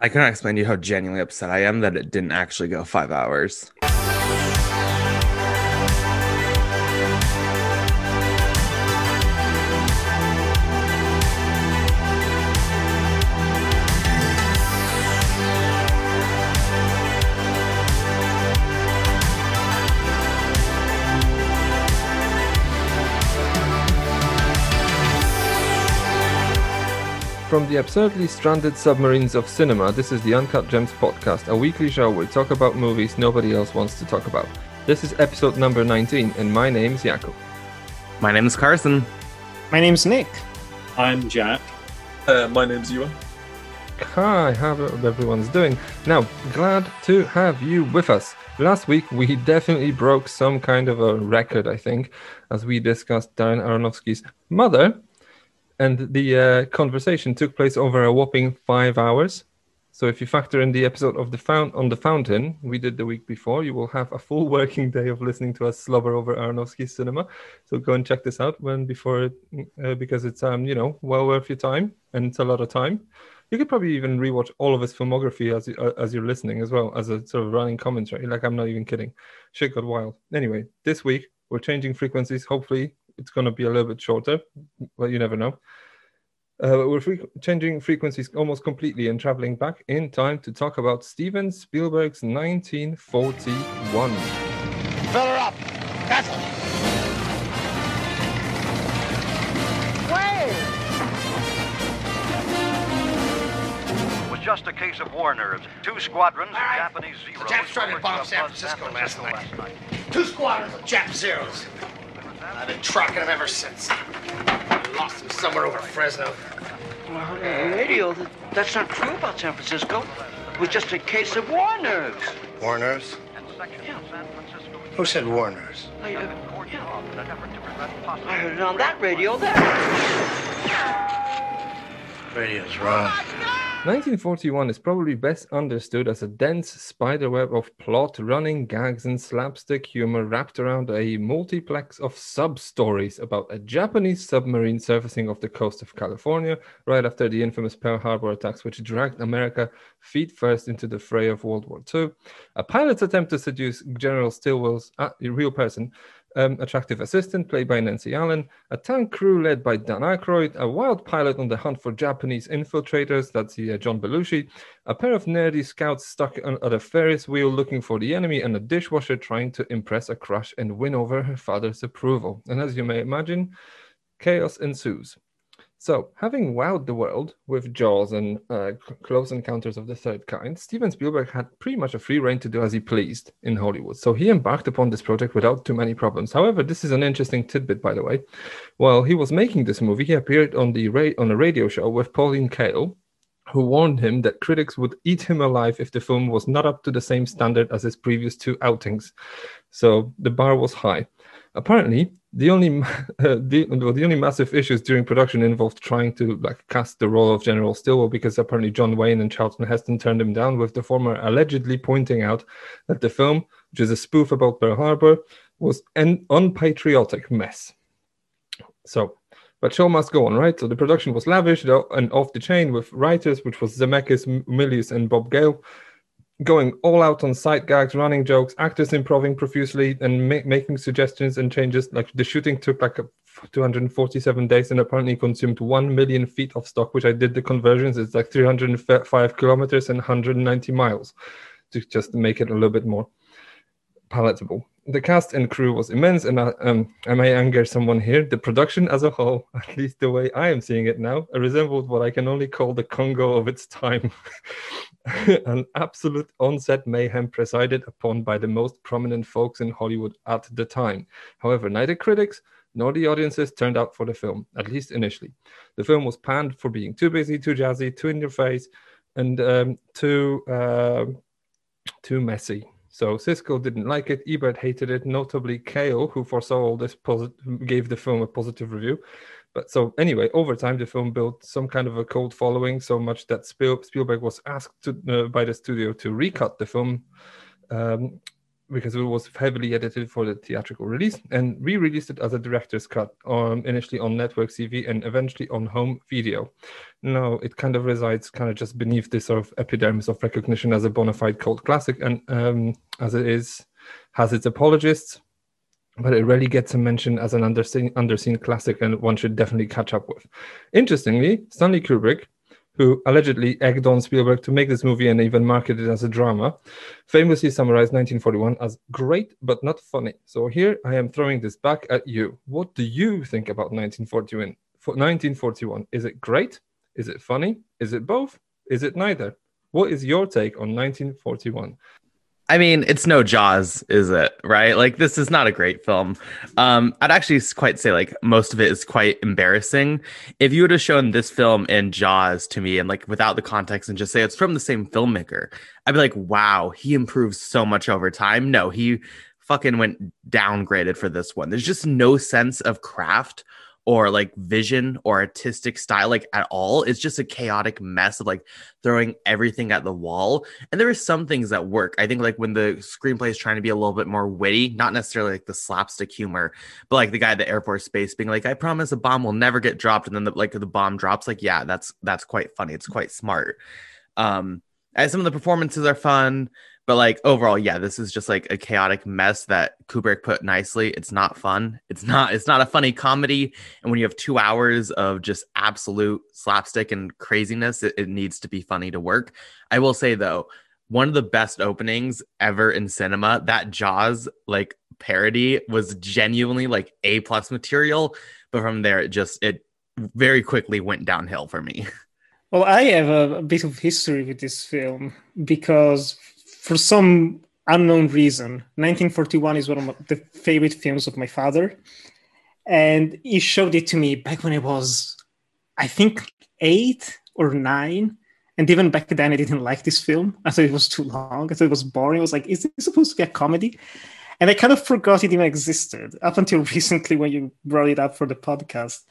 I cannot explain to you how genuinely upset I am that it didn't actually go five hours. From the absurdly stranded submarines of cinema, this is the Uncut Gems podcast, a weekly show where we talk about movies nobody else wants to talk about. This is episode number 19, and my name's Jakub. My name is Carson. My name's Nick. I'm Jack. Uh, my name's Ewan. Hi, how everyone's doing? Now, glad to have you with us. Last week, we definitely broke some kind of a record, I think, as we discussed Darren Aronofsky's mother, and the uh, conversation took place over a whopping five hours. So if you factor in the episode of the fount on the fountain we did the week before, you will have a full working day of listening to us slobber over Aronofsky's cinema. So go and check this out when before uh, because it's um you know well worth your time and it's a lot of time. You could probably even rewatch all of his filmography as uh, as you're listening as well as a sort of running commentary. Like I'm not even kidding. Shit got wild. Anyway, this week we're changing frequencies. Hopefully it's going to be a little bit shorter. but you never know. Uh, we're free- changing frequencies almost completely and traveling back in time to talk about Steven Spielberg's 1941. Fill her up. That's was just a case of war nerves. Two squadrons of Japanese Zeros. The Japs tried to were bomb up San Francisco last night. night. Two squadrons of Jap Zeros. I've been tracking him ever since. I lost him somewhere over Fresno. Well, on the radio, that's not true about San Francisco. It was just a case of war nerves. War nerves? Yeah, San Francisco. Who said war nerves? I, uh, yeah. I heard it on that radio there. Radio's wrong. 1941 is probably best understood as a dense spiderweb of plot, running gags, and slapstick humor wrapped around a multiplex of sub stories about a Japanese submarine surfacing off the coast of California right after the infamous Pearl Harbor attacks, which dragged America feet first into the fray of World War II, a pilot's attempt to seduce General Stilwell's uh, real person, um, attractive assistant played by Nancy Allen, a tank crew led by Dan Aykroyd, a wild pilot on the hunt for Japanese infiltrators, that's the, uh, John Belushi, a pair of nerdy scouts stuck on, at a Ferris wheel looking for the enemy, and a dishwasher trying to impress a crush and win over her father's approval. And as you may imagine, chaos ensues. So, having wowed the world with Jaws and uh, Close Encounters of the Third Kind, Steven Spielberg had pretty much a free reign to do as he pleased in Hollywood. So, he embarked upon this project without too many problems. However, this is an interesting tidbit, by the way. While he was making this movie, he appeared on the ra- on a radio show with Pauline Kael, who warned him that critics would eat him alive if the film was not up to the same standard as his previous two outings. So, the bar was high. Apparently, the only the, the only massive issues during production involved trying to like cast the role of General Stilwell because apparently John Wayne and Charlton Heston turned him down, with the former allegedly pointing out that the film, which is a spoof about Pearl Harbor, was an unpatriotic mess. So, but show must go on, right? So the production was lavish and off the chain with writers, which was Zemeckis, Milius, and Bob Gale going all out on sight gags, running jokes, actors improving profusely and ma- making suggestions and changes. Like the shooting took like 247 days and apparently consumed 1 million feet of stock, which I did the conversions. It's like 305 kilometers and 190 miles to just make it a little bit more palatable. The cast and crew was immense, and I, um, I may anger someone here. The production as a whole, at least the way I am seeing it now, resembled what I can only call the Congo of its time. An absolute on-set mayhem presided upon by the most prominent folks in Hollywood at the time. However, neither critics nor the audiences turned out for the film, at least initially. The film was panned for being too busy, too jazzy, too in your face, and um, too uh, too messy. So Siskel didn't like it. Ebert hated it. Notably, Kael, who foresaw all this, posit- gave the film a positive review. But so anyway, over time, the film built some kind of a cult following, so much that Spiel- Spielberg was asked to, uh, by the studio to recut the film. Um, because it was heavily edited for the theatrical release and re-released it as a director's cut um, initially on network tv and eventually on home video. Now it kind of resides kind of just beneath this sort of epidermis of recognition as a bona fide cult classic and um, as it is has its apologists but it rarely gets a mention as an underseen, underseen classic and one should definitely catch up with. Interestingly stanley kubrick who allegedly egged on Spielberg to make this movie and even market it as a drama, famously summarized 1941 as great but not funny. So here I am throwing this back at you. What do you think about 1941? 1941 is it great? Is it funny? Is it both? Is it neither? What is your take on 1941? I mean, it's no Jaws, is it? Right? Like this is not a great film. Um, I'd actually quite say like most of it is quite embarrassing. If you would have shown this film in Jaws to me and like without the context and just say it's from the same filmmaker, I'd be like, wow, he improves so much over time. No, he fucking went downgraded for this one. There's just no sense of craft or like vision or artistic style like at all. It's just a chaotic mess of like throwing everything at the wall. And there are some things that work. I think like when the screenplay is trying to be a little bit more witty not necessarily like the slapstick humor but like the guy at the air force base being like i promise a bomb will never get dropped and then the, like the bomb drops like yeah that's that's quite funny. It's quite smart. Um and some of the performances are fun but like overall yeah this is just like a chaotic mess that kubrick put nicely. It's not fun. It's not it's not a funny comedy. And when you have two hours of just absolute slapstick and craziness it, it needs to be funny to work. I will say though one of the best openings ever in cinema that jaws like parody was genuinely like a plus material. But from there it just it very quickly went downhill for me. Well i have a, a bit of history with this film because for some unknown reason, 1941 is one of the favorite films of my father. And he showed it to me back when I was, I think, eight or nine. And even back then, I didn't like this film. I thought it was too long. I thought it was boring. I was like, is this supposed to be a comedy? And I kind of forgot it even existed up until recently when you brought it up for the podcast.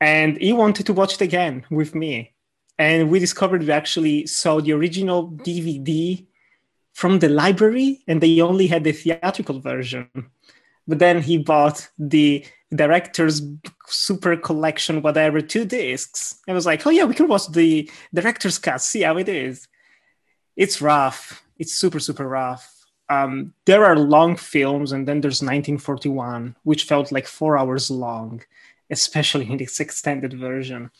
And he wanted to watch it again with me. And we discovered we actually saw the original DVD from the library and they only had the theatrical version. But then he bought the director's super collection, whatever, two discs. And was like, oh yeah, we can watch the director's cut, see how it is. It's rough. It's super, super rough. Um, there are long films, and then there's 1941, which felt like four hours long, especially in this extended version.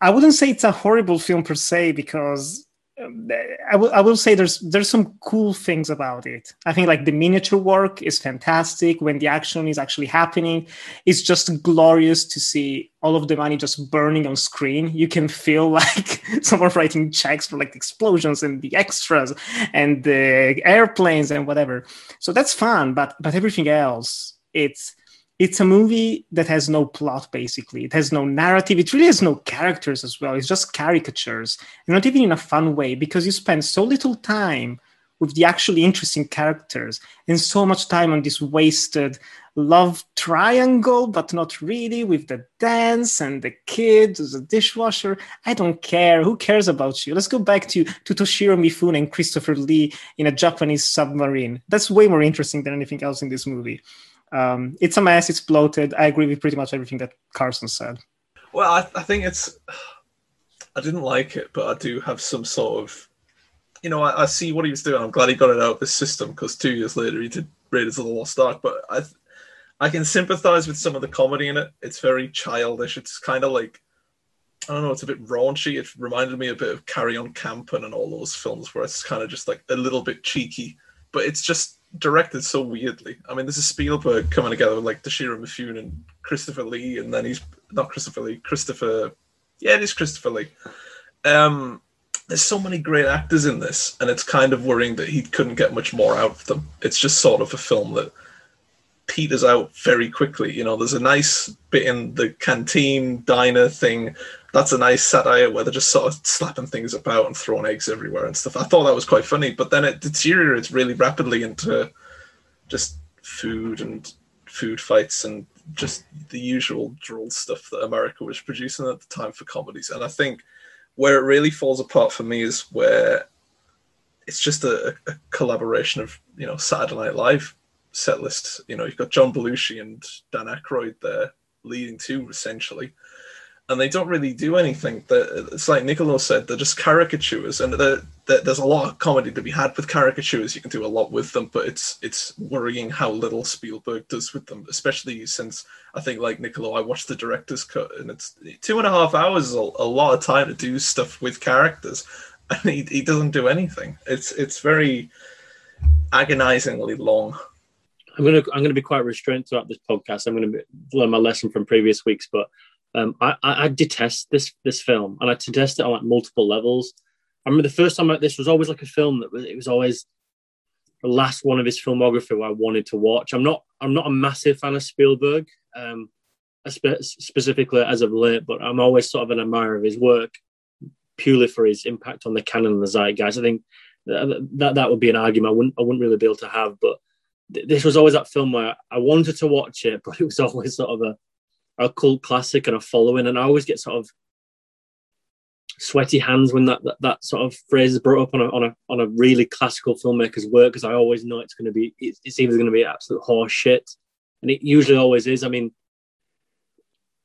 I wouldn't say it's a horrible film per se because I will I will say there's there's some cool things about it. I think like the miniature work is fantastic when the action is actually happening. It's just glorious to see all of the money just burning on screen. You can feel like someone writing checks for like explosions and the extras and the airplanes and whatever. So that's fun, but but everything else, it's it's a movie that has no plot basically. It has no narrative. It really has no characters as well. It's just caricatures and not even in a fun way because you spend so little time with the actually interesting characters and so much time on this wasted love triangle but not really with the dance and the kid the dishwasher. I don't care. Who cares about you? Let's go back to, to toshiro mifune and christopher lee in a japanese submarine. That's way more interesting than anything else in this movie um, it's a mess. It's bloated. I agree with pretty much everything that Carson said. Well, I, I think it's. I didn't like it, but I do have some sort of. You know, I, I see what he was doing. I'm glad he got it out of his system because two years later he did Raiders of the Lost Ark. But I, I can sympathize with some of the comedy in it. It's very childish. It's kind of like I don't know, it's a bit raunchy. It reminded me a bit of Carry On Camping and all those films where it's kind of just like a little bit cheeky, but it's just directed so weirdly. I mean, this is Spielberg coming together with like Toshiro Mifune and Christopher Lee, and then he's not Christopher Lee, Christopher. Yeah, it is Christopher Lee. Um, there's so many great actors in this, and it's kind of worrying that he couldn't get much more out of them. It's just sort of a film that peters out very quickly. You know, there's a nice bit in the canteen diner thing that's a nice satire where they're just sort of slapping things about and throwing eggs everywhere and stuff. I thought that was quite funny, but then it deteriorates really rapidly into just food and food fights and just the usual droll stuff that America was producing at the time for comedies. And I think where it really falls apart for me is where it's just a, a collaboration of you know Saturday Night Live set lists. You know, you've got John Belushi and Dan Aykroyd there leading to essentially, and they don't really do anything. That it's like Nicolo said, they're just caricatures, and they're, they're, there's a lot of comedy to be had with caricatures. You can do a lot with them, but it's it's worrying how little Spielberg does with them, especially since I think like Nicolo, I watched the director's cut, and it's two and a half hours is a, a lot of time to do stuff with characters, and he, he doesn't do anything. It's it's very agonizingly long. I'm gonna I'm gonna be quite restrained throughout this podcast. I'm gonna be, learn my lesson from previous weeks, but um, I, I, I detest this this film, and I detest it on like multiple levels. I remember the first time I, this was always like a film that was it was always the last one of his filmography where I wanted to watch. I'm not I'm not a massive fan of Spielberg, um, spe- specifically as of late, but I'm always sort of an admirer of his work purely for his impact on the canon and the zeitgeist. I think that that, that would be an argument I wouldn't I wouldn't really be able to have, but th- this was always that film where I wanted to watch it, but it was always sort of a a cult classic and a following, and I always get sort of sweaty hands when that, that, that sort of phrase is brought up on a, on a on a really classical filmmaker's work because I always know it's going to be it's, either going to be absolute horse shit, and it usually always is. I mean,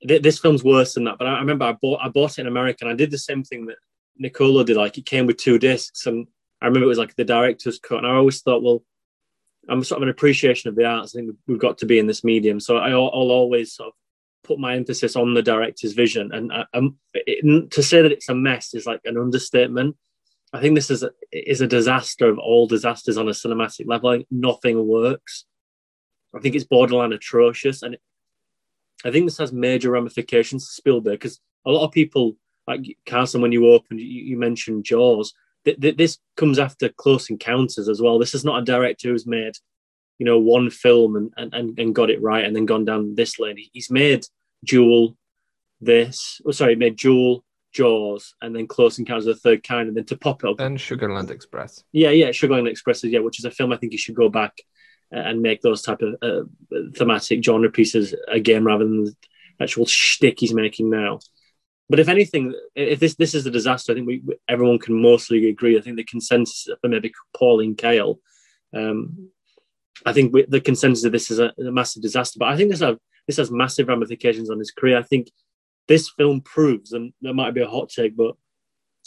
th- this film's worse than that, but I, I remember I bought I bought it in America and I did the same thing that Nicola did. Like it came with two discs, and I remember it was like the director's cut, and I always thought, well, I'm sort of an appreciation of the arts. I think we've got to be in this medium, so I, I'll always sort of put my emphasis on the director's vision. And I, um, it, to say that it's a mess is like an understatement. I think this is a, is a disaster of all disasters on a cinematic level. Nothing works. I think it's borderline atrocious, and it, I think this has major ramifications to Spielberg because a lot of people, like Carson, when you opened, you, you mentioned Jaws. Th- th- this comes after Close Encounters as well. This is not a director who's made you know, one film and, and, and got it right and then gone down this lane. He's made Duel, this, oh, sorry, made Duel, Jaws, and then Close Encounters of the Third Kind, and then to pop up. And Sugarland Express. Yeah, yeah, Sugarland Express, is yeah, which is a film I think you should go back and make those type of uh, thematic genre pieces again rather than the actual shtick he's making now. But if anything, if this this is a disaster, I think we everyone can mostly agree. I think the consensus for maybe Pauline Kael um, I think we, the consensus of this is a, a, massive disaster. But I think this has this has massive ramifications on his career. I think this film proves, and that might be a hot take, but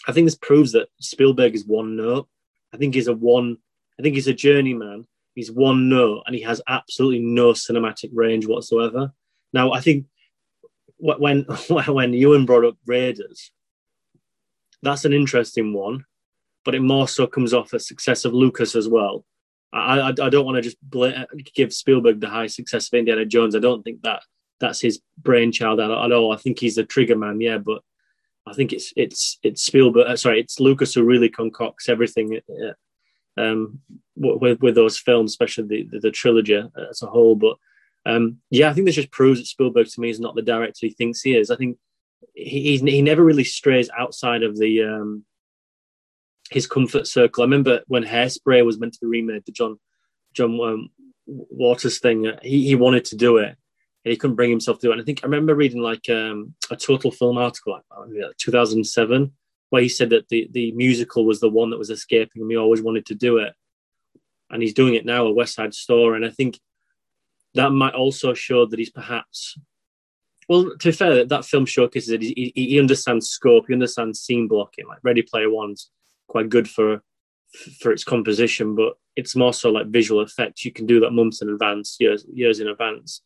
I think this proves that Spielberg is one note. I think he's a one. I think he's a journeyman. He's one note, and he has absolutely no cinematic range whatsoever. Now, I think when when Ewan brought up Raiders, that's an interesting one, but it more so comes off a success of Lucas as well I, I, I don't want to just give Spielberg the high success of Indiana Jones. I don't think that that's his brainchild at, at all. I think he's a trigger man, yeah, but I think it's it's it's Spielberg. Uh, sorry, it's Lucas who really concocts everything uh, um, with with those films, especially the the, the trilogy as a whole. But um, yeah, I think this just proves that Spielberg to me is not the director he thinks he is. I think he he never really strays outside of the um, his comfort circle. I remember when Hairspray was meant to be remade, the John John um, Waters thing. Uh, he he wanted to do it, and he couldn't bring himself to do it. And I think I remember reading like um, a Total Film article, like 2007, where he said that the the musical was the one that was escaping him. He always wanted to do it, and he's doing it now. A West Side Story, and I think that might also show that he's perhaps well, to be fair, that film showcases that he, he, understands scope, he understands scene blocking, like Ready Player One's quite good for for its composition, but it's more so like visual effects. You can do that months in advance, years years in advance.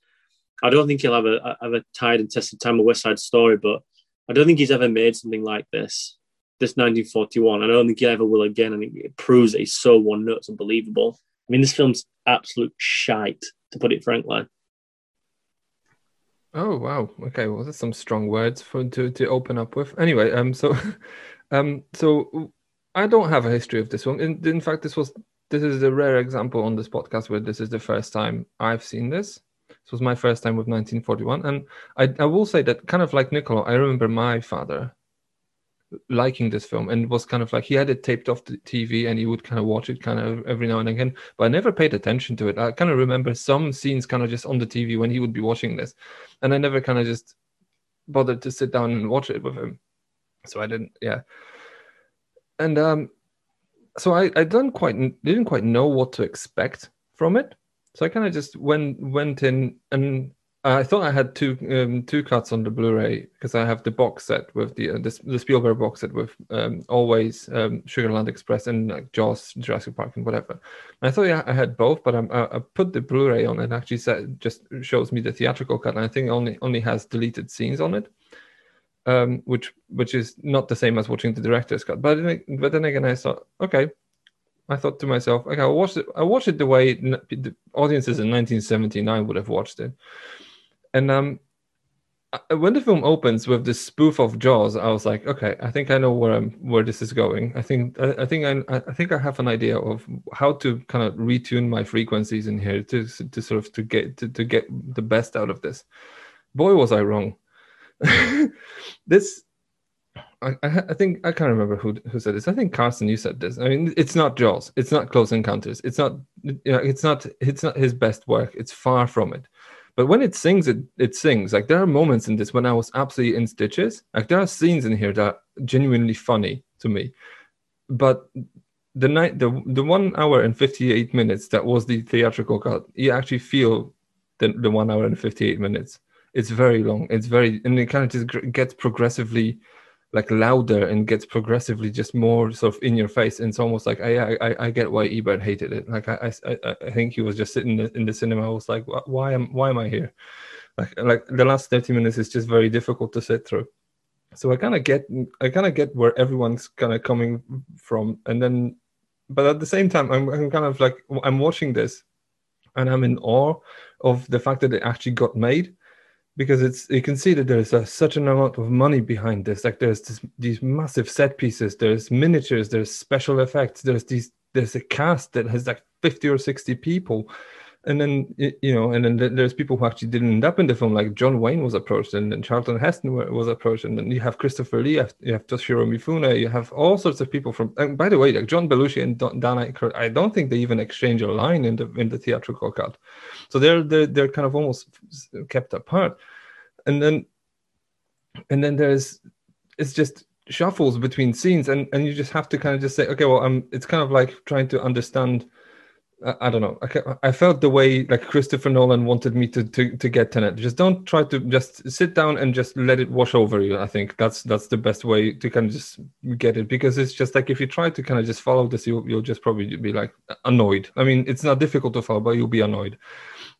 I don't think he'll have a have a tied and tested time of West Side Story, but I don't think he's ever made something like this. This 1941. I don't think he ever will again, and it proves that he's so one note. It's unbelievable. I mean, this film's absolute shite, to put it frankly. Oh wow. Okay. Well, that's some strong words for to to open up with. Anyway, um, so, um, so I don't have a history of this one. In, in fact, this was this is a rare example on this podcast where this is the first time I've seen this. This was my first time with 1941, and I, I will say that kind of like Nicolo, I remember my father liking this film and was kind of like he had it taped off the TV and he would kind of watch it kind of every now and again, but I never paid attention to it. I kind of remember some scenes kind of just on the TV when he would be watching this, and I never kind of just bothered to sit down and watch it with him. So I didn't, yeah and um, so I I don't quite didn't quite know what to expect from it. So I kind of just went went in and I thought I had two um, two cuts on the Blu-ray because I have the box set with the uh, the, the Spielberg box set with um, always um, Sugarland Express and like Jaws, Jurassic Park, and whatever. And I thought yeah, I had both, but I, I put the Blu-ray on and actually said, just shows me the theatrical cut, and I think only only has deleted scenes on it, um, which which is not the same as watching the director's cut. But then, but then again, I thought okay. I thought to myself, okay, I watched it. I watched it the way the audiences in 1979 would have watched it and um, when the film opens with this spoof of Jaws, I was like, okay, I think I know where I'm, where this is going. I think I, I think I, I think I have an idea of how to kind of retune my frequencies in here to to sort of to get to, to get the best out of this. Boy, was I wrong. this I, I think I can't remember who who said this. I think Carson, you said this. I mean, it's not Jaws. It's not Close Encounters. It's not you know, it's not it's not his best work. It's far from it. But when it sings, it it sings. Like there are moments in this when I was absolutely in stitches. Like there are scenes in here that are genuinely funny to me. But the night the the one hour and fifty eight minutes that was the theatrical cut, you actually feel the the one hour and fifty eight minutes. It's very long. It's very and it kind of just gets progressively like louder and gets progressively just more sort of in your face. And it's almost like I I, I get why Ebert hated it. Like I, I I think he was just sitting in the cinema. I was like, why am why am I here? Like like the last thirty minutes is just very difficult to sit through. So I kind of get I kind of get where everyone's kind of coming from, and then, but at the same time, I'm I'm kind of like I'm watching this, and I'm in awe of the fact that it actually got made because it's you can see that there's a, such an amount of money behind this. Like there's this, these massive set pieces. There's miniatures. There's special effects. There's these there's a cast that has like 50 or 60 people and then you know and then there's people who actually didn't end up in the film. Like john wayne was approached and then charlton heston was approached. And then you have christopher lee you have toshiro mifune you have all sorts of people from and by the way like john belushi and dan Aykroyd, i don't think they even exchange a line in the in the theatrical cut. So they're they're, they're kind of almost kept apart. And then and then there's it's just shuffles between scenes. And and you just have to kind of just say okay well i'm it's kind of like trying to understand I, don't know. I, I felt the way like Christopher Nolan wanted me to, to to get Tenet. Just don't try to just sit down and just let it wash over you. I think that's that's the best way to kind of just get it because it's just like if you try to kind of just follow this, you'll you'll just probably be like annoyed. I mean, it's not difficult to follow, but you'll be annoyed.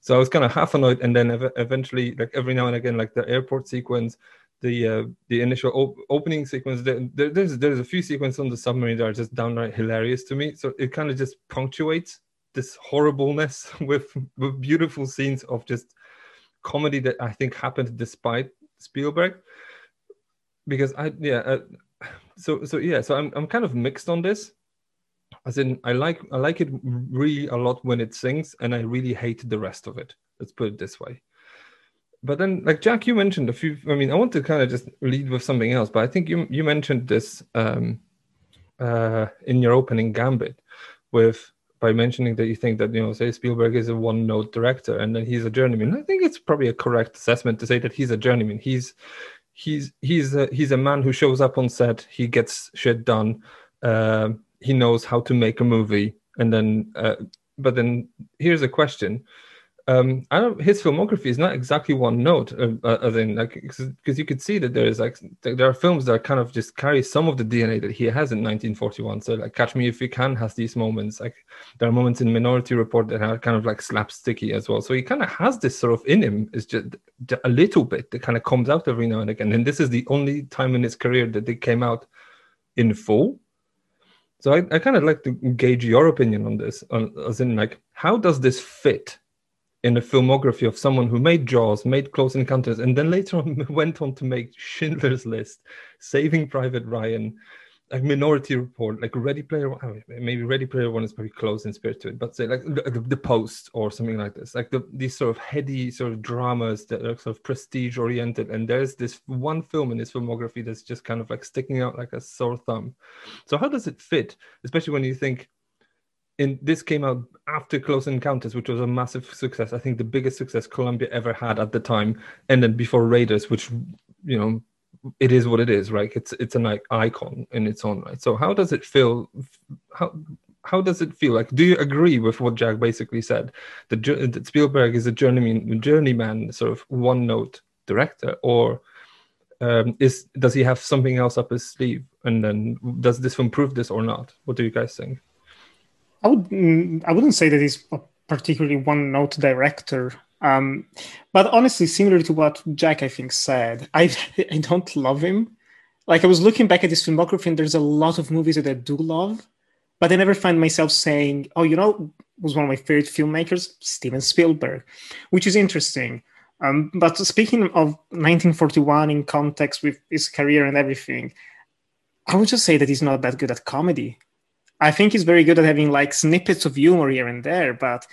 So I was kind of half annoyed, and then ev- eventually, like every now and again, like the airport sequence, the uh, the initial op- opening sequence. There, there's there's a few sequences on the submarine that are just downright hilarious to me. So it kind of just punctuates this horribleness with with beautiful scenes of just comedy that I think happened despite Spielberg. Because I yeah, uh, so so yeah, so I'm I'm kind of mixed on this. As in, I like I like it really a lot when it sings, and I really hate the rest of it. Let's put it this way. But then, like Jack, you mentioned a few. I mean, I want to kind of just lead with something else, but I think you you mentioned this um, uh, in your opening gambit with by mentioning that you think that you know say Spielberg is a one note director and then he's a journeyman. I think it's probably a correct assessment to say that he's a journeyman. He's he's he's a, he's a man who shows up on set. He gets shit done. Uh, he knows how to make a movie, and then uh, but then here's a question: um, I don't. His filmography is not exactly one note. Uh, uh, as in, like, because you could see that there is like there are films that kind of just carry some of the DNA that he has in 1941. So, like, Catch Me If You Can has these moments. Like, there are moments in Minority Report that are kind of like slapsticky as well. So he kind of has this sort of in him. It's just a little bit that kind of comes out every now and again. And this is the only time in his career that they came out in full. So I, I kind of like to gauge your opinion on this, on, as in like, how does this fit in the filmography of someone who made Jaws, made Close Encounters, and then later on went on to make Schindler's List, Saving Private Ryan, like Minority Report, like Ready Player One. Maybe Ready Player One is pretty close in spirit to it, but say like the, the Post or something like this, like the, these sort of heady sort of dramas that are sort of prestige oriented. And there's this one film in his filmography that's just kind of like sticking out like a sore thumb. So how does it fit, especially when you think in this came out after Close Encounters, which was a massive success. I think the biggest success Columbia ever had at the time, and then before Raiders, which you know it is what it is, right? It's it's an icon in its own right. So how does it feel? How how does it feel? Like, do you agree with what Jack basically said? That, that Spielberg is a journeyman, journeyman, sort of one note director, or um, is does he have something else up his sleeve? And then does this film prove this or not? What do you guys think? I would mm, I wouldn't say that he's a particularly one note director. Um, but honestly, similar to what Jack I think said, I I don't love him. Like I was looking back at his filmography, and there's a lot of movies that I do love, but I never find myself saying, "Oh, you know, was one of my favorite filmmakers, Steven Spielberg," which is interesting. Um, but speaking of 1941 in context with his career and everything, I would just say that he's not that good at comedy. I think he's very good at having like snippets of humor here and there. But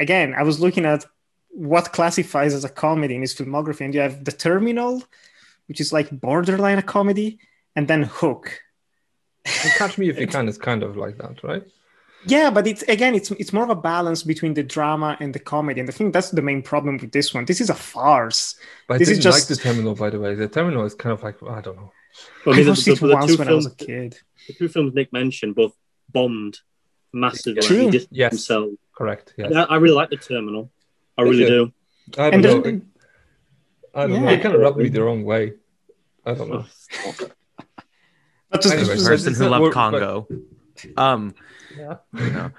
again, I was looking at what classifies as a comedy in his filmography, and you have The Terminal, which is like borderline a comedy, and then Hook. And Catch Me If You Can is kind of like that, right? Yeah, but it's again, it's it's more of a balance between the drama and the comedy, and I think that's the main problem with this one. This is a farce. But I This is didn't just- like the Terminal, by the way. The Terminal is kind of like I don't know. Well, I mean, the- watched the- it the once two when I was a films- kid. The two films Nick mentioned both bombed massively. True. He distanced Yes. himself. Correct. Yes. Yeah, I really like the terminal. I Me really too. do. I don't And know. then, I don't know. It kind of rubbed me the wrong way. I don't know. but just, Anyway, just- person who loved work- but- Congo. Um, Yeah. you know,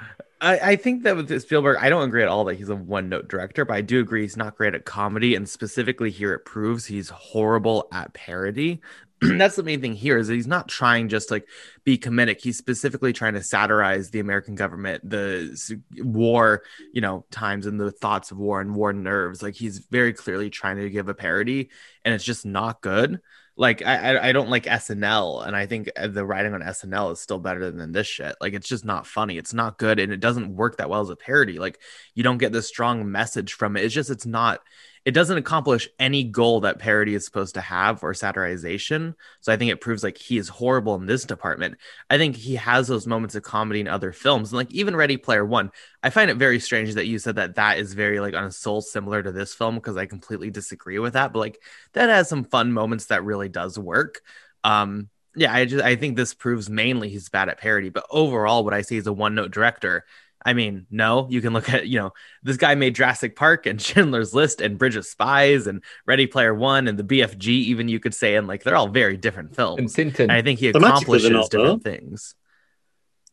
I, I think that with Spielberg, I don't agree at all that he's a one note director, but I do agree he's not great at comedy. And specifically here, it proves he's horrible at parody. That's the main thing here is that he's not trying just like be comedic. He's specifically trying to satirize the American government, the war, you know, times and the thoughts of war and war nerves. Like he's very clearly trying to give a parody, and it's just not good like I, I don't like SNL, and I think uh, the writing on SNL is still better than this shit. Like it's just not funny. It's not good, and it doesn't work that well as a parody. Like you don't get this strong message from it. It's just it's not. It doesn't accomplish any goal that parody is supposed to have or satirization. So I think it proves like he is horrible in this department. I think he has those moments of comedy in other films, and like even Ready Player One. I find it very strange that you said that that is very like on a soul similar to this film because I completely disagree with that. But like that has some fun moments that really does work. Um, yeah, I just I think this proves mainly he's bad at parody, but overall, what I see is a one note director. I mean, no, you can look at you know this guy made Jurassic Park and Schindler's List and Bridge of Spies and Ready Player One and the BFG. Even you could say, and like they're all very different films. And Tintin. And I think he accomplishes not, different things.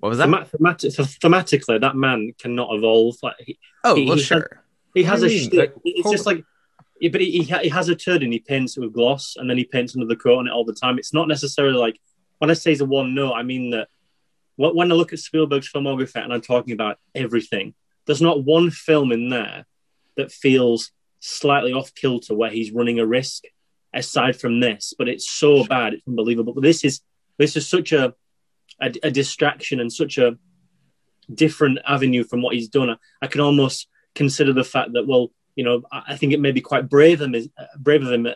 What was that? Thema- thematic, thematically, that man cannot evolve. Like he, oh, he- well, he had- sure. he has do a you mean? shtick. Like, it's hold just like, yeah, but he, he, ha- he has a turd and he paints it with gloss, and then he paints another coat on it all the time. It's not necessarily like when I say he's a one note, I mean that wh- when I look at Spielberg's filmography and I'm talking about everything, there's not one film in there that feels slightly off kilter where he's running a risk. Aside from this, but it's so bad, it's unbelievable. But this is this is such a a, a distraction and such a different avenue from what he's done. I, I can almost consider the fact that, well, you know, I, I think it may be quite brave of him, brave of him uh,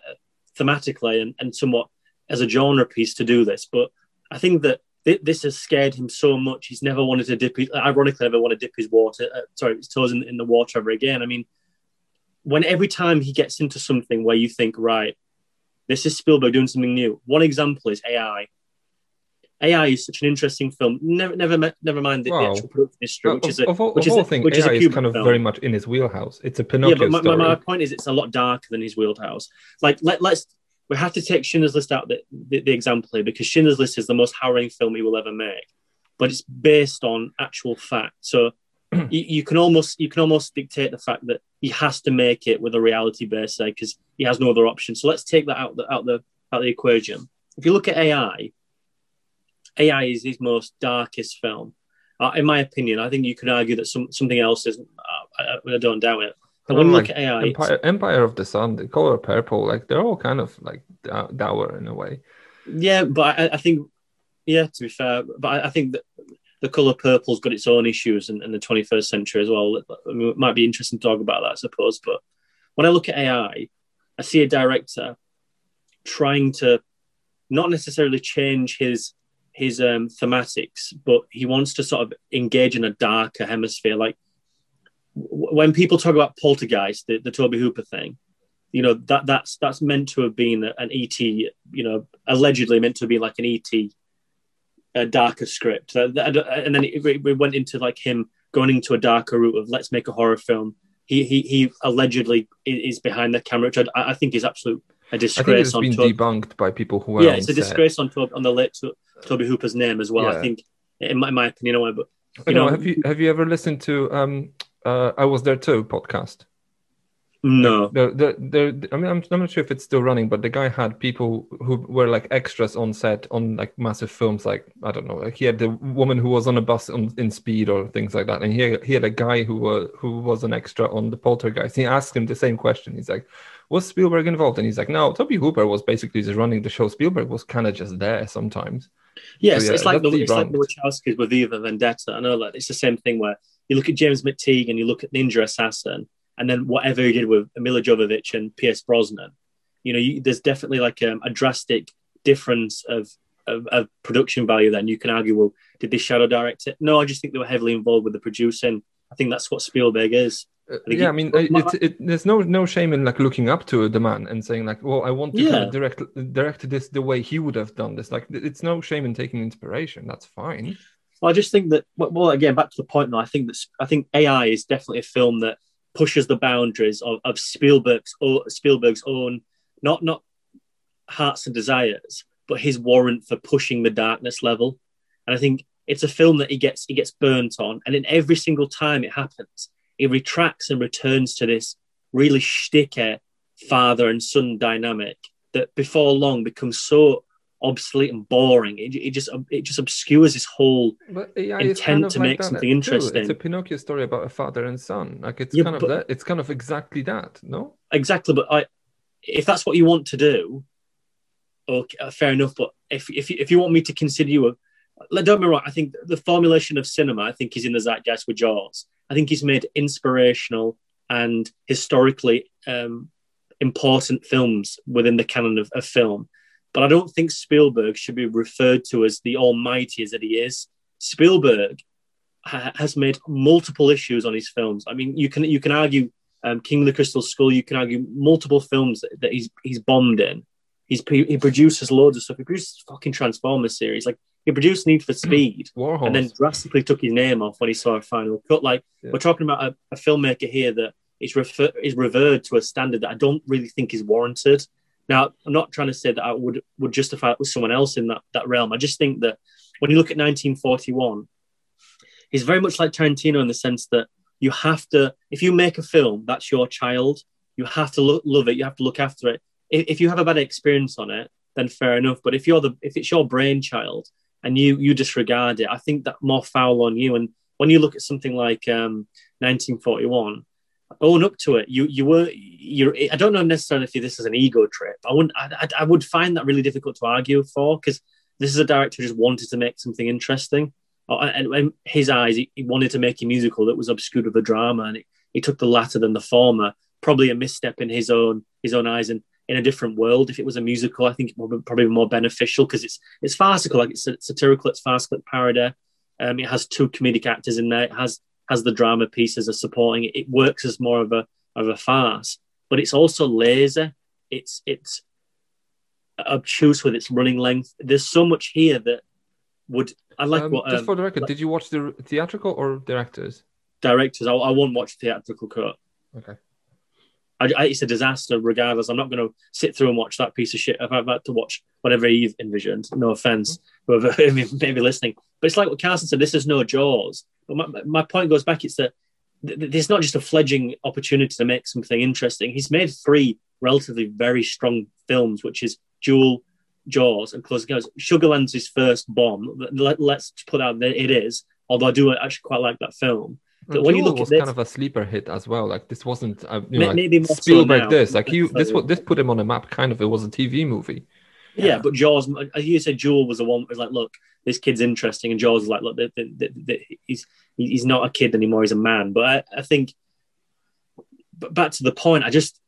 thematically and, and somewhat as a genre piece to do this. But I think that thi- this has scared him so much. He's never wanted to dip, his, ironically, never want to dip his water, uh, sorry, his toes in, in the water ever again. I mean, when every time he gets into something where you think, right, this is Spielberg doing something new. One example is AI. AI is such an interesting film. Never, never, never mind the, the actual production history, which of, is a, of all, which is a, things, which is a AI is kind of film. very much in his wheelhouse. It's a yeah, Pinocchio but my, my, my point is, it's a lot darker than his wheelhouse. Like, let, let's we have to take Schindler's List out the, the, the example here because Schindler's List is the most harrowing film he will ever make, but it's based on actual fact. So you, you can almost you can almost dictate the fact that he has to make it with a reality base there because he has no other option. So let's take that out the out the out the equation. If you look at AI, AI is his most darkest film. Uh, in my opinion, I think you could argue that some something else isn't. Uh, I, I don't doubt it. When you Like look at AI, Empire, Empire of the Sun, the color purple, like they're all kind of like dour in a way. Yeah, but I, I think, yeah, to be fair, but I, I think that the color purple's got its own issues in, in the 21st century as well. I mean, it might be interesting to talk about that, I suppose. But when I look at AI, I see a director trying to not necessarily change his his um, thematics, but he wants to sort of engage in a darker hemisphere. Like when people talk about Poltergeist, the, the Tobe Hooper thing, you know that that's that's meant to have been an ET, you know, allegedly meant to be like an ET a darker script, and then it, it went into like him going into a darker route of let's make a horror film. He he, he allegedly is behind the camera, which I, I think is absolute a I think disgrace it's on been Tobe. debunked by people who Yeah, it's a set. disgrace on Tobe, on the late to, Tobe Hooper's name as well. Yeah. I think, in my, in my opinion, but you know, know, have you have you ever listened to um uh I was there too podcast? no, The, the, the, I mean, I'm, I'm not sure if it's still running, but the guy had people who were like extras on set on like massive films. Like I don't know, like he had the woman who was on a bus on, in Speed or things like that, and he he had a guy who was who was an extra on the Poltergeist. He asked him the same question. He's like, "Was Spielberg involved?" And he's like, "No, Tobe Hooper was basically just running the show. Spielberg was kind of just there sometimes." Yes, So, yeah, it's like the it's like the. Wachowskis with V for Vendetta. I know like it's the same thing where you look at James McTeigue and you look at Ninja Assassin, and then whatever he did with Milla Jovovich and Pierce Brosnan, you know, you, there's definitely like um, a drastic difference of, of of production value. Then you can argue, well, did they shadow direct it? No, I just think they were heavily involved with the producing. I think that's what Spielberg is. Uh, think yeah, it- I mean, it, it, it, there's no no shame in like looking up to the man and saying like, "Well, I want to kind of direct direct this the way he would have done this." Like, it's no shame in taking inspiration. That's fine. Well, I just think that well, again, back to the point. Though, I think that I think AI is definitely a film that pushes the boundaries of, of Spielberg's o- Spielberg's own not not hearts and desires, but his warrant for pushing the darkness level. And I think it's a film that he gets he gets burnt on, and in every single time it happens, he retracts and returns to this really shticky father and son dynamic that before long becomes so obsolete and boring. It, it just it just obscures his whole But AI Intent kind of to like make something too. interesting. It's a Pinocchio story about a father and son. Like, it's Yeah, kind of that. It's kind of exactly that. No. exactly. But I, if that's what you want to do, okay, uh, fair enough. But if if you, if you want me to consider you a, don't be wrong. I think the formulation of cinema, I think, is in the zeitgeist with Jaws. I think he's made inspirational and historically um, important films within the canon of, of film. But I don't think Spielberg should be referred to as the almighty as that he is. Spielberg ha- has made multiple issues on his films. I mean, you can you can argue um, King of the Crystal Skull. You can argue multiple films that, that he's he's bombed in. He's he produces loads of stuff. He produces fucking Transformers series. Like he produced Need for Speed, Warhorse. and then drastically took his name off when he saw a final cut. Like Yeah. we're talking about a, a filmmaker here that is refer is revered to a standard that I don't really think is warranted. Now, I'm not trying to say that I would would justify it with someone else in that that realm. I just think that when you look at 1941, he's very much like Tarantino in the sense that you have to, if you make a film, that's your child. You have to lo- love it. You have to look after it. If, if you have a bad experience on it, then fair enough. But if you're the, if it's your brainchild and you you disregard it, I think that more foul on you. And when you look at something like um, 1941, own up to it. You you were you. I don't know necessarily if this is an ego trip. I wouldn't. I, I, would find that really difficult to argue for because this is a director who just wanted to make something interesting. Uh, And in his eyes, he, wanted to make a musical that was obscured with a drama, and he, took the latter than the former. Probably a misstep in his own his own eyes, and in a different world. If it was a musical, I think it would probably be more beneficial because it's it's farcical, like it's satirical, it's farcical, it's parody. Um, it has two comedic actors in there. It has has the drama pieces as supporting it. It works as more of a of a farce, but it's also lazy. It's it's obtuse with its running length. There's so much here that would I like Um, what just um, for the record, like- did you watch the theatrical or directors? directors. I, I won't watch theatrical cut. Okay. I, I, it's a disaster, regardless. I'm not going to sit through and watch that piece of shit. If I've had to watch whatever you've envisioned, no offense, whoever maybe listening, but it's like what Carson said. This is no Jaws. But my, my point goes back. It's that th- th- there's not just a fledgling opportunity to make something interesting. He's made three relatively very strong films, which is Duel, Jaws, and Close Encounters. Sugarland's his first bomb. Let, let's put out that it is. Although I do actually quite like that film. But when you look at was this- kind of a sleeper hit as well. Like this wasn't, uh, you know, like maybe more so Spielberg. now. this like you, this what this put him on a map. Kind of, it was a TV movie. Yeah, but Jaws, as you said, Duel was the one that was like, look, this kid's interesting, and Jaws was like, look, th- th- th- th- he's he's not a kid anymore; he's a man. But I, I think, but back to the point, I just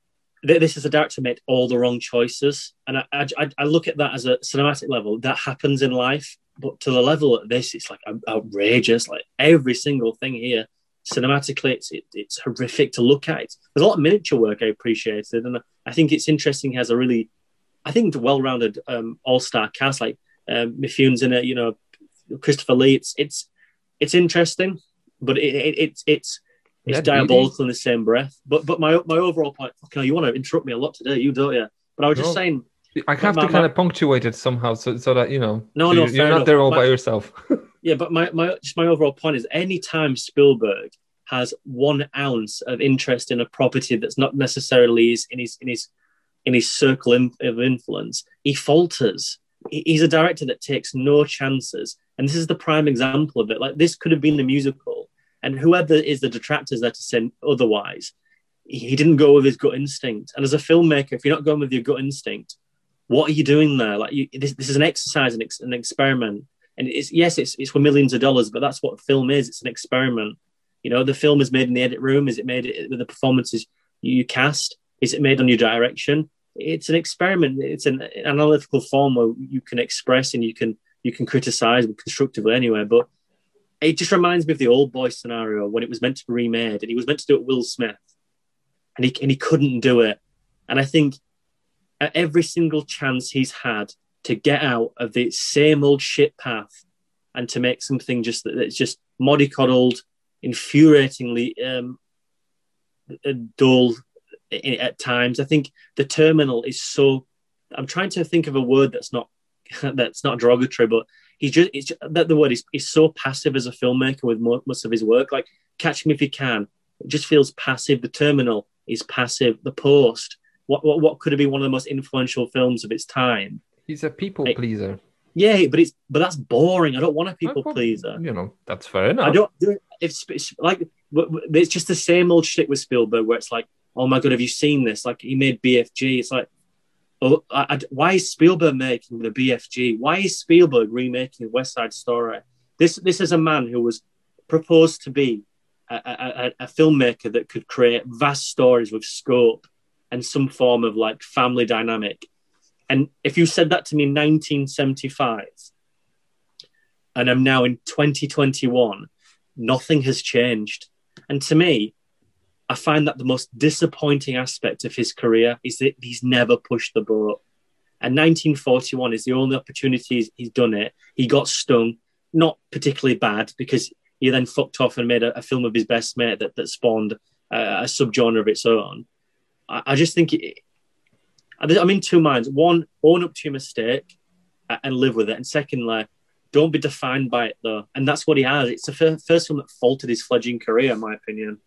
th- this is a director made all the wrong choices, and I, I I look at that as a cinematic level that happens in life, but to the level of this, it's like outrageous. Like every single thing here, cinematically, it's it, it's horrific to look at. There's a lot of miniature work I appreciated, and I think it's interesting. He has a really I think the well-rounded um, all-star cast like um, Mifune's in it, you know, Christopher Lee. It's it's it's interesting, but it, it, it's it's it's diabolical in the same breath. But but my my overall point. Okay, you want to interrupt me a lot today, you don't you? But I was just saying. I have my- to my- kind of punctuate it somehow, so so that you know. No, so no, you're, you're not enough. there all My- by yourself. Yeah, but my, my just my overall point is any time Spielberg has one ounce of interest in a property that's not necessarily in his in his in his circle of influence, he falters. He's a director that takes no chances, and this is the prime example of it. Like this could have been the musical, and whoever is the detractors there to say otherwise, he he didn't go with his gut instinct. And as a filmmaker, if you're not going with your gut instinct, what are you doing there? Like you, this, this is an exercise, an, ex, an experiment, and it's yes, it's it's for millions of dollars, but that's what film is. It's an experiment. You know, the film is made in the edit room. Is it made with the performances you cast? Is it made on your direction? It's an experiment. It's an analytical form where you can express and you can you can criticize constructively anyway. But it just reminds me of the Oldboy scenario when it was meant to be remade, and he was meant to do it Will Smith, and he and he couldn't do it. And I think at every single chance he's had to get out of the same old shit path and to make something just that- that's just mollycoddled, infuriatingly um, dull at times. I think the terminal is so. I'm trying to think of a word that's not that's not derogatory, but he's just it's just, that the word is is so passive as a filmmaker with most of his work. Like Catch Me If You Can, it just feels passive. The terminal is passive. The Post, what what, what could have been one of the most influential films of its time. He's a people pleaser. Yeah, but it's but that's boring. I don't want a people pleaser. You know, that's fair enough. I don't. It's, it's like it's just the same old shit with Spielberg, where it's like, oh my god, have you seen this? Like he made BFG. It's like, oh, I, I- why is Spielberg making the BFG? Why is Spielberg remaking West Side Story? This this is a man who was proposed to be a, a, a, a filmmaker that could create vast stories with scope and some form of like family dynamic. And if you said that to me in 1975, and I'm now in 2021, nothing has changed. And to me, I find that the most disappointing aspect of his career is that he's never pushed the boat. And 1941 is the only opportunity he's, done it. He got stung, not particularly bad, because he then fucked off and made a, a film of his best mate that, that spawned uh, a subgenre of its own. I, I just think it, I'm in two minds. One, own up to your mistake and live with it. And secondly, don't be defined by it though. And that's what he has. It's the fir- first film that faltered his fledgling career, in my opinion.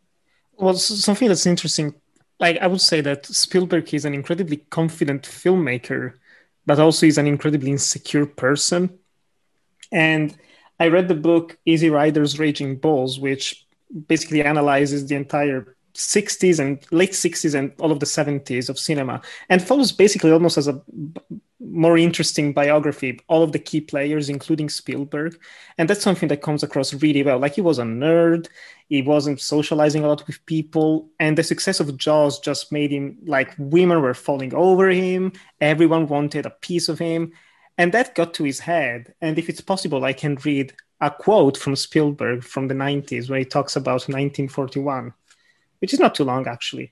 Well, something that's interesting, like I would say that Spielberg is an incredibly confident filmmaker, but also is an incredibly insecure person. And I read the book Easy Riders Raging Bulls, which basically analyzes the entire 60s and late 60s and all of the 70s of cinema. And follows basically almost as a more interesting biography all of the key players including spielberg. And that's something that comes across really well. Like he was a nerd. He wasn't socializing a lot with people. And the success of jaws just made him like women were falling over him. Everyone wanted a piece of him. And that got to his head. And if it's possible i can read a quote from spielberg from the 90s where he talks about 1941 which is not too long actually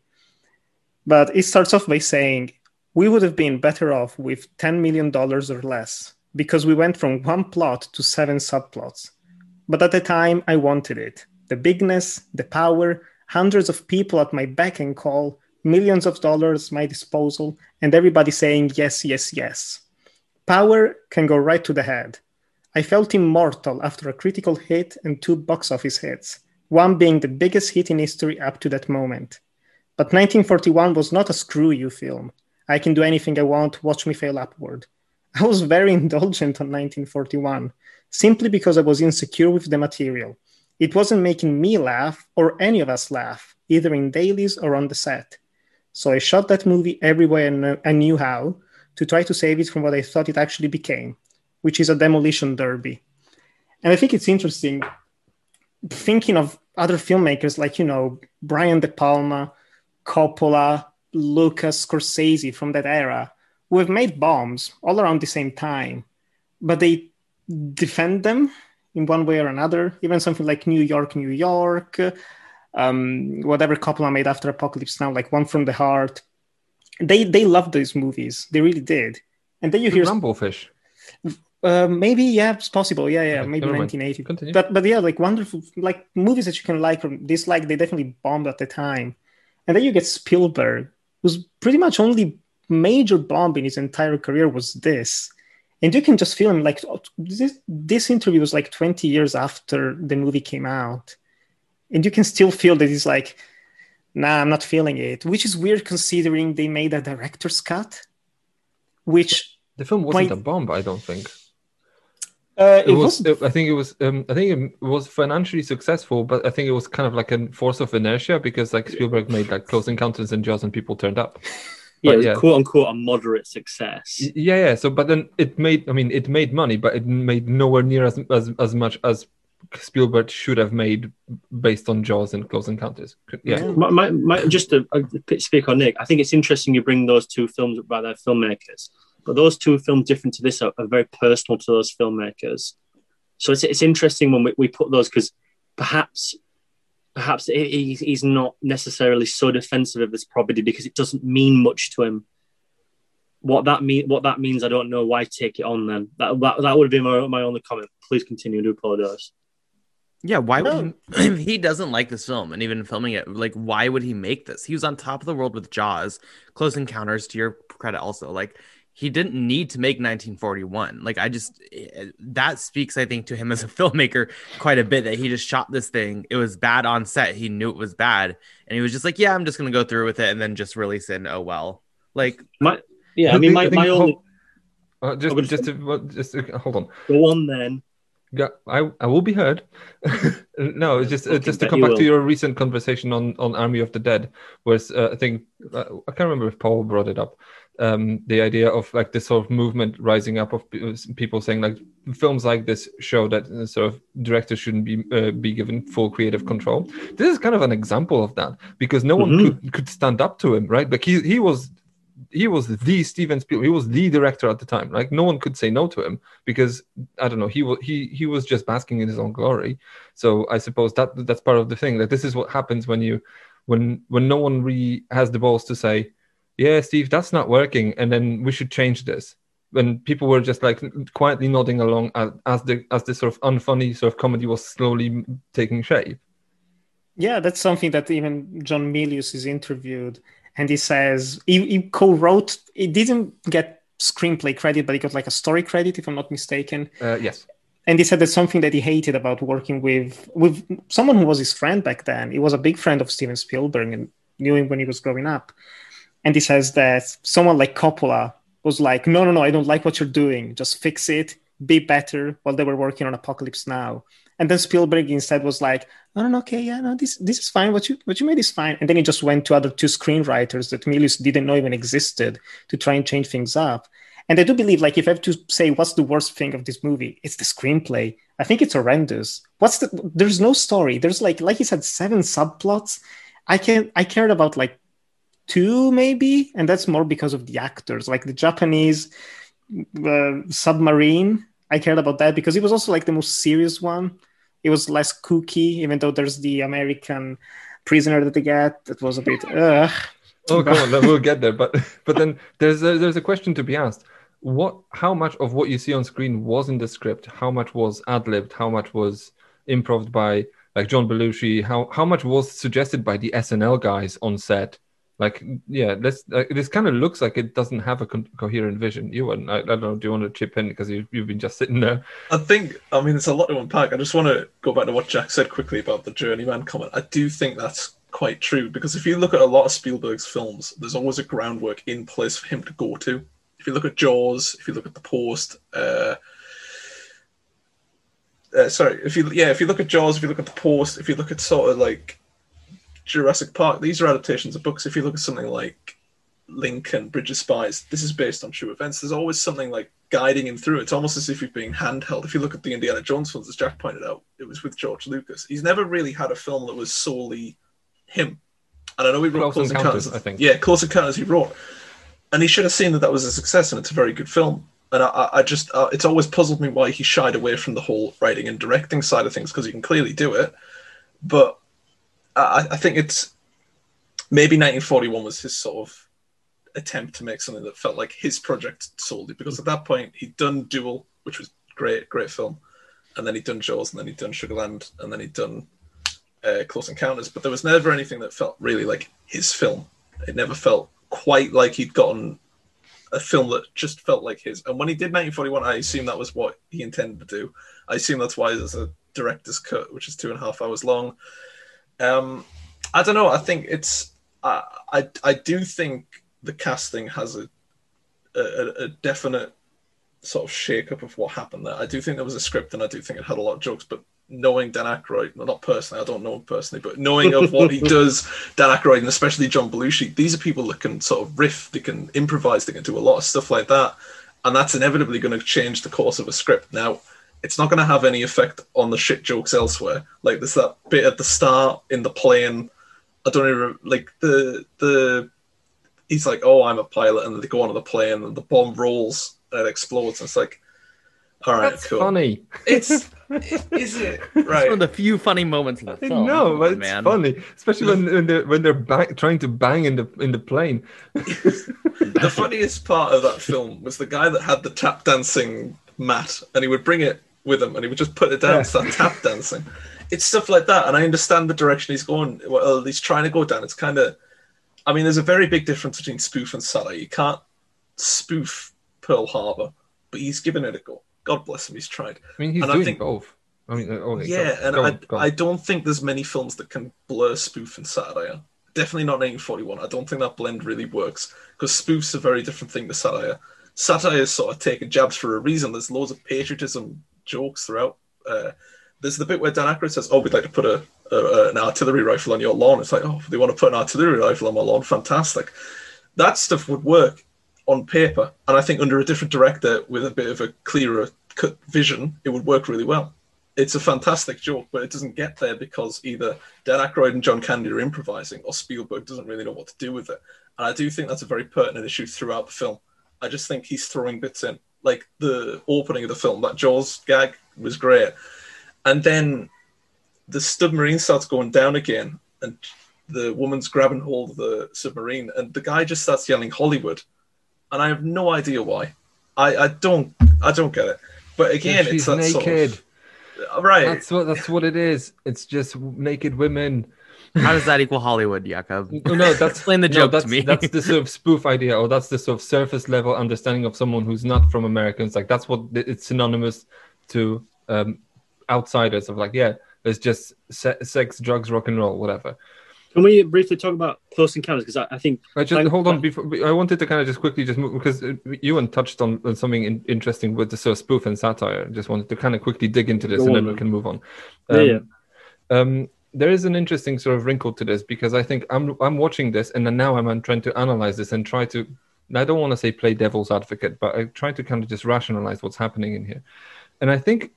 but it starts off by saying we would have been better off with $10 million or less because we went from one plot to seven subplots but at the time i wanted it the bigness, the power, hundreds of people at my beck and call, millions of dollars at my disposal, and everybody saying yes, yes, yes. Power can go right to the head. I felt immortal after a critical hit and two box office hits, one being the biggest hit in history up to that moment. But 1941 was not a screw you film. I can do anything I want, watch me fail upward. I was very indulgent on 1941, simply because I was insecure with the material. It wasn't making me laugh or any of us laugh, either in dailies or on the set. So I shot that movie every way I I knew how to try to save it from what I thought it actually became, which is a demolition derby. And I think it's interesting thinking of other filmmakers like, you know, Brian De Palma, Coppola, Lucas, Scorsese from that era, who have made bombs all around the same time, but they defend them in one way or another. Even something like New York, New York, um, whatever Coppola made after Apocalypse Now, like One from the Heart. They they loved these movies. They really did. And then you hear Rumble Fish. Uh, maybe yeah, it's possible. Yeah, yeah, maybe 1980. Continue. But but yeah, like wonderful, like movies that you can like or dislike. They definitely bombed at the time, and then you get Spielberg, who's pretty much only major bomb in his entire career was this, and you can just feel him like oh, this. This interview was like 20 years after the movie came out, and you can still feel that he's like, "Nah, I'm not feeling it," which is weird considering they made a director's cut, which The film wasn't Wait. a bomb, I don't think. Uh, It, was. wasn't- I think it was. Um, I think it was financially successful, but I think it was kind of like a force of inertia because like Spielberg made like Close Encounters and Jaws, and people turned up. Yeah, But it was yeah. quote unquote a moderate success. Yeah, yeah. So, but then it made. I mean, it made money, but it made nowhere near as as, as much as Spielberg should have made based on Jaws and Close Encounters. Yeah. My, my, my, just to uh, speak on Nick, I think it's interesting you bring those two films up by their filmmakers, but those two films different to this are, are very personal to those filmmakers. So it's, it's interesting when we, we put those because perhaps perhaps he, he's- he's not necessarily so defensive of this property because it doesn't mean much to him. What that mean? What that means, I don't know. Why take it on then? That that, that would be my, my only comment. Please continue. I do apologize. Yeah, why No. would he, he doesn't like this film and even filming it, like why would he make this? He was on top of the world with Jaws, Close Encounters to your credit also. Like he didn't need to make 1941. Like I just eh, that speaks I think to him as a filmmaker quite a bit that he just shot this thing. It was bad on set. He knew it was bad and he was just like, "Yeah, I'm just going to go through with it and then just release it." And, oh well. Like My yeah, I I mean, think- my, I my ho- only Uh, just, I just, to, just uh, hold on. go on then. Yeah, I, I will be heard. no, it's just uh, just to come you back to your recent conversation on on Army of the Dead, was uh, I think uh, I can't remember if Paul brought it up. Um, the idea of like this sort of movement rising up of people saying like films like this show that uh, sort of directors shouldn't be uh, be given full creative control. This is kind of an example of that because no one Mhm. could could stand up to him, right? Like he he was he was the Steven Spielberg. He was the director at the time. Like no one could say no to him because I don't know. He was he he was just basking in his own glory. So I suppose that that's part of the thing. That this is what happens when you when when no one really has the balls to say, yeah, Steve, that's not working, and then we should change this. When people were just like quietly nodding along as, as the as this sort of unfunny sort of comedy was slowly taking shape. Yeah, that's something that even John Milius is interviewed, and he says he, he co-wrote. He didn't get screenplay credit, but he got like a story credit, if I'm not mistaken. Uh, yes. And he said that's something that he hated about working with with someone who was his friend back then. He was a big friend of Steven Spielberg and knew him when he was growing up. And he says that someone like Coppola was like, "No, no, no, I don't like what you're doing. Just fix it, be better." While they were working on Apocalypse Now, and then Spielberg instead was like, "Oh, no, no, okay, yeah, no, this this is fine. What you what you made is fine." And then he just went to other two screenwriters that Milius didn't know even existed to try and change things up. And I do believe, like, if I have to say what's the worst thing of this movie, it's the screenplay. I think it's horrendous. What's the? There's no story. There's like, like he said, seven subplots. I can I cared about like two maybe, and that's more because of the actors, like the Japanese uh, submarine. I cared about that because it was also like the most serious one. It was less kooky, even though there's the American prisoner that they get. That was a bit. Ugh. Oh, come on, we'll get there. But but then there's a, there's a question to be asked. What? How much of what you see on screen was in the script? How much was ad libbed? How much was improv by like John Belushi? How how much was suggested by the SNL guys on set? Like, yeah, this this kind of looks like it doesn't have a co- coherent vision. You and I, I don't know. Do you want to chip in because you you've been just sitting there? I think, I mean, it's a lot to unpack. I just want to go back to what Jack said quickly about the journeyman comment. I do think that's quite true because if you look at a lot of Spielberg's films, there's always a groundwork in place for him to go to. If you look at Jaws, if you look at The Post, uh, uh, sorry, if you yeah, if you look at Jaws, if you look at The Post, if you look at sort of like Jurassic Park, these are adaptations of books. If you look at something like Lincoln, Bridge of Spies, this is based on true events. There's always something like guiding him through. It's almost as if you're being handheld. If you look at the Indiana Jones films, as Jack pointed out, it was with George Lucas. He's never really had a film that was solely him. And I know he wrote Close Close Encounters, Encounters. I think. Yeah, Close Encounters he wrote. And he should have seen that that was a success and it's a very good film. And I- I, I just, uh, it's always puzzled me why he shied away from the whole writing and directing side of things because he can clearly do it. But I, I think it's maybe 1941 was his sort of attempt to make something that felt like his project solely because at that point he'd done Duel, which was great, great film. And then he'd done Jaws, and then he'd done Sugarland, and then he'd done uh, Close Encounters. But there was never anything that felt really like his film. It never felt quite like he'd gotten a film that just felt like his. And when he did 1941, I assume that was what he intended to do. I assume that's why there's a director's cut, which is two and a half hours long. Um, I don't know. I think it's. I I, I do think the casting has a, a a definite sort of shake up of what happened there. I do think there was a script, and I do think it had a lot of jokes. But knowing Dan Aykroyd, well, not personally, I don't know him personally, but knowing of what he does, Dan Aykroyd, and especially John Belushi, these are people that can sort of riff, they can improvise, they can do a lot of stuff like that, and that's inevitably going to change the course of a script. Now, it's not going to have any effect on the shit jokes elsewhere. Like there's that bit at the start in the plane. I don't even like the the. He's like, "Oh, I'm a pilot," and they go onto the plane, and the bomb rolls and it explodes. And it's like, all right, That's cool. funny. It's is it It's one of the few funny moments in the film. know, Come but it's man. funny, especially when when they're when they're bang, trying to bang in the in the plane. the funniest part of that film was the guy that had the tap dancing mat, and he would bring it with him, and he would just put it down, Yeah. start tap dancing. It's stuff like that, and I understand the direction he's going. Well, he's trying to go down. It's kind of, I mean, there's a very big difference between spoof and satire. You can't spoof Pearl Harbor, but he's given it a go. God bless him, he's tried. I mean, he's And I doing think- both. I mean, oh, okay, Yeah, go- and go I, go. I don't think there's many films that can blur spoof and satire. Definitely not 1941. I don't think that blend really works because spoof's a very different thing to satire. Satire is sort of taking jabs for a reason. There's loads of patriotism jokes throughout. Uh, there's the bit where Dan Aykroyd says, "Oh, we'd like to put a, a an artillery rifle on your lawn." It's like, "Oh, they want to put an artillery rifle on my lawn? Fantastic!" That stuff would work on paper, and I think under a different director with a bit of a clearer cut vision, it would work really well it's a fantastic joke, but it doesn't get there because either Dan Aykroyd and John Candy are improvising, or Spielberg doesn't really know what to do with it. And I do think that's a very pertinent issue throughout the film. I just think he's throwing bits in, like the opening of the film. That Jaws gag was great, and then the submarine starts going down again, and the woman's grabbing hold of the submarine, and the guy just starts yelling Hollywood, and I have no idea why. I, I don't I don't get it. But again, she's it's that naked. sort of right. That's what that's what it is. It's just naked women. How does that equal Hollywood, Jakub? No, no, that's Explain the no, joke that's, to me. That's the sort of spoof idea, or that's the sort of surface level understanding of someone who's not from America. It's like that's what it's synonymous to um, outsiders of like, yeah, it's just se- sex, drugs, rock and roll, whatever. Can we briefly talk about Close Encounters? Because I, I think I just Like- hold on before I wanted to kind of just quickly just move because uh, Ewan touched on, on something in, interesting with the sort of spoof and satire. Just wanted to kind of quickly dig into this Go and on, then we can move on. Yeah, Um, yeah. um, there is an interesting sort of wrinkle to this because I think I'm I'm watching this and then now I'm trying to analyze this and try to. I don't want to say play devil's advocate, but I try to kind of just rationalize what's happening in here, and I think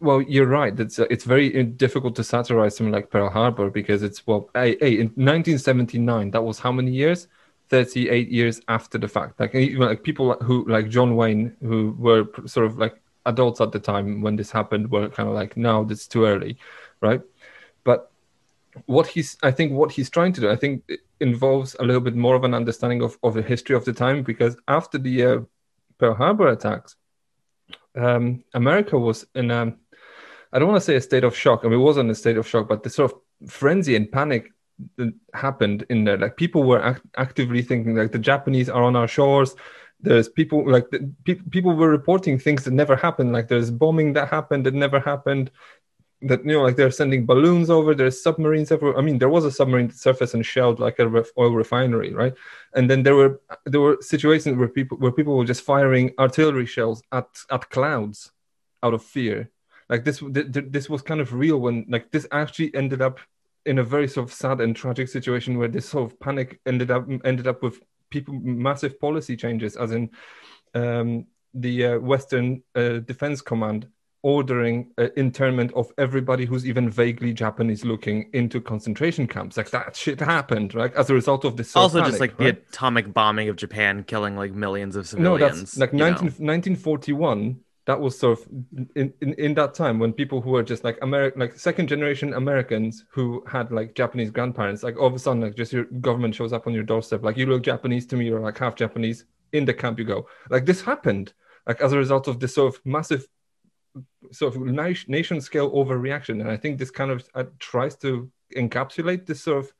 well, you're right. It's it's very difficult to satirize something like Pearl Harbor because it's well, hey, in 1979, that was how many years? 38 years after the fact. Like even like people who like John Wayne, who were sort of like adults at the time when this happened, were kind of like, no, is too early, right? But what he's, I think, what he's trying to do, I think, it involves a little bit more of an understanding of of the history of the time because after the uh, Pearl Harbor attacks, um, America was in a I don't want to say a state of shock. I mean, it wasn't a state of shock, but the sort of frenzy and panic that happened in there. Like people were act- actively thinking, like the Japanese are on our shores. There's people like the, pe- people were reporting things that never happened. Like there's bombing that happened that never happened. That you know, like they're sending balloons over. There's submarines everywhere. I mean, there was a submarine that surfaced and shelled like a ref- oil refinery, right? And then there were there were situations where people where people were just firing artillery shells at at clouds out of fear like this th- th- this was kind of real when like this actually ended up in a very sort of sad and tragic situation where this sort of panic ended up ended up with people massive policy changes as in um, the uh, western uh, defense command ordering uh, internment of everybody who's even vaguely japanese looking into concentration camps like that shit happened right as a result of this also, just like right? the atomic bombing of Japan, killing like millions of civilians. no that's like 19, 1941 that was sort of in, in, in that time when people who were just like American, like second generation Americans who had like Japanese grandparents, like all of a sudden, like just your government shows up on your doorstep, like you look Japanese to me, you're like half Japanese. In the camp you go. Like this happened. like as a result of this sort of massive sort of nation scale overreaction. And I think this kind of uh, tries to encapsulate this sort of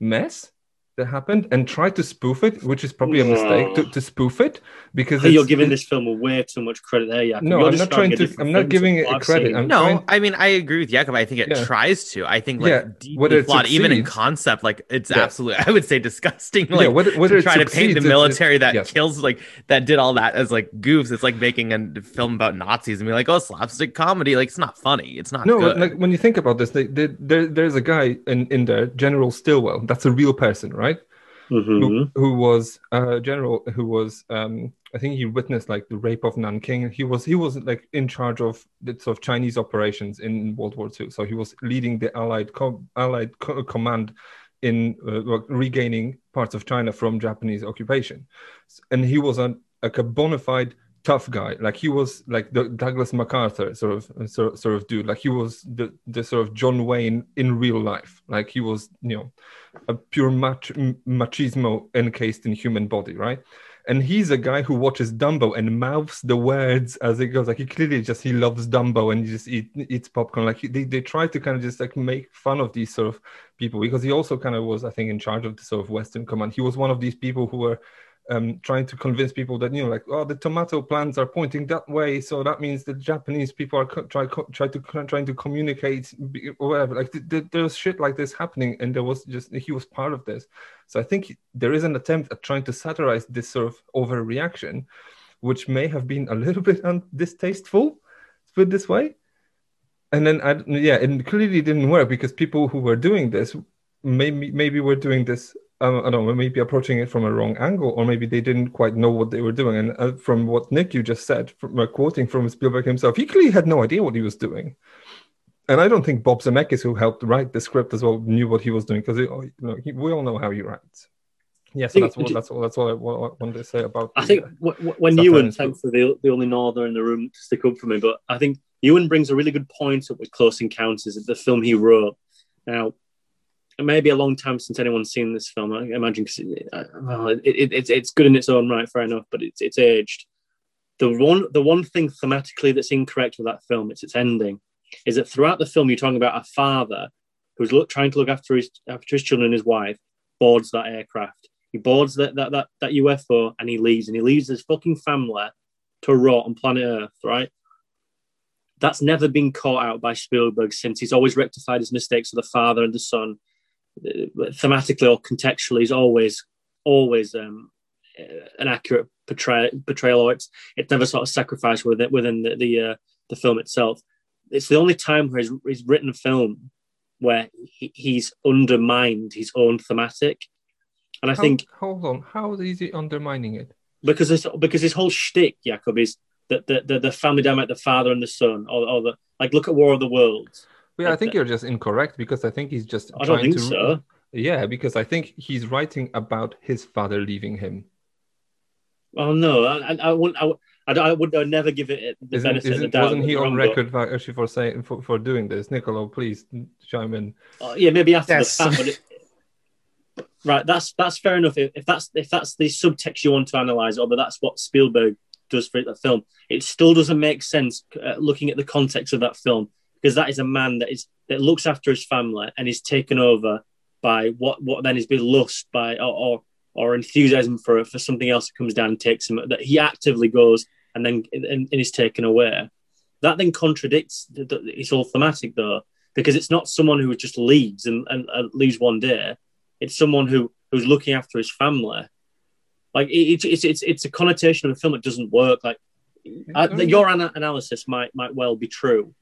mess that happened and try to spoof it, which is probably a mistake to, to spoof it because you're giving this film way too much credit there, Jakub. No, You're I'm not trying to. I'm not giving it what a I've credit. I'm no, trying- I mean I agree with Jakub. I think it Yeah. tries to. I think like Yeah, deeply whether it flawed, even in concept, like it's Yeah. absolutely I would say disgusting. Yeah, Like whether- whether to it try to paint the it's- it's- military that yes. kills like that did all that as like goofs. It's like making a film about Nazis and be like, oh slapstick comedy. Like it's not funny. It's not No, good. like when you think about this, they, they, there, there's a guy in, in there, General Stilwell. That's a real person, right? Mhm. Who, who was a general who was, um, I think he witnessed like the rape of Nanking. He was he was like in charge of the sort of Chinese operations in World War II. So he was leading the Allied co- Allied co- command in uh, regaining parts of China from Japanese occupation, and he was a, like a bona fide tough guy. Like he was like the Douglas MacArthur sort of sort, sort of dude. Like he was the the sort of John Wayne in real life. Like he was you know a pure mach- machismo encased in human body, right? And he's a guy who watches Dumbo and mouths the words as it goes. Like he clearly just he loves Dumbo and he just eat, eats popcorn. Like he, they they try to kind of just like make fun of these sort of people because he also kind of was I think in charge of the sort of Western Command. He was one of these people who were um, trying to convince people that you know, like, oh, the tomato plants are pointing that way, so that means the Japanese people are co- try co- try to trying to communicate or whatever. Like, th- th- there's shit like this happening, and there was just he was part of this. So I think there is an attempt at trying to satirize this sort of overreaction, which may have been a little bit un- distasteful, put it this way. And then, I, yeah, it clearly didn't work because people who were doing this maybe maybe were doing this I don't know, maybe approaching it from a wrong angle, or maybe they didn't quite know what they were doing. And uh, from what Nick you just said, from uh, quoting from Spielberg himself, he clearly had no idea what he was doing. And I don't think Bob Zemeckis, who helped write the script as well, knew what he was doing because you know, we all know how he writes. Yes, think- that's what that's all. That's all I, wanted to say about. I the, think uh, when Ewan, thankfully the, the only Norther in the room to stick up for me, but I think Ewan brings a really good point up with Close Encounters, of the film he wrote. Now, it may be a long time since anyone's seen this film. I imagine because uh, well, it, it, it's it's good in its own right, fair enough, but it's it's aged. The one the one thing thematically that's incorrect with that film, it's its ending, is that throughout the film you're talking about a father who's look, trying to look after his after his children and his wife boards that aircraft. He boards that that that, that UFO and he leaves, and he leaves his fucking family to rot on planet Earth, right? That's never been caught out by Spielberg since. He's always rectified his mistakes of the father and the son. Thematically or contextually, is always, always um, an accurate portray- portrayal. Or it's it's never sort of sacrificed within within the the, uh, the film itself. It's the only time where he's, he's written a film where he, he's undermined his own thematic, and I how- think hold on, how is he undermining it? because this because his whole shtick, Jakub, is that the, the, the family dynamic, the father and the son, or, or the like. Look at War of the Worlds. Yeah, I think you're just incorrect because I think he's just. I don't trying think to, so. Yeah, because I think he's writing about his father leaving him. Oh no, I, I, I wouldn't. I, would- I, I would I would never give it the Isn't, benefit of the isn't, doubt. wasn't he on record for, actually for saying for, for doing this? Nicolo, please chime in. but- uh, yeah, maybe after Yes. the fact, but it, right. That's that's fair enough. If, if that's if that's the subtext you want to analyze, or that's what Spielberg does for the film, it still doesn't make sense uh, looking at the context of that film because that is a man that is that looks after his family and is taken over by what what then is being lust by or, or or enthusiasm for for something else that comes down and takes him that he actively goes and then and, and is taken away. That then contradicts his whole thematic though, because it's not someone who just leaves and, and, and leaves one day. It's someone who who's looking after his family. Like it, it's it's it's a connotation of a film that doesn't work. Like uh, your ana- analysis might might well be true,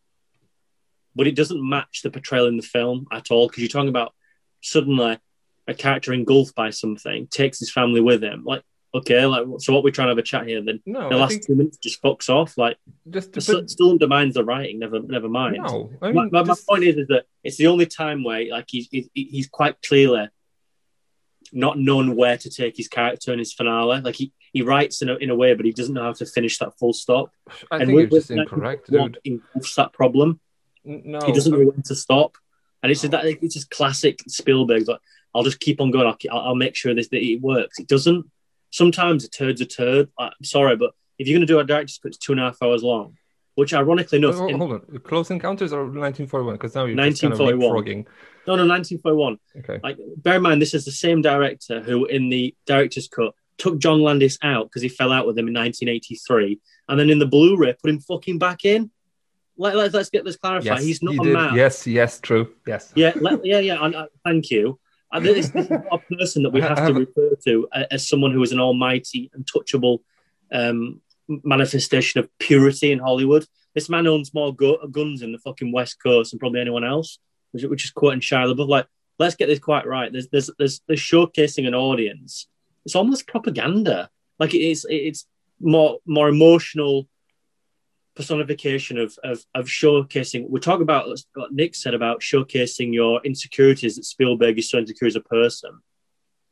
but it doesn't match the portrayal in the film at all. Because you're talking about suddenly a character engulfed by something takes his family with him. Like okay, like so what we're trying to have a chat here. Then No, the I last two minutes just fucks off. Like just to it still, undermines the writing. Never never mind. no. I My, mean, my, my just- point is, is that it's the only time where like he's he's, he's quite clearly not known where to take his character in his finale. Like he, he writes in a, in a way, but he doesn't know how to finish that full stop. I and think you're just incorrect, dude. engulfs that problem. N- No, he doesn't know when to stop, and it's just that it's just classic Spielberg. Like I'll just keep on going. I'll, I'll, I'll make sure this that it works. It doesn't. Sometimes a turd's a turd. I'm sorry, but if you're going to do a director's cut, it's two and a half hours long, which ironically enough, Oh, in- hold on. Close Encounters or 1941? Because now you're just kind of 1941. leapfrogging. no, no, 1941. Okay. Like, bear in mind, this is the same director who, in the director's cut, took John Landis out because he fell out with him in 1983, and then in the Blu-ray put him fucking back in. Let, let, let's get this clarified. Yes, He's not he a did. man. Yes, yes, true. Yes. Yeah, let, yeah, yeah. And, uh, thank you. And this, this is not a person that we have to refer to a- as someone who is an almighty, untouchable um, manifestation of purity in Hollywood. This man owns more gu- guns in the fucking West Coast than probably anyone else, which, which is quoting Shia LaBeouf. Like, let's get this quite right. There's, there's, there's, there's showcasing an audience. It's almost propaganda. Like it is, it's more, more emotional personification of, of of showcasing. We talk about what Nick said about showcasing your insecurities. That Spielberg is so insecure as a person.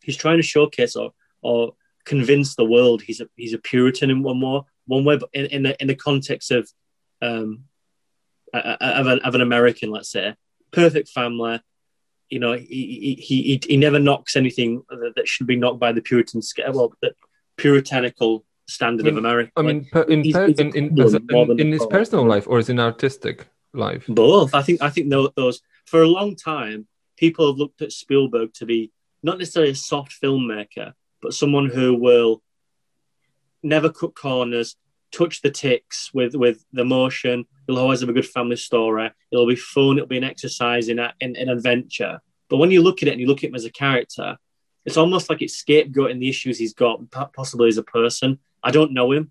He's trying to showcase or or convince the world he's a he's a Puritan in one more one way, but in, in the in the context of um of an, of an American, let's say, perfect family. You know, he he he, he never knocks anything that, that should be knocked by the Puritan scale. Well, the puritanical standard I mean- of America. I mean, per, in, He's- he's in, in, cool as a- one more in, in his personal life or is in artistic life? Both. I think. I think those for a long time, people have looked at Spielberg to be not necessarily a soft filmmaker, but someone who will never cut corners, touch the ticks with with the motion. He'll always have a good family story. It'll be fun. It'll be an exercise in a, in an adventure. But when you look at it and you look at him as a character, it's almost like it's scapegoating the issues he's got, possibly as a person. I don't know him.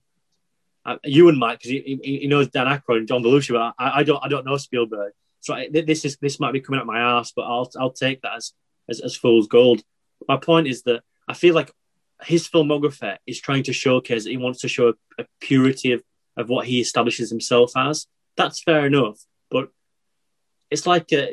Ewan might, because he, he, he knows Dan Aykroyd and John Belushi, but I, I don't I don't know Spielberg. So I, this is this might be coming out my ass, but I'll I'll take that as, as as fool's gold. My point is that I feel like his filmography is trying to showcase that he wants to show a, a purity of of what he establishes himself as. That's fair enough, but it's like uh,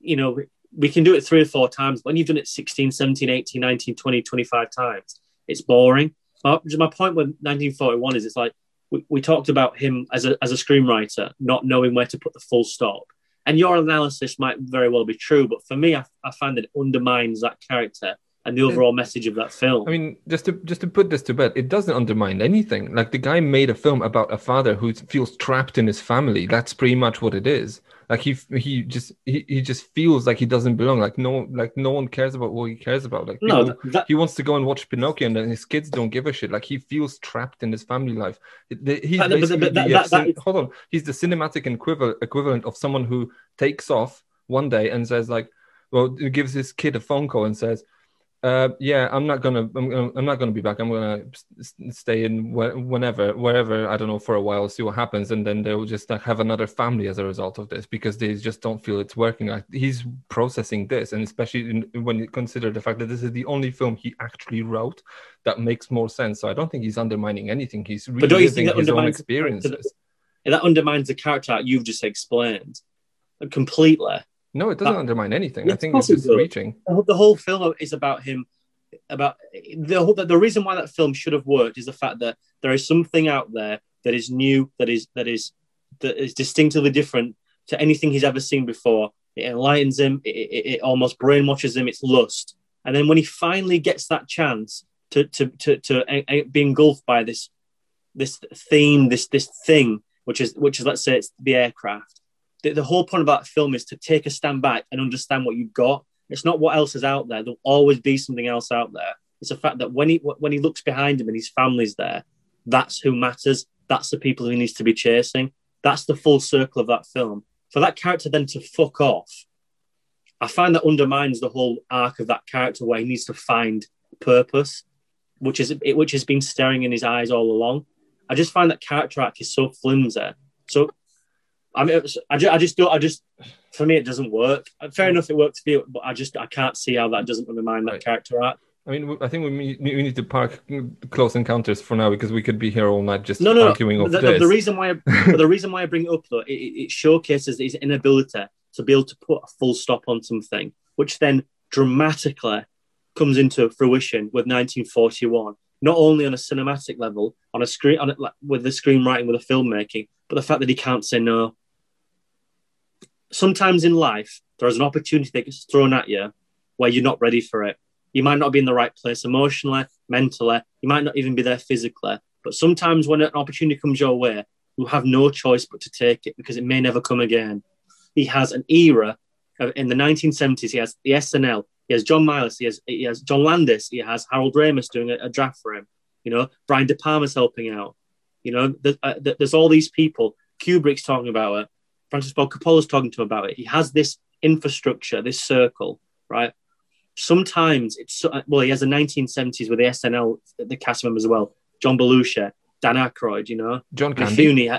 you know we can do it three or four times. When you've done it 16, 17, 18, 19, 20, 25 times, it's boring. My, my point with 1941 is it's like we, we talked about him as a, as a screenwriter not knowing where to put the full stop. And your analysis might very well be true, but for me, I, I find that it undermines that character and the overall message of that film. I mean, just to just to put this to bed, it doesn't undermine anything. Like the guy made a film about a father who feels trapped in his family. That's pretty much what it is. Like he he just he, he just feels like he doesn't belong. Like no like no one cares about what he cares about. Like no, people- that, he wants to go and watch Pinocchio, and then his kids don't give a shit. Like he feels trapped in his family life. He's But- basically but that- the that- that cin- is- hold on. He's the cinematic equivalent equivalent of someone who takes off one day and says like, well, gives his kid a phone call and says, uh, "Yeah, I'm not gonna, I'm, gonna, I'm not gonna be back. I'm gonna stay in wh- whenever, wherever I don't know for a while, see what happens, and then they'll just like have another family as a result of this because they just don't feel it's working. Like he's processing this, and especially in, when you consider the fact that this is the only film he actually wrote that makes more sense. So I don't think he's undermining anything. He's But don't you think reliving that his own undermines the character that- experiences. that undermines the character you've just explained completely. No, it doesn't That- undermine anything. I think it's just reaching. the whole- film is about him about the whole the reason why that film should have worked is the fact that there is something out there that is new that is that is that is distinctively different to anything he's ever seen before. It enlightens him. It, it, it almost brainwashes him. It's lust. And then when he finally gets that chance to to to, to uh, uh, be engulfed by this this theme this this thing which is which is let's say it's the aircraft the, the whole point about the film is to take a stand back and understand what you've got it's not what else is out there. There'll always be something else out there. It's the fact that when he when he looks behind him and his family's there, that's who matters. That's the people he needs to be chasing. That's the full circle of that film. For that character then to fuck off, I find that undermines the whole arc of that character where he needs to find purpose, which is which has been staring in his eyes all along. I just find that character arc is so flimsy. So I mean, I just, I just don't. I just, for me, it doesn't work. Uh, fair mm. enough, it works for you, but I just, I can't see how that doesn't undermine that Right. character arc. I mean, I think we need, we need to park close encounters for now because we could be here all night just No, no. arguing no. The, the reason why, I, the reason why I bring it up though, it, it it showcases his inability to be able to put a full stop on something, which then dramatically comes into fruition with 1941. Not only on a cinematic level, on a screen, on a, like, with the screenwriting, with the filmmaking, but the fact that he can't say no. Sometimes in life, there is an opportunity that gets thrown at you where you're not ready for it. You might not be in the right place emotionally, mentally. You might not even be there physically. But sometimes when an opportunity comes your way, you have no choice but to take it because it may never come again. He has an era of, in the 1970s. He has the SNL. He has John Milius. He has he has John Landis. He has Harold Ramis doing a, a draft for him. You know, Brian De Palma's helping out. You know, th- uh, th- there's all these people. Kubrick's talking about it. Francis Ford Coppola's talking to him about it. He has this infrastructure, this circle, right? Sometimes it's so- well, he has the 1970s with the SNL, the cast members as well. John Belushi, Dan Aykroyd, you know, John Candy.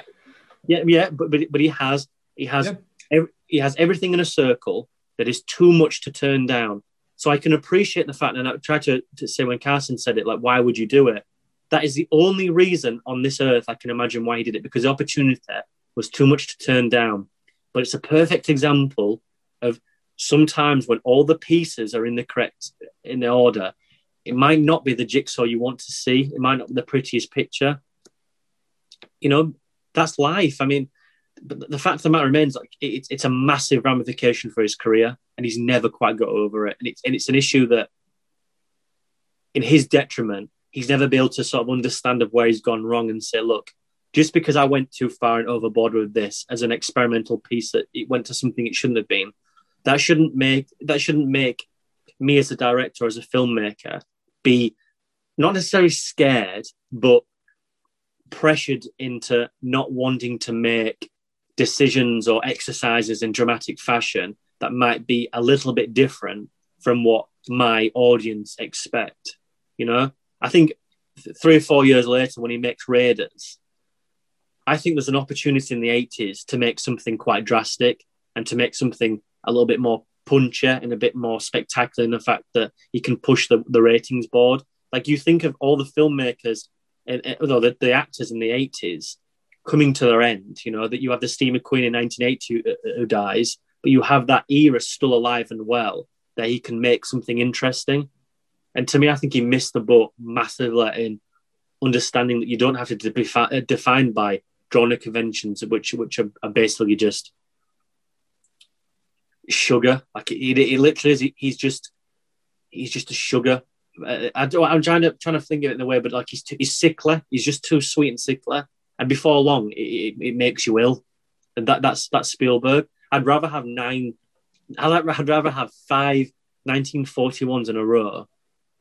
Yeah, yeah, but but, but he has he has Yeah. he has everything in a circle that is too much to turn down. So I can appreciate the fact, and I tried to, to say when Carson said it, like, why would you do it? That is the only reason on this earth I can imagine why he did it because the opportunity was too much to turn down. But it's a perfect example of sometimes when all the pieces are in the correct in the order, it might not be the jigsaw you want to see. It might not be the prettiest picture. You know, that's life. I mean, but the fact of the matter remains, like it's it's a massive ramification for his career, and he's never quite got over it. And it's and it's an issue that, in his detriment, he's never been able to sort of understand of where he's gone wrong and say, look, just because I went too far and overboard with this as an experimental piece that it went to something it shouldn't have been, that shouldn't make that shouldn't make me as a director, as a filmmaker, be not necessarily scared, but pressured into not wanting to make decisions or exercises in dramatic fashion that might be a little bit different from what my audience expect. You know, I think th- three or four years later, when he makes Raiders, I think there's an opportunity in the 80s to make something quite drastic and to make something a little bit more punchy and a bit more spectacular in the fact that he can push the, the ratings board. Like you think of all the filmmakers, and, although the, the actors in the 80s coming to their end, you know, that you have the Steve McQueen in 1980 who, uh, who dies, but you have that era still alive and well that he can make something interesting. And to me, I think he missed the boat massively in understanding that you don't have to be defi- defined by genre conventions, which which are, are basically just sugar. Like he, he literally is. He, he's just he's just a sugar. Uh, I I'm trying to trying to think of it in a way, but like he's too, he's sickly. He's just too sweet and sickly. And before long, it, it, it makes you ill. And that that's that's Spielberg. I'd rather have nine. I'd, I'd rather have five 1941s in a row,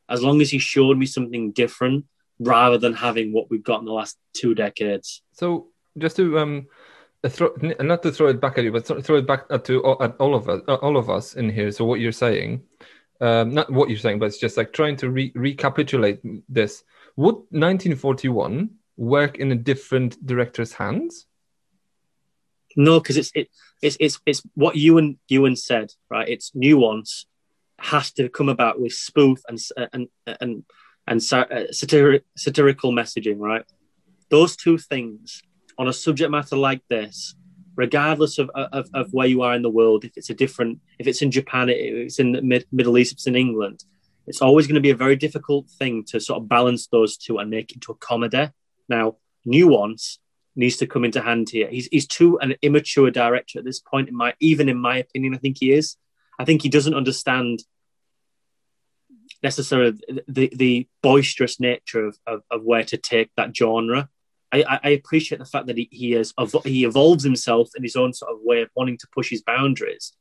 as long as he showed me something different, rather than having what we've got in the last two decades. So just to um, uh, throw, not to throw it back at you, but throw it back at to all, at all of us, uh, all of us in here. So what you're saying, um, not what you're saying, but it's just like trying to re- recapitulate this. Would 1941 work in a different director's hands? No, because it's it, it's it's it's what Ewan Ewan said, right? It's nuance has to come about with spoof and and and and uh, satiric, satirical messaging, right? Those two things on a subject matter like this, regardless of, of, of where you are in the world, if it's a different, if it's in Japan, it's in the Mid- Middle East, it's in England, it's always going to be a very difficult thing to sort of balance those two and make it into a comedy. Now, nuance needs to come into hand here. He's, he's too an immature director at this point, in my even in my opinion, I think he is. I think he doesn't understand necessarily the, the boisterous nature of, of, of where to take that genre. I, I appreciate the fact that he, he has he evolves himself in his own sort of way of wanting to push his boundaries.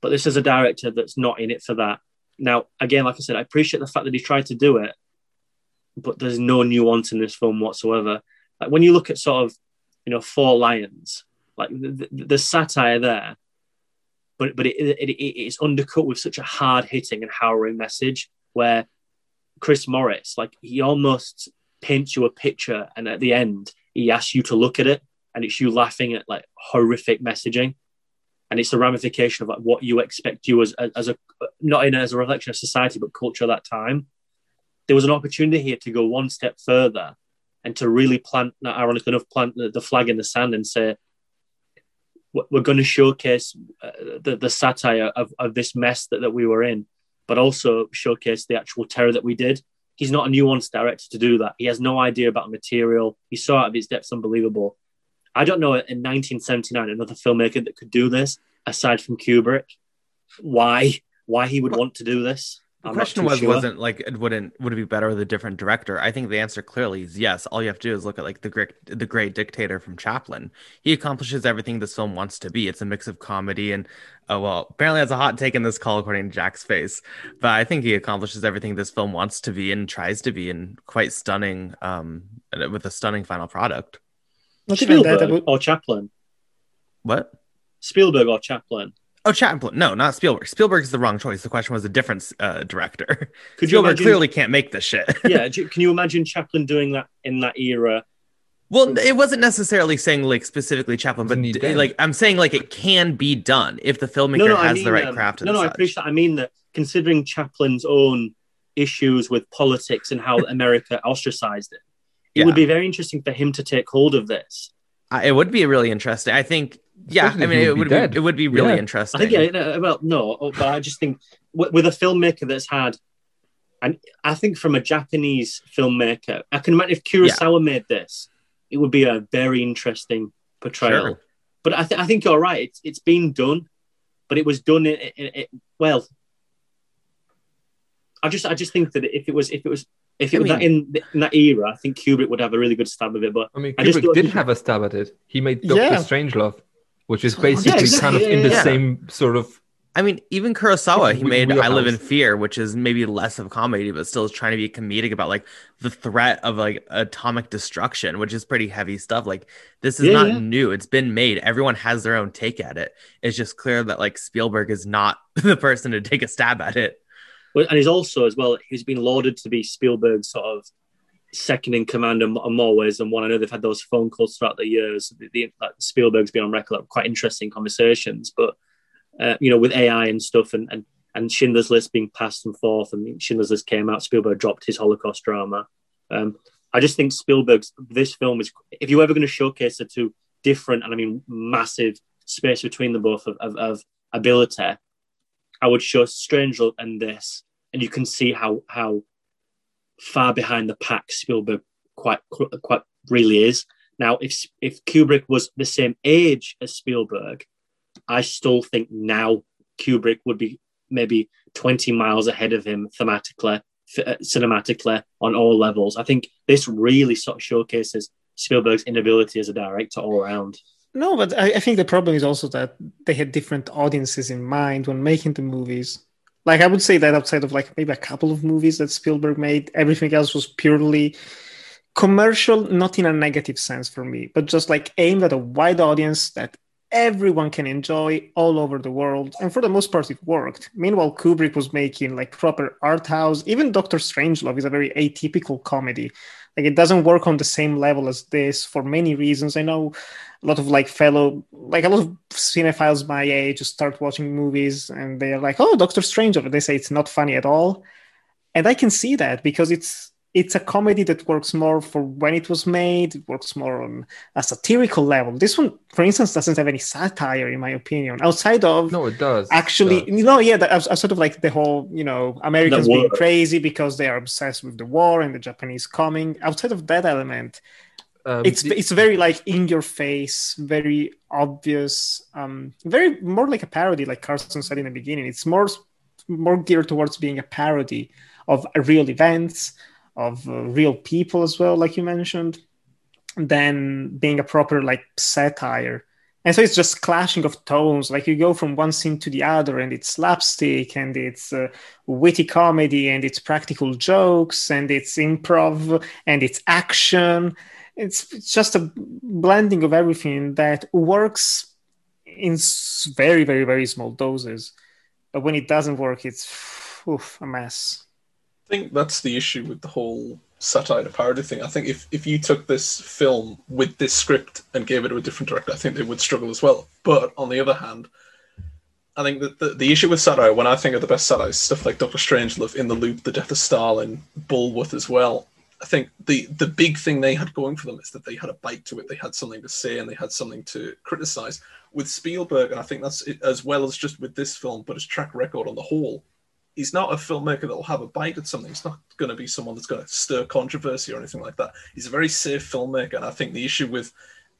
But this is a director that's not in it for that. Now, again, like I said, I appreciate the fact that he tried to do it, but there's no nuance in this film whatsoever. Like when you look at sort of, you know, Four Lions, like the, the, the satire there, but but it, it, it, it's undercut with such a hard hitting and harrowing message where Chris Morris, like he almost paints you a picture, and at the end he asks you to look at it, and it's you laughing at like horrific messaging, and it's a ramification of like what you expect you as as a not in as a reflection of society but culture at that time. There was an opportunity here to go one step further and to really plant, ironically enough, plant the, the flag in the sand and say we're going to showcase uh, the, the satire of, of this mess that, that we were in, but also showcase the actual terror that we did. He's not a nuanced director to do that. He has no idea about material. He's so out of his depth, unbelievable. I don't know in 1979 another filmmaker that could do this aside from Kubrick. Why? Why he would want to do this? The I'm question was, sure. wasn't like, it wouldn't would it be better with a different director? I think the answer clearly is yes. All you have to do is look at like the great the Great Dictator from Chaplin. He accomplishes everything this film wants to be. It's a mix of comedy and, oh well, apparently that's a hot take in this call according to Jack's face. But I think he accomplishes everything this film wants to be and tries to be, and quite stunning, um, with a stunning final product. Not even that. I Spielberg or Chaplin? What? Spielberg or Chaplin? Oh, Chaplin. No, not Spielberg. Spielberg's the wrong choice. The question was a different uh, director. Could you Spielberg imagine- clearly can't make this shit. yeah, can you imagine Chaplin doing that in that era? Well, it wasn't necessarily saying like specifically Chaplin, but d- like I'm saying like it can be done if the filmmaker No, no, I has mean, the right um, craft. And no, no, I appreciate that. I mean that considering Chaplin's own issues with politics and how America ostracized it, it Yeah. would be very interesting for him to take hold of this. I- it would be really interesting. I think. Yeah, Especially I mean, it would be be, it would be really Yeah. interesting. I think, yeah, well, no, but I just think with, with a filmmaker that's had, and I think from a Japanese filmmaker, I can imagine if Kurosawa made this, it would be a very interesting portrayal. Sure. But I, th- I think you're right. It's it's been done, but it was done in, in, in well. I just I just think that if it was if it was if it I was that mean- in, in that era, I think Kubrick would have a really good stab of it. But I mean, I just Kubrick did think- have a stab at it. He made Doctor Yeah. Strangelove, which is oh, Yeah, basically exactly. kind of Yeah, in the yeah, yeah. same sort of. I mean, even Kurosawa, he Wh- made I Live in. Fear, which is maybe less of comedy, but still is trying to be comedic about like the threat of like atomic destruction, which is pretty heavy stuff. Like this is Yeah, not yeah. new. It's been made. Everyone has their own take at it. It's just clear that like Spielberg is not the person to take a stab at it. And he's also as well. He's been lauded to be Spielberg's sort of second in command in, in more ways than one. I know they've had those phone calls throughout the years. The, the, like Spielberg's been on record like, quite interesting conversations, but uh, you know, with AI and stuff, and and and Schindler's List being passed and forth, and Schindler's List came out. Spielberg dropped his Holocaust drama. Um, I just think Spielberg's this film is. If you're ever going to showcase the two different, and I mean massive space between the both of, of, of ability, I would show Strangelove and this, and you can see how how far behind the pack Spielberg quite quite really is. Now, if if Kubrick was the same age as Spielberg, I still think now Kubrick would be maybe twenty miles ahead of him thematically, uh, cinematically on all levels. I think this really sort of showcases Spielberg's inability as a director all around. No, but I, I think the problem is also that they had different audiences in mind when making the movies. Like I would say that outside of like maybe a couple of movies that Spielberg made, everything else was purely commercial, not in a negative sense for me, but just like aimed at a wide audience that everyone can enjoy all over the world. And for the most part, it worked. Meanwhile, Kubrick was making like proper art house. Even Doctor Strangelove is a very atypical comedy. Like it doesn't work on the same level as this for many reasons. I know a lot of like fellow, like a lot of cinephiles my age start watching movies and they're like, "Oh, Doctor Strangelove," they say it's not funny at all, and I can see that because it's it's a comedy that works more for when it was made. It works more on a satirical level. This one, for instance, doesn't have any satire, in my opinion, outside of No, it does. actually It does. you know yeah that I sort of like the whole you know americans being crazy because they are obsessed with the war and the japanese coming outside of that element Um, it's the- it's very like in your face very obvious um very more like a parody like carson said in the beginning it's more more geared towards being a parody of real events of uh, real people as well like you mentioned than being a proper like satire. And so it's just clashing of tones. Like you go from one scene to the other and it's slapstick and it's uh, witty comedy and it's practical jokes and it's improv and it's action. It's, just a blending of everything that works in very very very small doses. But when it doesn't work it's oof, a mess I think that's the issue with the whole satire to parody thing. I think if, if you took this film with this script and gave it to a different director, I think they would struggle as well. But on the other hand, I think that the, the issue with satire, when I think of the best satire, stuff like Doctor Strangelove, In the Loop, The Death of Stalin, Bulworth as well. I think the the big thing they had going for them is that they had a bite to it. They had something to say and they had something to criticize. With Spielberg, and I think that's it, as well as just with this film, but his track record on the whole, he's not a filmmaker that will have a bite at something. He's not going to be someone that's going to stir controversy or anything like that. He's a very safe filmmaker, and I think the issue with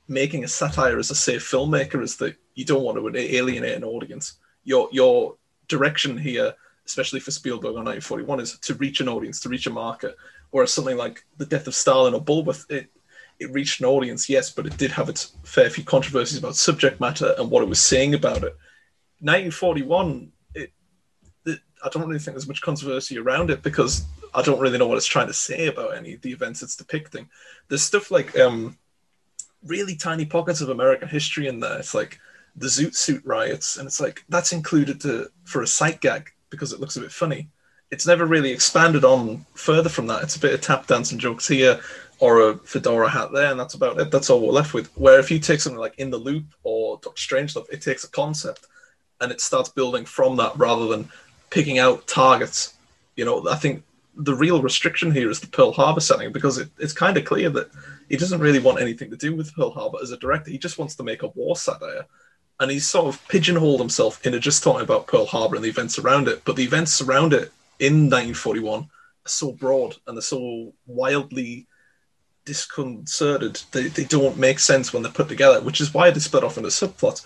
making a satire as a safe filmmaker is that you don't want to alienate an audience. Your your direction here especially for Spielberg on 1941, is to reach an audience, to reach a market. Whereas something like The Death of Stalin or Bulworth, it it reached an audience, yes, but it did have its fair few controversies about subject matter and what it was saying about it. 1941, it, it, I don't really think there's much controversy around it because I don't really know what it's trying to say about any of the events it's depicting. There's stuff like um, really tiny pockets of American history in there. It's like the Zoot Suit riots, and it's like that's included to for a sight gag because it looks a bit funny. It's never really expanded on further from that. It's a bit of tap dancing jokes here or a fedora hat there, and that's about it. That's all we're left with. Where if you take something like In the Loop or Doctor Strange stuff, it takes a concept and it starts building from that rather than picking out targets. You know, I think the real restriction here is the Pearl Harbor setting because it, it's kind of clear that he doesn't really want anything to do with Pearl Harbor as a director. He just wants to make a war satire. And he's sort of pigeonholed himself into just talking about Pearl Harbor and the events around it. But the events around it in 1941 are so broad and they're so wildly disconcerted. They, they don't make sense when they're put together, which is why they split off into subplots.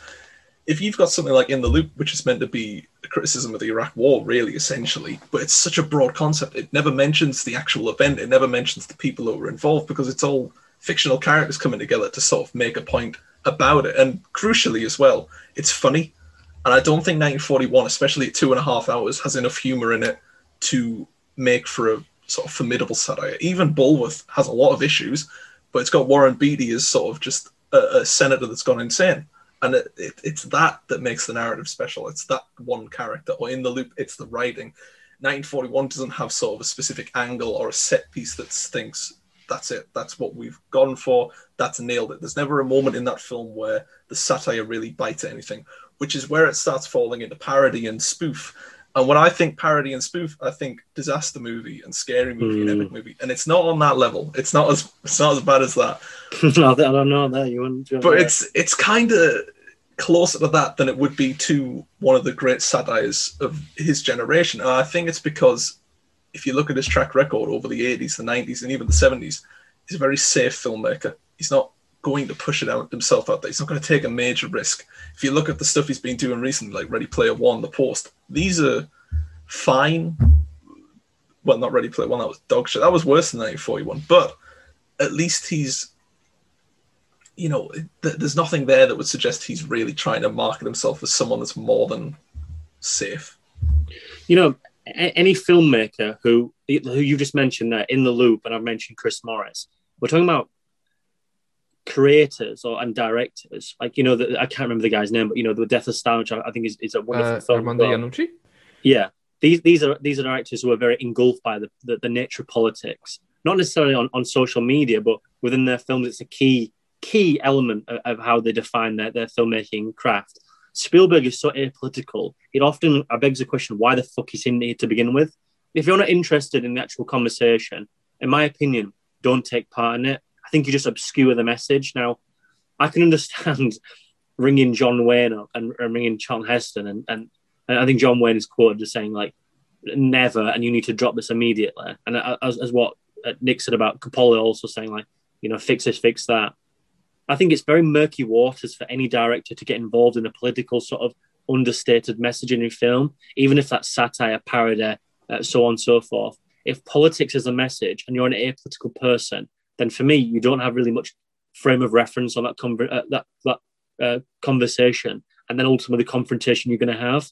If you've got something like In the Loop, which is meant to be a criticism of the Iraq War, really, essentially, but it's such a broad concept, it never mentions the actual event, it never mentions the people that were involved because it's all fictional characters coming together to sort of make a point about it. And crucially, as well, it's funny. And I don't think 1941, especially at two and a half hours, has enough humor in it to make for a sort of formidable satire. Even Bulworth has a lot of issues, but it's got Warren Beatty as sort of just a, a senator that's gone insane. And it, it, it's that that makes the narrative special. It's that one character, or in the loop, it's the writing. 1941 doesn't have sort of a specific angle or a set piece that thinks that's it, that's what we've gone for, that's nailed it. There's never a moment in that film where the satire really bites anything, which is where it starts falling into parody and spoof and when I think parody and spoof, I think disaster movie and scary movie mm. and epic movie, and it's not on that level. It's not as it's not as bad as that. no, I don't know that you wouldn't. But it's it's kind of closer to that than it would be to one of the great satires of his generation, and I think it's because if you look at his track record over the '80s, the '90s, and even the '70s, he's a very safe filmmaker. He's not going to push it out himself out there. He's not going to take a major risk. If you look at the stuff he's been doing recently, like Ready Player One, The Post, these are fine. Well, not Ready Player One. That was dog shit. That was worse than 1941. But at least he's, you know, th- there's nothing there that would suggest he's really trying to market himself as someone that's more than safe. You know, any filmmaker who who you just mentioned there in the loop, and I've mentioned Chris Morris. We're talking about creators or and directors, like you know, the, I can't remember the guy's name, but you know, the Death of Stalin, which I, I think is, is a wonderful uh, film. Armando Iannucci. Yeah, these these are these are directors who are very engulfed by the, the, the nature of politics, not necessarily on, on social media, but within their films, it's a key key element of, of how they define their, their filmmaking craft. Spielberg is so apolitical. It often begs the question, why the fuck is in here to begin with? If you're not interested in the actual conversation, in my opinion, don't take part in it I think you just obscure the message. Now, I can understand ringing John Wayne up and, and ringing Charlton Heston, and, and, and I think John Wayne is quoted as saying like, "Never," and you need to drop this immediately. And as, as what uh, Nick said about Coppola also saying like, you know, fix this, fix that. I think it's very murky waters for any director to get involved in a political sort of understated messaging in film, even if that's satire, parody, uh, so on and so forth. If politics is a message and you're an apolitical person, then for me, you don't have really much frame of reference on that uh, that that uh, conversation, and then ultimately the confrontation you're going to have.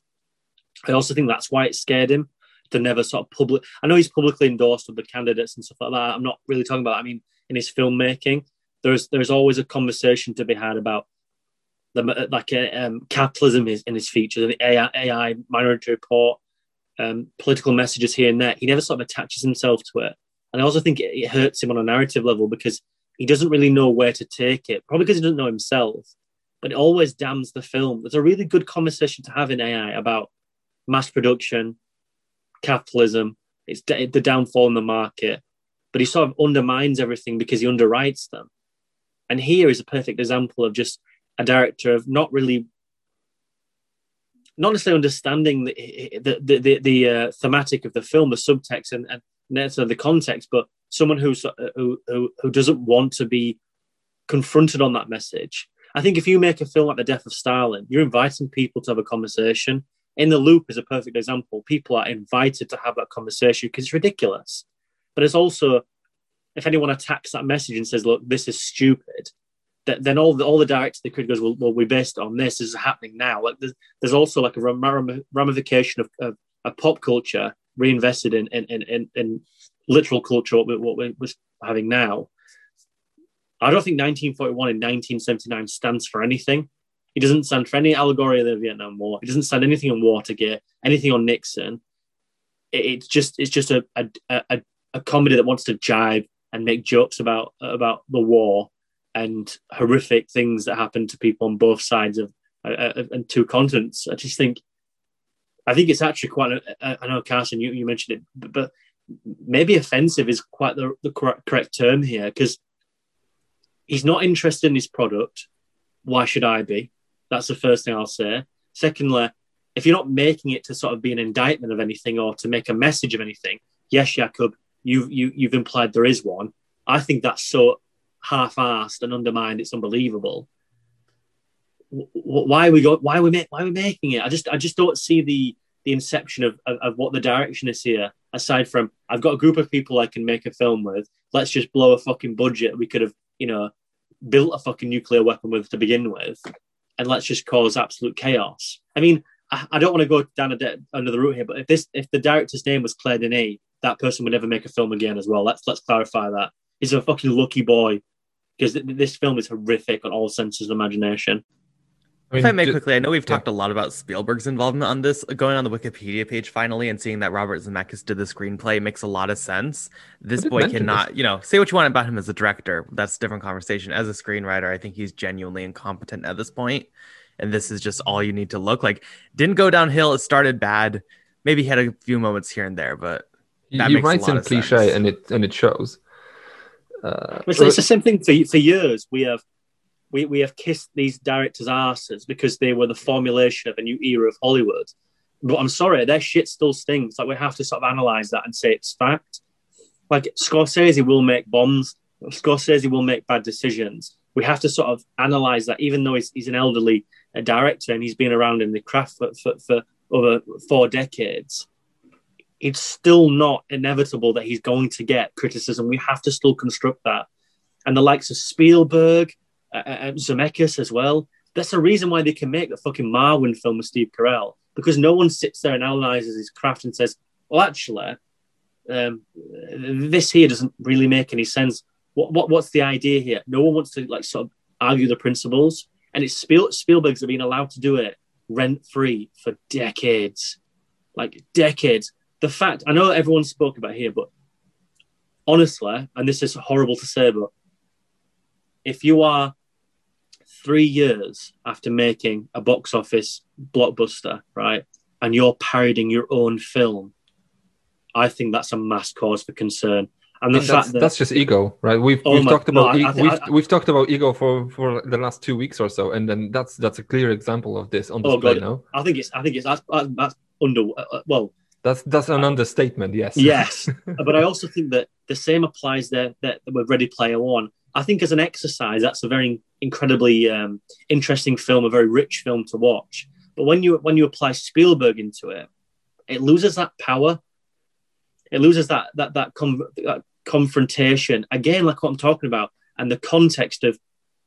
I also think that's why it scared him to never sort of public. I know he's publicly endorsed the candidates and stuff like that. I'm not really talking about. I mean, in his filmmaking, there's there's always a conversation to be had about the like uh, um, capitalism is in his features, the AI, AI Minority Report, um, political messages here and there. He never sort of attaches himself to it. And I also think it, hurts him on a narrative level because he doesn't really know where to take it, probably because he doesn't know himself. But it always damns the film. There's a really good conversation to have in AI about mass production, capitalism, it's the downfall in the market. But he sort of undermines everything because he underwrites them. And here is a perfect example of just a director of not really not necessarily understanding the the the, the, the uh, thematic of the film, the subtext, and, and necessarily the context, but someone who's uh, who, who who doesn't want to be confronted on that message. I think if you make a film like The Death of Stalin, you're inviting people to have a conversation. In the Loop is a perfect example. People are invited to have that conversation because it's ridiculous. But it's also, if anyone attacks that message and says, "Look, this is stupid," that then all the all the directors the critic goes, "Well, well, we based it on this. This is happening now." Like there's, there's also like a ram- ramification of, of, pop culture reinvested in in, in, in, in literal culture what, we, what we're having now. I don't think 1941 and 1979 stands for anything. It doesn't stand for any allegory of the Vietnam War. It doesn't stand anything on Watergate, anything on Nixon. It, it's just it's just a, a, a, a comedy that wants to jibe and make jokes about about the war and horrific things that happen to people on both sides of uh, uh and two continents. I just think, I think it's actually quite. I know Carson, you, you mentioned it, but, but maybe offensive is quite the, the correct, correct term here because he's not interested in his product. Why should I be? That's the first thing I'll say. Secondly, if you're not making it to sort of be an indictment of anything or to make a message of anything, yes, Jakub, you you you've implied there is one. I think that's so half-assed and undermined. It's unbelievable. Why are we go? Why are we make, Why are we making it? I just I just don't see the the inception of, of, of what the direction is here. Aside from I've got a group of people I can make a film with. Let's just blow a fucking budget. We could have you know built a fucking nuclear weapon with to begin with, and let's just cause absolute chaos. I mean, I, I don't want to go down a de- another route here, but if this if the director's name was Claire Denis, that person would never make a film again as well. Let's let's clarify that. He's a fucking lucky boy because th- this film is horrific on all senses of imagination. I mean, if I may quickly, I know we've yeah. talked a lot about Spielberg's involvement on this. Going on the Wikipedia page finally and seeing that Robert Zemeckis did the screenplay makes a lot of sense. This boy cannot, this. you know, say what you want about him as a director. That's a different conversation. As a screenwriter, I think he's genuinely incompetent at this point, and this is just all you need to look like. Didn't go downhill. It started bad. Maybe he had a few moments here and there, but that he writes in cliche, sense. and it and it shows. Uh, it's, it's the same thing for for years. We have we, we have kissed these directors' asses because they were the formulation of a new era of Hollywood. But I'm sorry, their shit still stinks. Like we have to sort of analyze that and say it's fact. Like Scorsese will make bombs. Scorsese will make bad decisions. We have to sort of analyze that, even though he's, he's an elderly uh, director and he's been around in the craft for, for, for over four decades. It's still not inevitable that he's going to get criticism. We have to still construct that. And the likes of Spielberg, uh, Zemeckis as well. That's the reason why they can make the fucking Marwen film with Steve Carell because no one sits there and analyzes his craft and says, "Well, actually, um, this here doesn't really make any sense. What, what what's the idea here? No one wants to like sort of argue the principles, and it's Spiel- Spielberg's have been allowed to do it rent free for decades, like decades. The fact I know everyone spoke about here, but honestly, and this is horrible to say, but if you are three years after making a box office blockbuster, right, and you're parodying your own film, I think that's a mass cause for concern. And the and fact that's, that that's just ego, right? We've, oh we've my, talked about no, I, I, we've, I, we've talked about ego for, for the last two weeks or so, and then that's that's a clear example of this on display. Oh God, no, I think it's I think it's that's, that's under uh, well. That's that's an understatement. Yes. Yes, but I also think that the same applies there that with Ready Player One. I think as an exercise, that's a very incredibly um, interesting film, a very rich film to watch. But when you when you apply Spielberg into it, it loses that power. It loses that that that, com- that confrontation again, like what I'm talking about, and the context of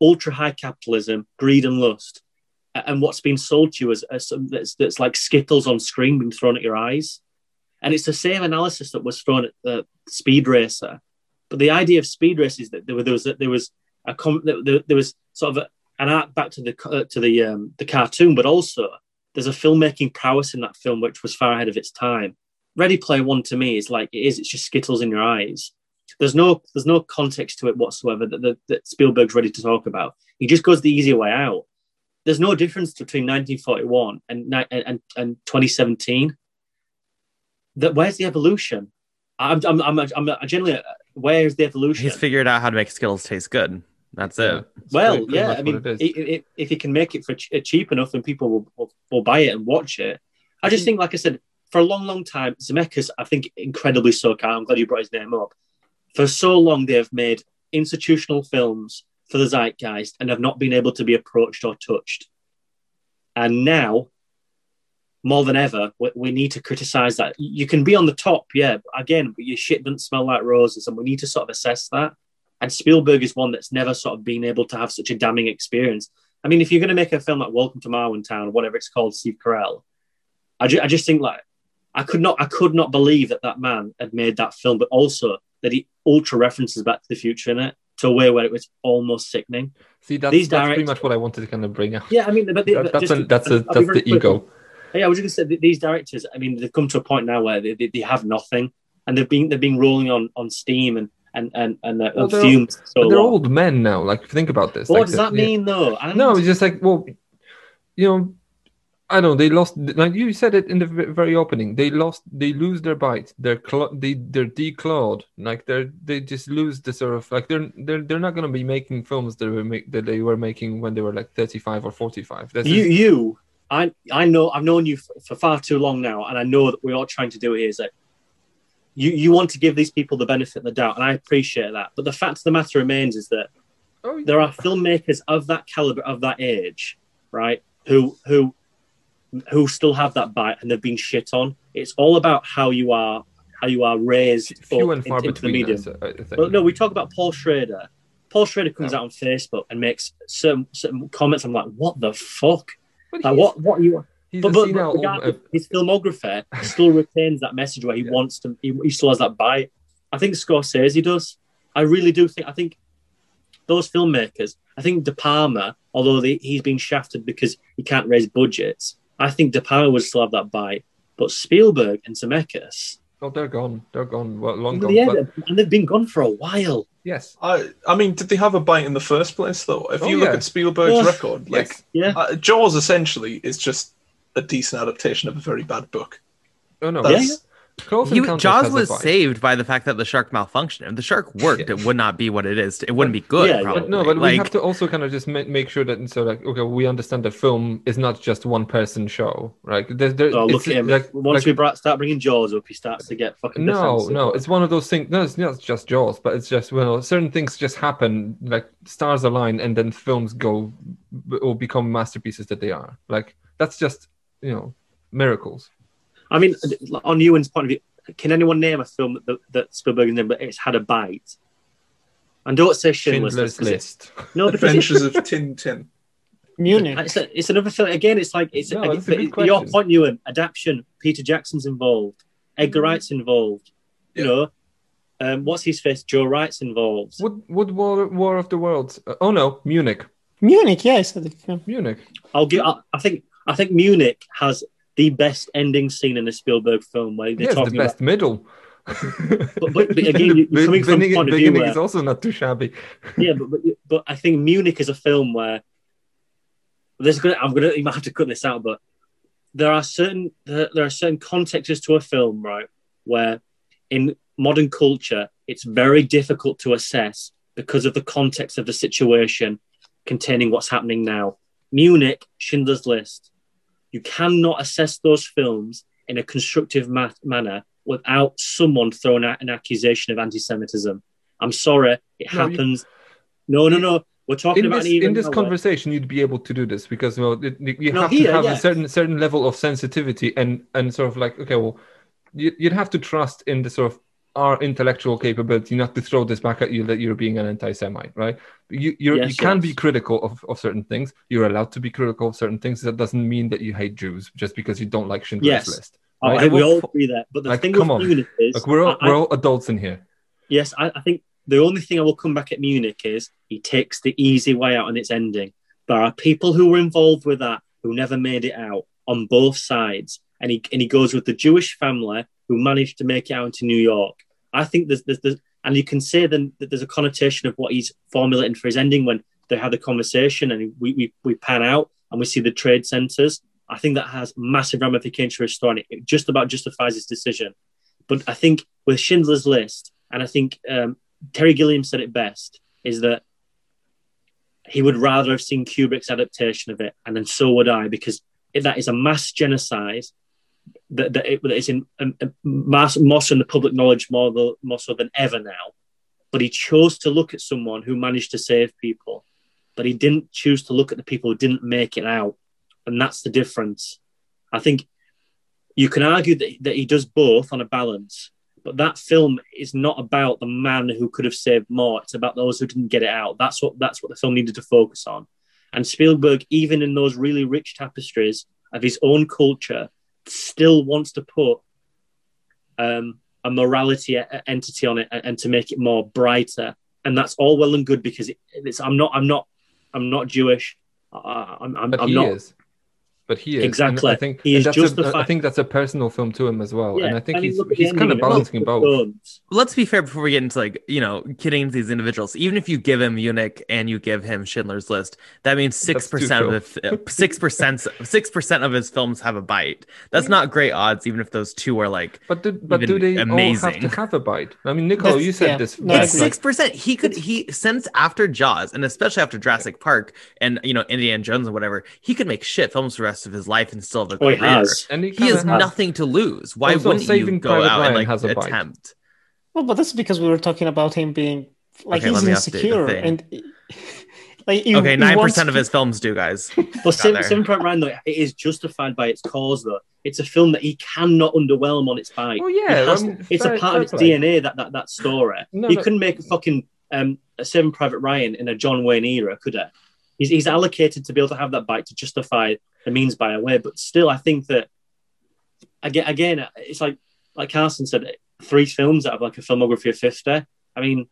ultra high capitalism, greed, and lust, and what's been sold to you as, as that's, that's like skittles on screen being thrown at your eyes. And it's the same analysis that was thrown at the Speed Racer but the idea of speed race is that there, was there was a there, there was sort of a, an arc back to the uh, to the um, the cartoon, but also there's a filmmaking prowess in that film which was far ahead of its time. Ready Player One to me is like it is. It's just skittles in your eyes. There's no there's no context to it whatsoever that, that, that Spielberg's ready to talk about. He just goes the easier way out. There's no difference between 1941 and and, and 2017. That where's the evolution? I'm I'm I'm, I'm, I'm generally where's the evolution? He's figured out how to make Skittles taste good. That's yeah. it. well, pretty, pretty yeah. I mean, it, it, if he can make it for ch- uh, cheap enough, then people will, will, will, buy it and watch it. I just hmm. think, like I said, for a long, long time, Zemeckis, I think, incredibly so. I'm glad you brought his name up. For so long, they have made institutional films for the zeitgeist and have not been able to be approached or touched. And now more than ever, we, we need to criticize that. You can be on the top, yeah, but again, but your shit doesn't smell like roses, and we need to sort of assess that. And Spielberg is one that's never sort of been able to have such a damning experience. I mean, if you're going to make a film like Welcome to Marwen Town or whatever it's called, Steve Carell, I, ju- I just think like I could not I could not believe that that man had made that film, but also that he ultra references Back to the Future in it to a way where it was almost sickening. See, that's, These that's pretty much what I wanted to kind of bring out. Yeah, I mean, but, they, That- that's just- a, that's a, that's the quick. ego. Yeah, I was just going to say these directors. I mean, they've come to a point now where they, they, they have nothing, and they've been they've been rolling on on steam and and and and uh, Well, they're- fumes. So they're old men now. Like, think about this. What like does that yeah. mean, though? And No, it's just like, well, you know, I don't know. They lost, like you said it in the very opening. They lost, they lose their bite. They're cl- they they're declawed. Like they're they just lose the sort of like they're they're they're not going to be making films that were make, that they were making when they were like thirty five or forty five. You, is, you, I, I know, I've known you for, for far too long now, and I know that we're all trying to do here is that you, you want to give these people the benefit of the doubt, and I appreciate that. But the fact of the matter remains is that oh, there are filmmakers of that caliber, of that age, right, who who who still have that bite and they've been shit on. It's all about how you are, how you are raised few up and far into, into the between. medium. us, I- I think. But no, we talk about Paul Schrader. Paul Schrader comes Yeah. out on Facebook and makes certain, certain comments. I'm like, what the fuck? Like, what? What you? He's But, but, but regardless, uh, his filmography still retains that message where he Yeah. wants to. He, he still has that bite. I think Scorsese does. I really do think. I think those filmmakers. I think De Palma, although they, he's been shafted because he can't raise budgets, I think De Palma would still have that bite. But Spielberg and Zemeckis, oh, they're gone. They're gone. Well, long gone. yeah, but and they've been gone for a while. yes. I I mean, did they have a bite in the first place though? If Oh, you look yeah. at Spielberg's Yeah. record, like Yes. Yeah, uh, Jaws essentially is just a decent adaptation of a very bad book. Oh no. That's- yes. Close He, Jaws was saved by the fact that the shark malfunctioned. If the shark worked, Yeah. it would not be what it is. It wouldn't be good. Yeah, yeah. probably. But no, but we have to also kind of just ma- make sure that so like okay, we understand that film is not just one person show, right? There, there, Oh, look at him. like- Once like- we brought, start bringing Jaws up, he starts to get fucking no, defensive. no, it's one of those things. No, it's not just Jaws, but it's just well, certain things just happen, like stars align, and then films go or become masterpieces that they are. Like that's just you know miracles. I mean, on Ewan's point of view, can anyone name a film that, that Spielberg named but it's had a bite? And don't say Schindler's, Schindler's List. 'cause it's- List. No, because Adventures of Tintin. Munich. it's, a- it's another film. Again, it's like it's No, again, that's a good your question. point, Ewan. Adaptation. Peter Jackson's involved. Edgar Wright's involved. You know, um, what's his face? Joe Wright's involved. Would would War War of the Worlds? Uh, oh no, Munich. Munich, yeah, I said it. yeah. Munich. I'll give. I, I think. I think Munich has the best ending scene in a Spielberg film where they're Yes, the talking about best middle. but- but again, you- coming from beginning, point of view where- is also not too shabby. yeah, but, but but I think Munich is a film where there's gonna I'm gonna you might have to cut this out, but there are certain there, there are certain contexts to a film, right, where in modern culture it's very difficult to assess because of the context of the situation containing what's happening now. Munich, Schindler's List, you cannot assess those films in a constructive ma- manner without someone throwing out an accusation of anti-Semitism. I'm sorry, it No, you- happens. No, no, no. We're talking in about this, even in this conversation you'd be able to do this because well it, you No, have here, to have yeah. a certain certain level of sensitivity and and sort of like okay well you'd have to trust in the sort of our intellectual capability not to throw this back at you that you're being an anti-semite right you you're, Yes, you can be critical of, of certain things you're allowed to be critical of certain things that doesn't mean that you hate jews just because you don't like schindler's Yes. list I right? think we all agree that. But the like, thing come with on. Munich is, like we're all, I- I- we're all adults in here yes, I, I think the only thing I will come back at Munich is he takes the easy way out and its ending. There are people who were involved with that who never made it out on both sides, and he and he goes with the Jewish family who managed to make it out into New York. I think there's, there's, there's and you can say then that there's a connotation of what he's formulating for his ending when they have the conversation and we we, we pan out and we see the trade centers. I think that has massive ramifications for his story. It just about justifies his decision. But I think with Schindler's List, and I think um, Terry Gilliam said it best, is that he would rather have seen Kubrick's adaptation of it, and then so would I, because that is a mass genocide that, that, it, that is in um, um, mass, in the public knowledge more, tho- more so than ever now. But he chose to look at someone who managed to save people, but he didn't choose to look at the people who didn't make it out, and that's the difference. I think you can argue that, that he does both on a balance, but that film is not about the man who could have saved more. It's about those who didn't get it out. That's what that's what the film needed to focus on. And Spielberg, even in those really rich tapestries of his own culture, still wants to put um, a morality entity on it and, to make it more brighter. And that's all well and good because it, it's I'm not I'm not I'm not Jewish. I, I'm, I'm, I'm he not is. But he is. And Exactly. I think He and is that's a- justified- I think that's a personal film to him as well. Yeah, and I think mean, he's look at the he's kind of ending, it all balancing both. turns. Let's be fair before we get into like, you know, kidding these individuals. Even if you give him Munich and you give him Schindler's List, that means six percent of six percent six percent of his films have a bite. That's not great odds, even if those two are like But do, but do they all amazing. have to have a bite? I mean, Nicolo, That's- you said yeah. this. No, It's six percent. He could he since after Jaws and especially after Jurassic Park and you know Indiana Jones and whatever, he could make shit films for the rest of his life and still have a Oh, he career. has. and He has has- nothing to lose. Why Also, wouldn't you Saving go Private out Ryan and like has a bite. attempt? Well, but that's because we were talking about him being like Okay, he's me update the insecure and like he- Okay, he nine wants percent of his films do, guys. But Got Sim, there. Private Ryan, though, it is justified by its cause, though. It's a film that he cannot underwhelm on its bite. Oh, He yeah, has- I mean, it's fair- a part of its play. DNA that that, that story. No, he no. couldn't make a fucking um, a Saving Private Ryan in a John Wayne era, could he? He's, he's allocated to be able to have that bite to justify the means by a way, but still, I think that again, again, it's like like Carson said, three films out of like a filmography of fifty. I mean,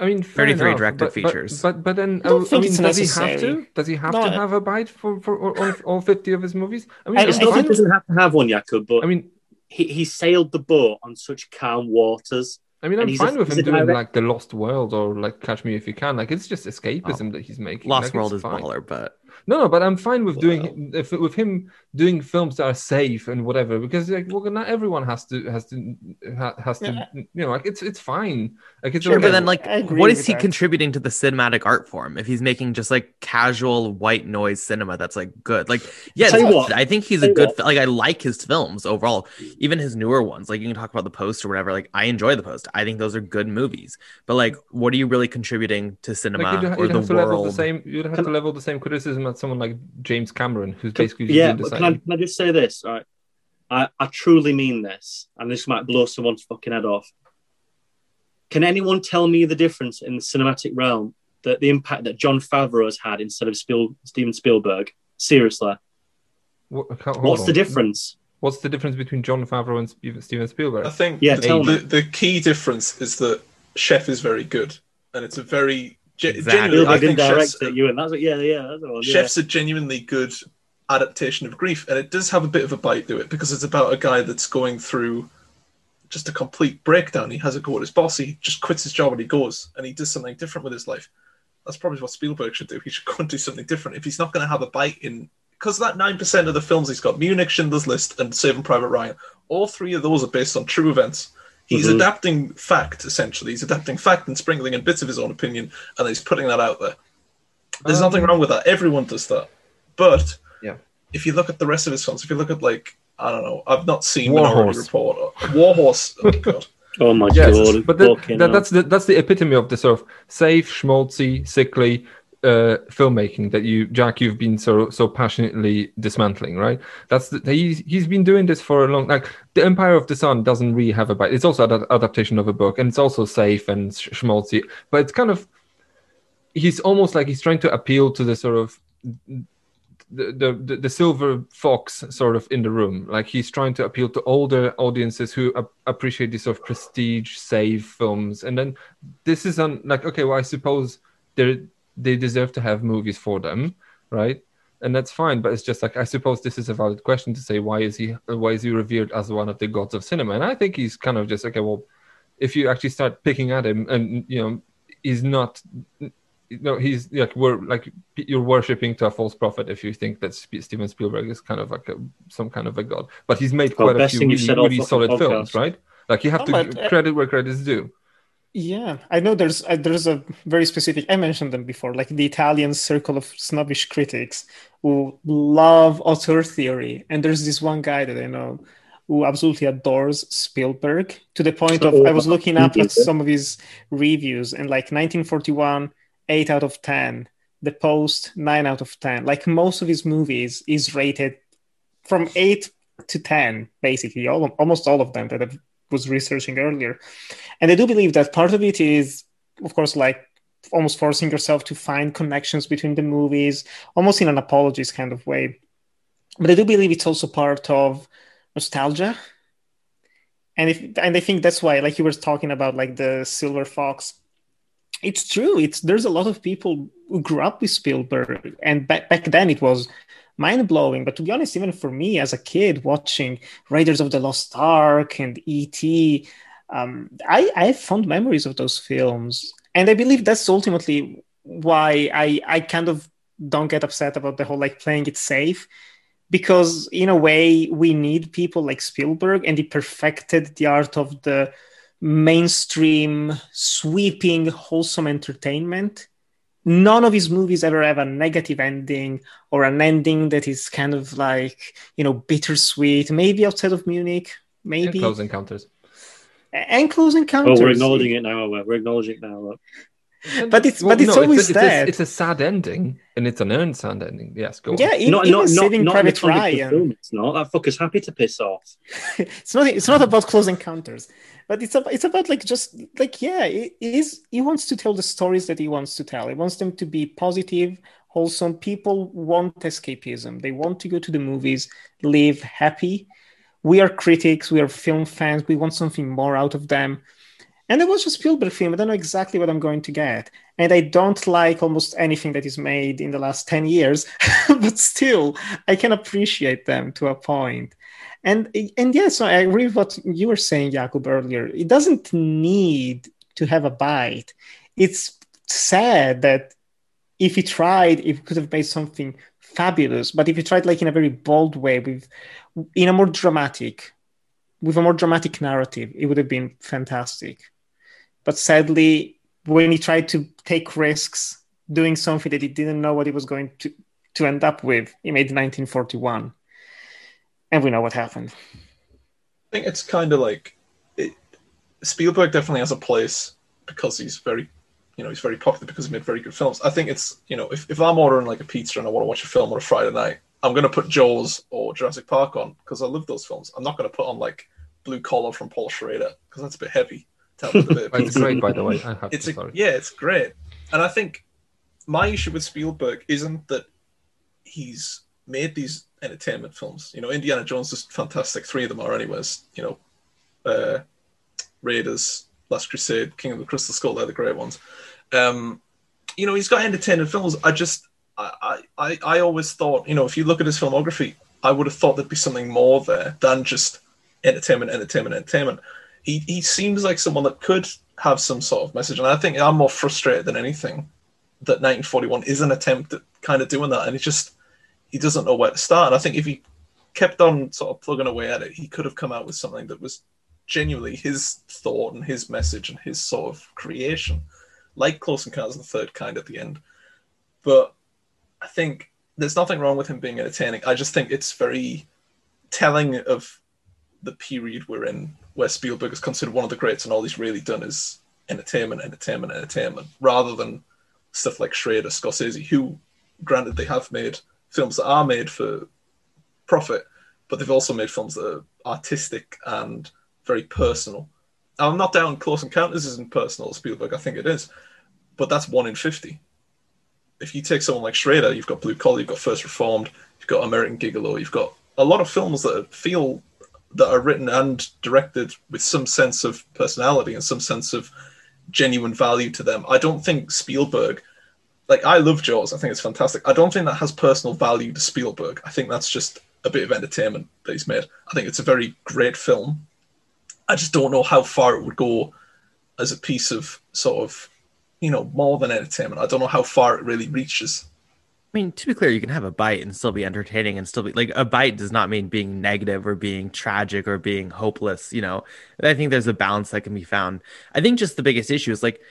I mean, 33 enough, directed but, but- features. But but, then I don't I think mean, it's does he have to? Does he have No, to have a bite for for all, all- all fifty of his movies? I mean, I- I'm it's I not he doesn't have to have one, Jakub, but I mean, he, he sailed the boat on such calm waters. I mean, I'm he's a- fine with him doing direct- like The Lost World or like Catch Me If You Can. Like, it's just escapism oh, that he's making. Lost Like, World is fine. baller, but No, no, but I'm fine with Wow. doing if, with him doing films that are safe and whatever because like well, not everyone has to has to has to you know like it's it's fine like it's Sure, okay. but then like, what is he that. contributing to the cinematic art form? If he's making just like casual white noise cinema, that's like good. Like, yeah, Tell you it's- what, I think he's a good. what. fi- Like, I like his films overall, even his newer ones. Like, you can talk about the Post or whatever. Like, I enjoy the Post. I think those are good movies. But like, what are you really contributing to cinema like you'd, or you'd the have to level the world? same you'd have to level the same criticism at someone like James Cameron who's basically yeah, the but same. can I, can I just say this? Right, I, I truly mean this, and this might blow someone's fucking head off. Can anyone tell me the difference in the cinematic realm, that the impact that Jon Favreau has had instead of Spiel, Steven Spielberg? Seriously, What- what's on. the difference? What's the difference between Jon Favreau and Steven Spielberg? I think Yeah, the, the, the key difference is that Chef is very good, and it's a very ge- Exactly. genuinely. I think direct Chef's, it, you and that's what. Yeah, yeah, that's the. Yeah. Chef's a genuinely good adaptation of grief, and it does have a bit of a bite to it because it's about a guy that's going through just a complete breakdown. He has a go at his boss. He just quits his job and he goes and he does something different with his life. That's probably what Spielberg should do. He should go and do something different. If he's not going to have a bite in, because that nine percent of the films he's got, Munich, Schindler's List, and Saving Private Ryan, all three of those are based on true events. He's Mhm. adapting fact essentially. He's adapting fact and sprinkling in bits of his own opinion, and he's putting that out there. There's Um, nothing wrong with that. Everyone does that. But Yeah. if you look at the rest of his films, if you look at like I don't know, I've not seen War Minority Horse. Report. Or, War Horse. Oh god. Oh my Yes, god! but that, that, that's the that's the epitome of the sort of safe, schmaltzy, sickly uh, filmmaking that you, Jack, you've been so so passionately dismantling, right? That's the, he's he's been doing this for a long. Like the Empire of the Sun doesn't really have a bite. It's also an adaptation of a book, and it's also safe and sch- schmaltzy, but it's kind of he's almost like he's trying to appeal to the sort of the, the, the, silver fox sort of in the room like he's trying to appeal to older audiences who ap- appreciate these sort of prestige safe films and then this is on like okay well i suppose they they deserve to have movies for them right and that's fine but it's just like i suppose this is a valid question to say why is he why is he revered as one of the gods of cinema and i think he's kind of just okay well if you actually start picking at him and you know he's not no, he's like we're like you're worshiping to a false prophet if you think that Steven Spielberg is kind of like a, some kind of a god. But he's made Well, quite a few really, really fucking solid podcast. films, right? Like you have No, to but, uh, credit where credit is due. Yeah, I know there's uh, there's a very specific. I mentioned them before, like the Italian circle of snobbish critics who love auteur theory, and there's this one guy that I know who absolutely adores Spielberg to the point of I was looking up at some of his reviews, and like 1941, eight out of ten. The Post, nine out of ten. Like most of his movies is rated from eight to 10, basically, all, almost all of them that I was researching earlier. And I do believe that part of it is, of course, like almost forcing yourself to find connections between the movies, almost in an apologist kind of way. But I do believe it's also part of nostalgia. And if and I think that's why, like you were talking about, like the Silver Fox, it's true. It's there's a lot of people who grew up with Spielberg, and back back then it was mind blowing. But to be honest, even for me as a kid watching Raiders of the Lost Ark and E.T., um, I I have fond memories of those films, and I believe that's ultimately why I I kind of don't get upset about the whole like playing it safe because in a way we need people like Spielberg and he perfected the art of the mainstream sweeping wholesome entertainment none of his movies ever have a negative ending or an ending that is kind of like you know bittersweet maybe outside of munich maybe And Close Encounters. and close encounters Oh, we're acknowledging it now. We're acknowledging it now. Look. But it's- but it's always it's, that. A, it's a sad ending, and it's an earned sad ending. Yes, go on. yeah in, not even not not saving not private context of ryan film. It's not. That fucker's happy to piss off. it's not it's not about close encounters but it's about it's about like just like yeah it is he wants to tell the stories that he wants to tell he wants them to be positive wholesome people want escapism they want to go to the movies live happy we are critics we are film fans we want something more out of them and it was a Spielberg film. I don't know exactly what I'm going to get. And I don't like almost anything that is made in the last 10 years, but still, I can appreciate them to a point. And and yes, I agree with what you were saying, Jakub, earlier. It doesn't need to have a bite. It's sad that if he tried, it could have made something fabulous. But if he tried like in a very bold way, with in a more dramatic, with a more dramatic narrative, it would have been fantastic. But sadly, when he tried to take risks doing something that he didn't know what he was going to, to end up with, he made 1941. And we know what happened. I think it's kind of like it, Spielberg definitely has a place because he's very, you know, he's very popular because he made very good films. I think it's, you know, if, if I'm ordering like a pizza and I want to watch a film on a Friday night, I'm going to put Jaws or Jurassic Park on because I love those films. I'm not going to put on like Blue Collar from Paul Schrader because that's a bit heavy. Tell me the bit. It's great, by the way. I have it's to a, sorry. yeah, it's great. And I think my issue with Spielberg isn't that he's made these entertainment films. You know, Indiana Jones is fantastic. Three of them are, anyways. You know, uh, Raiders, Last Crusade, King of the Crystal Skull. They're the great ones. Um, you know, he's got entertaining films. I just, I, I, I always thought, you know, if you look at his filmography, I would have thought there'd be something more there than just entertainment, entertainment, entertainment. He, he seems like someone that could have some sort of message, and I think I'm more frustrated than anything that 1941 is an attempt at kind of doing that, and he just he doesn't know where to start. And I think if he kept on sort of plugging away at it, he could have come out with something that was genuinely his thought and his message and his sort of creation, like Close Encounters of the Third Kind at the end. But I think there's nothing wrong with him being entertaining. I just think it's very telling of the period we're in, where Spielberg is considered one of the greats, and all he's really done is entertainment, entertainment, entertainment, rather than stuff like Schrader, Scorsese, who, granted, they have made films that are made for profit, but they've also made films that are artistic and very personal. I'm not down Close Encounters isn't personal, Spielberg. I think it is, but that's one in fifty. If you take someone like Schrader, you've got Blue Collar, you've got First Reformed, you've got American Gigolo, you've got a lot of films that feel that are written and directed with some sense of personality and some sense of genuine value to them. I don't think Spielberg, like I love Jaws, I think it's fantastic. I don't think that has personal value to Spielberg. I think that's just a bit of entertainment that he's made. I think it's a very great film. I just don't know how far it would go as a piece of sort of, you know, more than entertainment. I don't know how far it really reaches. I mean, to be clear, you can have a bite and still be entertaining and still be like a bite does not mean being negative or being tragic or being hopeless. You know, I think there's a balance that can be found. I think just the biggest issue is like,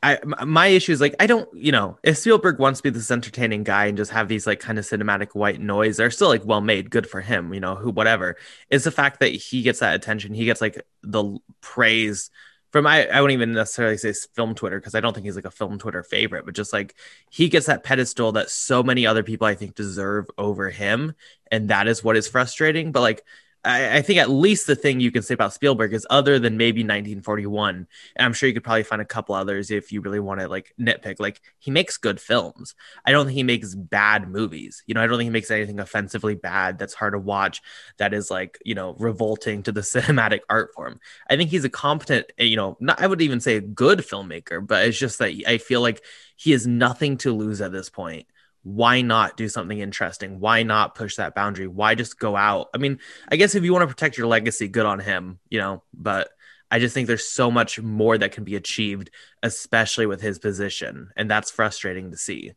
I my issue is like I don't you know if Spielberg wants to be this entertaining guy and just have these like kind of cinematic white noise, they're still like well made, good for him, you know who whatever. Is the fact that he gets that attention, he gets like the praise from I, I wouldn't even necessarily say film Twitter because I don't think he's like a film Twitter favorite, but just like he gets that pedestal that so many other people I think deserve over him, and that is what is frustrating. But like I, I, think at least the thing you can say about Spielberg is other than maybe 1941, and I'm sure you could probably find a couple others if you really want to like nitpick. Like he makes good films. I don't think he makes bad movies. You know, I don't think he makes anything offensively bad that's hard to watch. That is like you know revolting to the cinematic art form. I think he's a competent, eh, you know, not, I would even say a good filmmaker, but it's just that I feel like he has nothing to lose at this point why not do something interesting? Why not push that boundary? Why just go out? I mean, I guess if you want to protect your legacy, good on him, you know, but I just think there's so much more that can be achieved, especially with his position. And that's frustrating to see.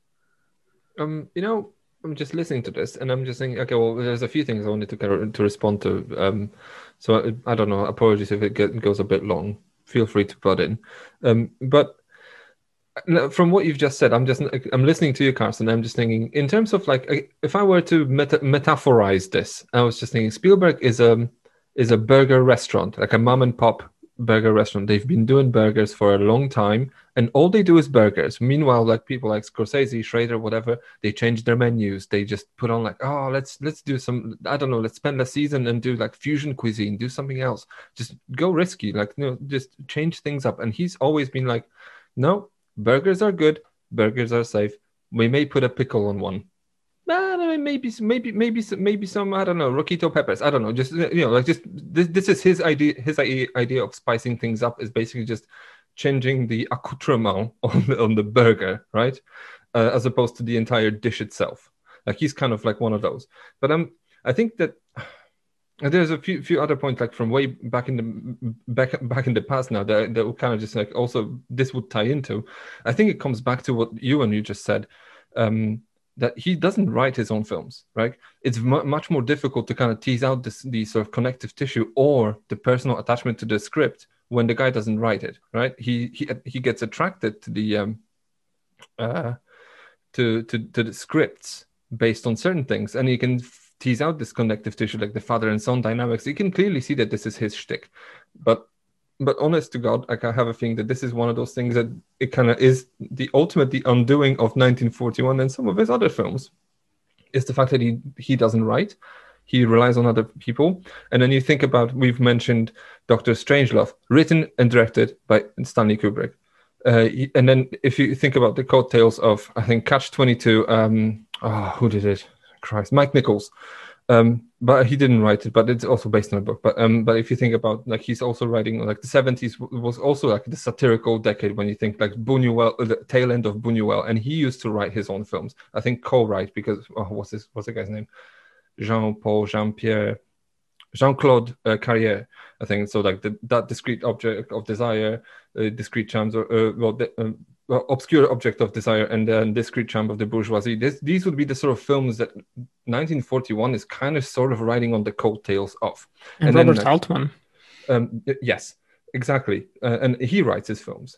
Um, you know, I'm just listening to this and I'm just thinking, okay, well, there's a few things I wanted to to respond to. Um, so I, I don't know. Apologies if it get, goes a bit long. Feel free to put in. Um, but from what you've just said, I'm just I'm listening to you, Carson. I'm just thinking in terms of like uh, if I were to meta- metaphorize this, I was just thinking Spielberg is a is a burger restaurant, like a mom and pop burger restaurant. They've been doing burgers for a long time, and all they do is burgers. Meanwhile, like people like Scorsese, Schrader, whatever, they change their menus. They just put on like, oh, let's let's do some. I don't know. Let's spend a season and do like fusion cuisine, do something else. Just go risky, like you know, just change things up. And he's always been like, no, Burgers are good. Burgers are safe. We may put a pickle on one. Maybe, maybe, maybe, maybe some. I don't know. Roquito peppers. I don't know. Just you know, like just this. This is his idea. His idea of spicing things up is basically just changing the accoutrement on the, on the burger, right? Uh, as opposed to the entire dish itself. Like he's kind of like one of those. But I'm. I think that there's a few few other points like from way back in the back back in the past now that that kind of just like also this would tie into. I think it comes back to what you and you just said. Um, that he doesn't write his own films, right? It's much more difficult to kind of tease out this the sort of connective tissue or the personal attachment to the script when the guy doesn't write it, right? He he he gets attracted to the um uh to to to the scripts based on certain things, and he can tease out this connective tissue, like the father and son dynamics, you can clearly see that this is his shtick. But but honest to God, like I have a feeling that this is one of those things that it kind of is the ultimate the undoing of 1941 and some of his other films is the fact that he he doesn't write. He relies on other people. And then you think about we've mentioned Doctor Strangelove, written and directed by Stanley Kubrick. Uh, and then if you think about the coattails of I think Catch 22, um, oh, who did it? Christ, Mike Nichols. Um, but he didn't write it, but it's also based on a book. But um, but if you think about like he's also writing like the seventies was also like the satirical decade when you think like Buñuel, uh, the tail end of Buñuel, and he used to write his own films. I think co-write because oh, what's this? What's the guy's name? Jean Paul Jean Pierre Jean Claude uh, Carrière. I think so. Like the, that discrete object of desire, uh, discrete charms, or uh, well, um, obscure object of desire and then discrete charm of the bourgeoisie. This, these would be the sort of films that 1941 is kind of sort of riding on the coattails of. And, and robert then, altman. Um, yes exactly. Uh, and he writes his films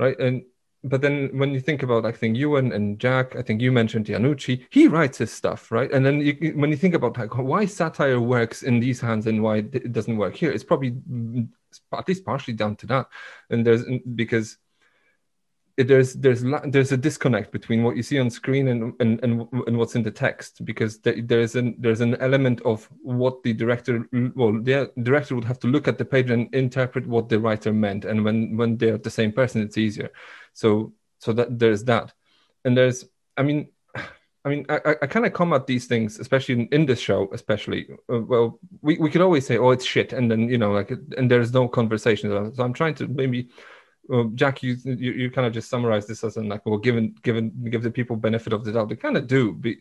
right? And but then when you think about I think Ewan and Jack, I think you mentioned Iannucci, he writes his stuff, right? And then you, when you think about like why satire works in these hands and why it doesn't work here, it's probably at least partially down to that. And there's because there's there's there's a disconnect between what you see on screen and and and, and what's in the text because there's an there's an element of what the director well the director would have to look at the page and interpret what the writer meant and when when they're the same person it's easier so so that there's that and there's i mean I mean, I, I kind of come at these things, especially in, in this show, especially. Uh, well, we, we could always say, "Oh, it's shit," and then you know, like, and there's no conversation. So I'm trying to maybe well, Jack, you, you, you kind of just summarized this as in like, well, given given give the people benefit of the doubt. They kind of do, be,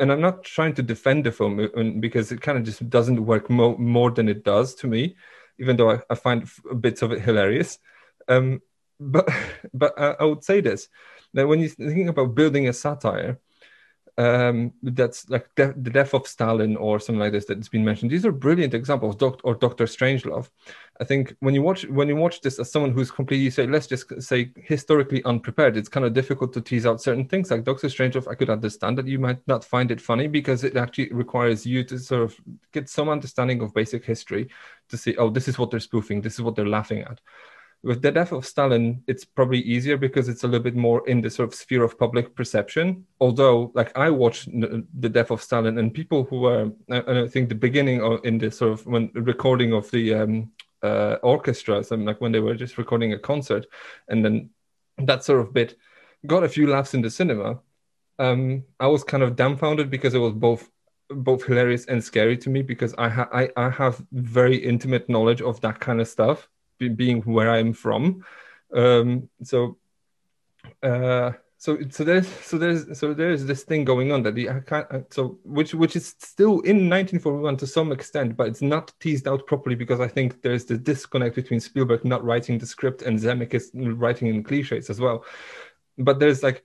and I'm not trying to defend the film uh, because it kind of just doesn't work mo- more than it does to me, even though I, I find bits of it hilarious. Um, but but I, I would say this that when you're thinking about building a satire, um, that's like de- the death of Stalin or something like this that's been mentioned. These are brilliant examples. Or Doctor Strangelove. I think when you watch when you watch this as someone who's completely say let's just say historically unprepared, it's kind of difficult to tease out certain things. Like Doctor Strangelove, I could understand that you might not find it funny because it actually requires you to sort of get some understanding of basic history to see oh this is what they're spoofing, this is what they're laughing at. With the death of Stalin, it's probably easier because it's a little bit more in the sort of sphere of public perception. Although, like I watched the death of Stalin, and people who were, and I think the beginning of in the sort of when recording of the um, uh, orchestra, something like when they were just recording a concert, and then that sort of bit got a few laughs in the cinema. Um, I was kind of dumbfounded because it was both both hilarious and scary to me because I ha- I, I have very intimate knowledge of that kind of stuff, being where I'm from. Um, so, uh, so so there's so there's so there's this thing going on that the uh, so which which is still in 1941 to some extent, but it's not teased out properly because I think there's the disconnect between Spielberg not writing the script and Zemeckis writing in cliches as well. But there's like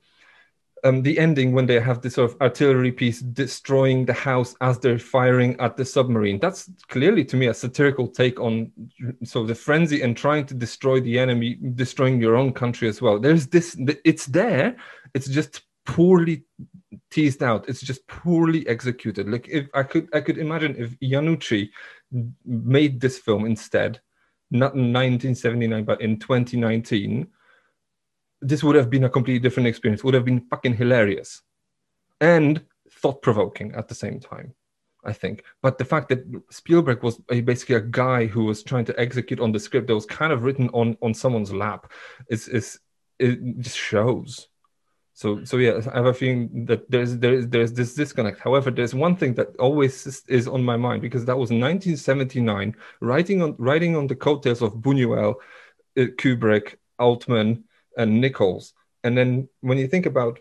um, the ending when they have this sort of artillery piece destroying the house as they're firing at the submarine. That's clearly to me a satirical take on so the frenzy and trying to destroy the enemy, destroying your own country as well. There's this, it's there. It's just poorly teased out. It's just poorly executed. Like if I could, I could imagine if Iannucci made this film instead, not in 1979 but in 2019 this would have been a completely different experience. Would have been fucking hilarious and thought provoking at the same time. I think, but the fact that Spielberg was a, basically a guy who was trying to execute on the script that was kind of written on on someone's lap is is it just shows. So so yeah, I have a feeling that there's there's there's this disconnect. However, there's one thing that always is, is on my mind because that was 1979, writing on writing on the coattails of Buñuel, uh, Kubrick, Altman, and Nichols. And then when you think about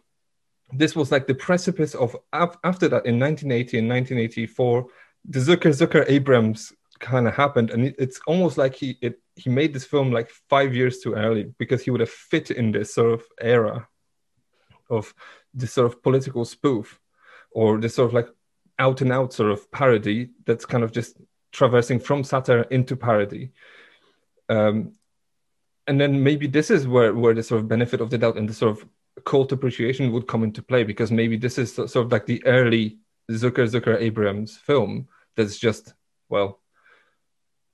this was like the precipice of after that in 1980 and 1984, the Zucker Zucker Abrahams kind of happened, and it's almost like he it, he made this film like five years too early because he would have fit in this sort of era of this sort of political spoof or this sort of like out and out sort of parody that's kind of just traversing from satire into parody. Um, and then maybe this is where where the sort of benefit of the doubt and the sort of cult appreciation would come into play because maybe this is sort of like the early Zucker Zucker Abrahams film that's just well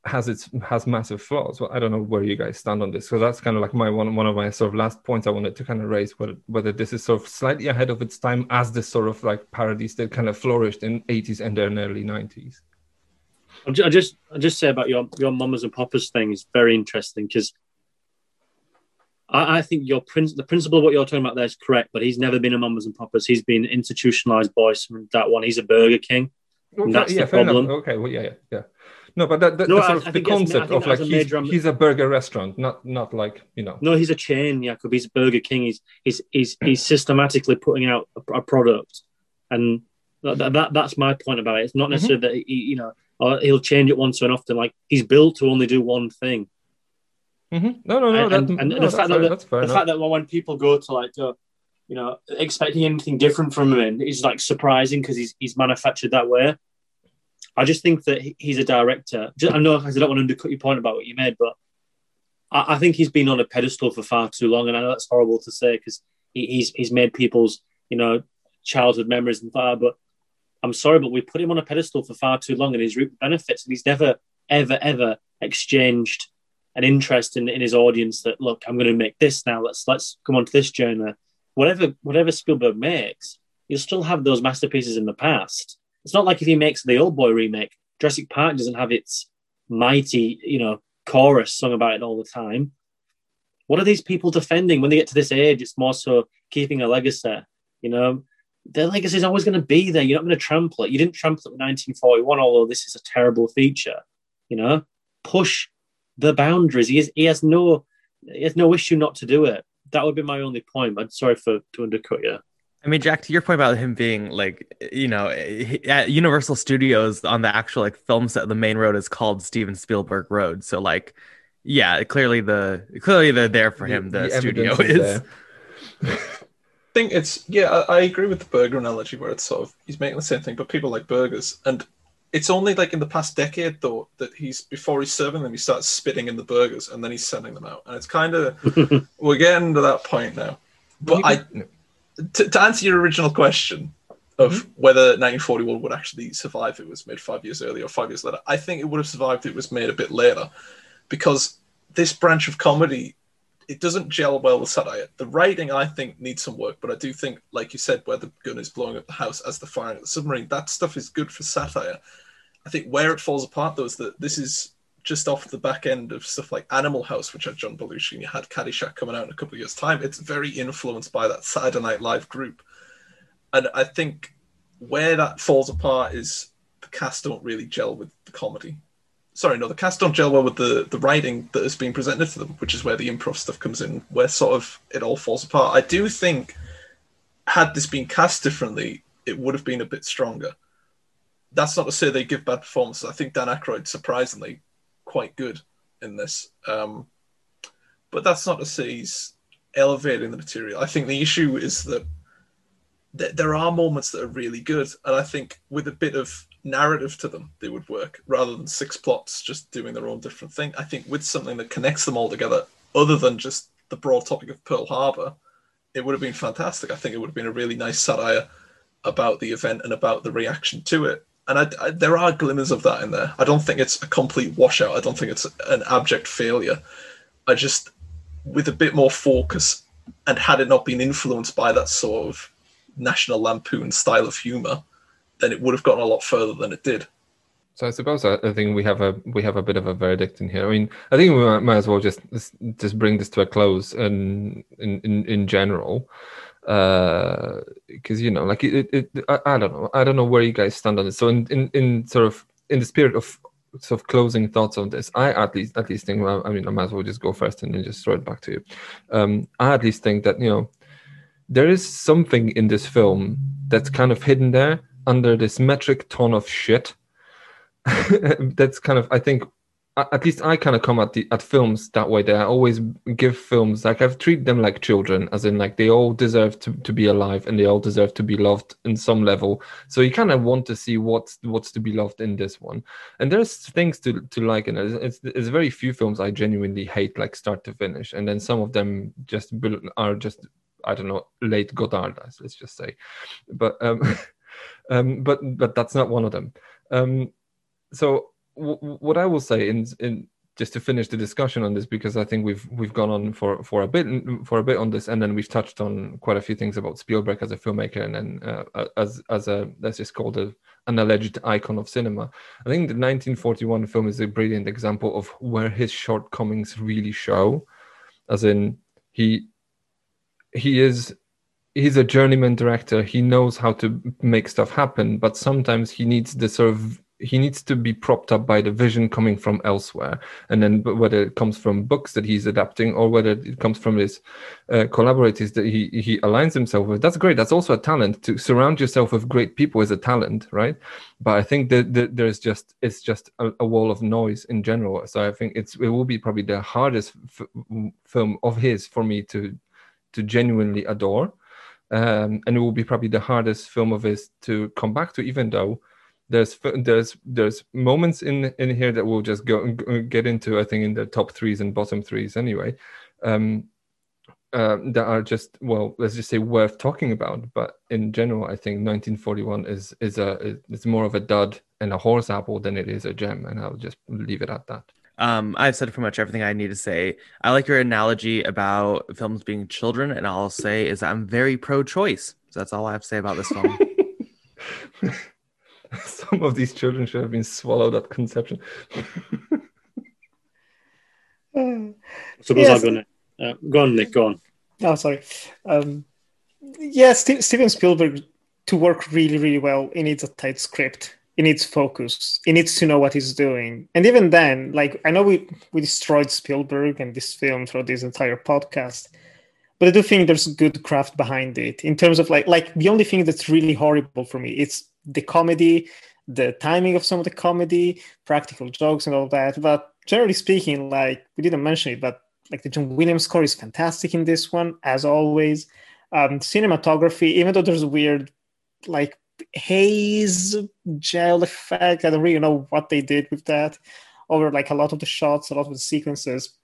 has its has massive flaws. Well, I don't know where you guys stand on this. So that's kind of like my one one of my sort of last points I wanted to kind of raise whether whether this is sort of slightly ahead of its time as this sort of like parodies that kind of flourished in 80s and then early 90s. I just I just say about your your mamas and papas thing is very interesting because I, I think your prin- the principle of what you're talking about there is correct, but he's never been a mamas and papas. He's been institutionalized boys from that one. He's a Burger King. Okay, that's yeah, the problem. Enough. Okay, well, yeah, yeah, yeah. No, but that, that No, the I- I the think that's- I concept of like a he's, major- he's a burger restaurant, not not like you know. No, he's a chain, Jakub. He's a Burger King. He's he's he's, he's systematically putting out a, a product, and that, that that's my point about it. It's not mm-hmm. necessarily that he, you know or he'll change it once and often. Like he's built to only do one thing. Mhm. No, no, no. and, that, and, no, the that's fact fair, that the, enough. fact that when people go to like go, you know expecting anything different from him is like surprising because he's he's manufactured that way. I just think that he's a director. Ju- I know I don't want to undercut your point about what you made, but I, I think he's been on a pedestal for far too long, and I know that's horrible to say because he, he's he's made people's you know childhood memories and far. But I'm sorry, but we put him on a pedestal for far too long, and he's reaped benefits, and he's never ever ever exchanged an interest in, in his audience that look, I'm going to make this now. Let's let's come on to this journey. Whatever whatever Spielberg makes, you'll still have those masterpieces in the past. It's not like if he makes the Oldboy remake, Jurassic Park doesn't have its mighty, you know, chorus sung about it all the time. What are these people defending when they get to this age? It's more so keeping a legacy. You know, their legacy is always going to be there. You're not going to trample it. You didn't trample it with 1941, although this is a terrible feature. You know, push the boundaries. He, is, he has no he has no issue not to do it. That would be my only point. I'm sorry for to undercut you. I mean, Jack, to your point about him being like, you know, at Universal Studios on the actual like film set, the main road is called Steven Spielberg Road. So like, yeah, clearly the clearly they're there for him. The, the studio is. is. I think it's yeah, I, I agree with the burger analogy where it's sort of he's making the same thing, but people like burgers, and it's only like in the past decade though that he's before he's serving them, he starts spitting in the burgers and then he's sending them out, and it's kind of we're getting to that point now. But I, to, to answer your original question of hmm? whether 1941 would actually survive if it was made five years earlier or five years later, I think it would have survived if it was made a bit later, because this branch of comedy it doesn't gel well with satire. The writing, I think, needs some work, but I do think, like you said, where the gun is blowing up the house as the firing at the submarine, that stuff is good for satire. I think where it falls apart, though, is that this is just off the back end of stuff like Animal House, which had John Belushi, and you had Caddyshack coming out in a couple of years' time. It's very influenced by that Saturday Night Live group, and I think where that falls apart is the cast don't really gel with the comedy sorry, no, the cast don't gel well with the the writing that is being presented to them, which is where the improv stuff comes in, where sort of it all falls apart. I do think had this been cast differently, it would have been a bit stronger. That's not to say they give bad performances. I think Dan Aykroyd surprisingly quite good in this, um, but that's not to say he's elevating the material. I think the issue is that th- there are moments that are really good, and I think with a bit of narrative to them, they would work rather than six plots just doing their own different thing. I think with something that connects them all together, other than just the broad topic of Pearl Harbor, it would have been fantastic. I think it would have been a really nice satire about the event and about the reaction to it. And I, I, there are glimmers of that in there. I don't think it's a complete washout. I don't think it's an abject failure. I just, with a bit more focus, and had it not been influenced by that sort of National Lampoon style of humor, then it would have gotten a lot further than it did. So I suppose uh, I, think we have a we have a bit of a verdict in here. I mean, I think we might, might as well just just bring this to a close and in in, in general, because uh, you know, like it, it, I, I, don't know, I don't know where you guys stand on it. So in, in in sort of in the spirit of sort of closing thoughts on this, I at least at least think. Well, I mean, I might as well just go first and then just throw it back to you. Um, I at least think that you know there is something in this film that's kind of hidden there under this metric ton of shit. that's kind of I think at least I kind of come at the at films that way. That I always give films like I've treated them like children, as in like they all deserve to, to be alive and they all deserve to be loved in some level. So you kind of want to see what's what's to be loved in this one. And there's things to to like in it. It's, it's very few films I genuinely hate like start to finish, and then some of them just are just I don't know late Godard, let's just say. But um, um, but but that's not one of them. Um, so what I will say in in just to finish the discussion on this because I think we've we've gone on for for a bit for a bit on this and then we've touched on quite a few things about Spielberg as a filmmaker and then uh, as as a let's just call it an alleged icon of cinema. I think the 1941 film is a brilliant example of where his shortcomings really show, as in he he is he's a journeyman director he knows how to make stuff happen but sometimes he needs the sort of he needs to be propped up by the vision coming from elsewhere. And then whether it comes from books that he's adapting or whether it comes from his uh, collaborators that he he aligns himself with. That's great. That's also a talent. To surround yourself with great people is a talent right? But i think that, that there's just it's just a, a, wall of noise in general. So i think it's it will be probably the hardest f- film of his for me to to genuinely adore. Um, and it will be probably the hardest film of his to come back to even though there's there's there's moments in in here that we'll just go get into i think in the top threes and bottom threes anyway um, uh, that are just well let's just say worth talking about but in general i think 1941 is is a it's more of a dud and a horse apple than it is a gem and i'll just leave it at that um, I've said pretty much everything I need to say. I like your analogy about films being children, and all I'll say is I'm very pro-choice. So that's all I have to say about this film. Some of these children should have been swallowed at conception. Suppose yes. I'll go next. Uh, go on, Nick. Go on. Oh, sorry. Um, yeah, St- Steven Spielberg to work really, really well. He needs a tight script it needs focus. It needs to know what he's doing. And even then, like I know we we destroyed Spielberg and this film throughout this entire podcast, but I do think there's good craft behind it in terms of like like the only thing that's really horrible for me it's the comedy, the timing of some of the comedy, practical jokes and all that. But generally speaking, like we didn't mention it, but like the John Williams score is fantastic in this one, as always. Um, cinematography, even though there's weird like haze gel effect. I don't really know what they did with that over like a lot of the shots, a lot of the sequences.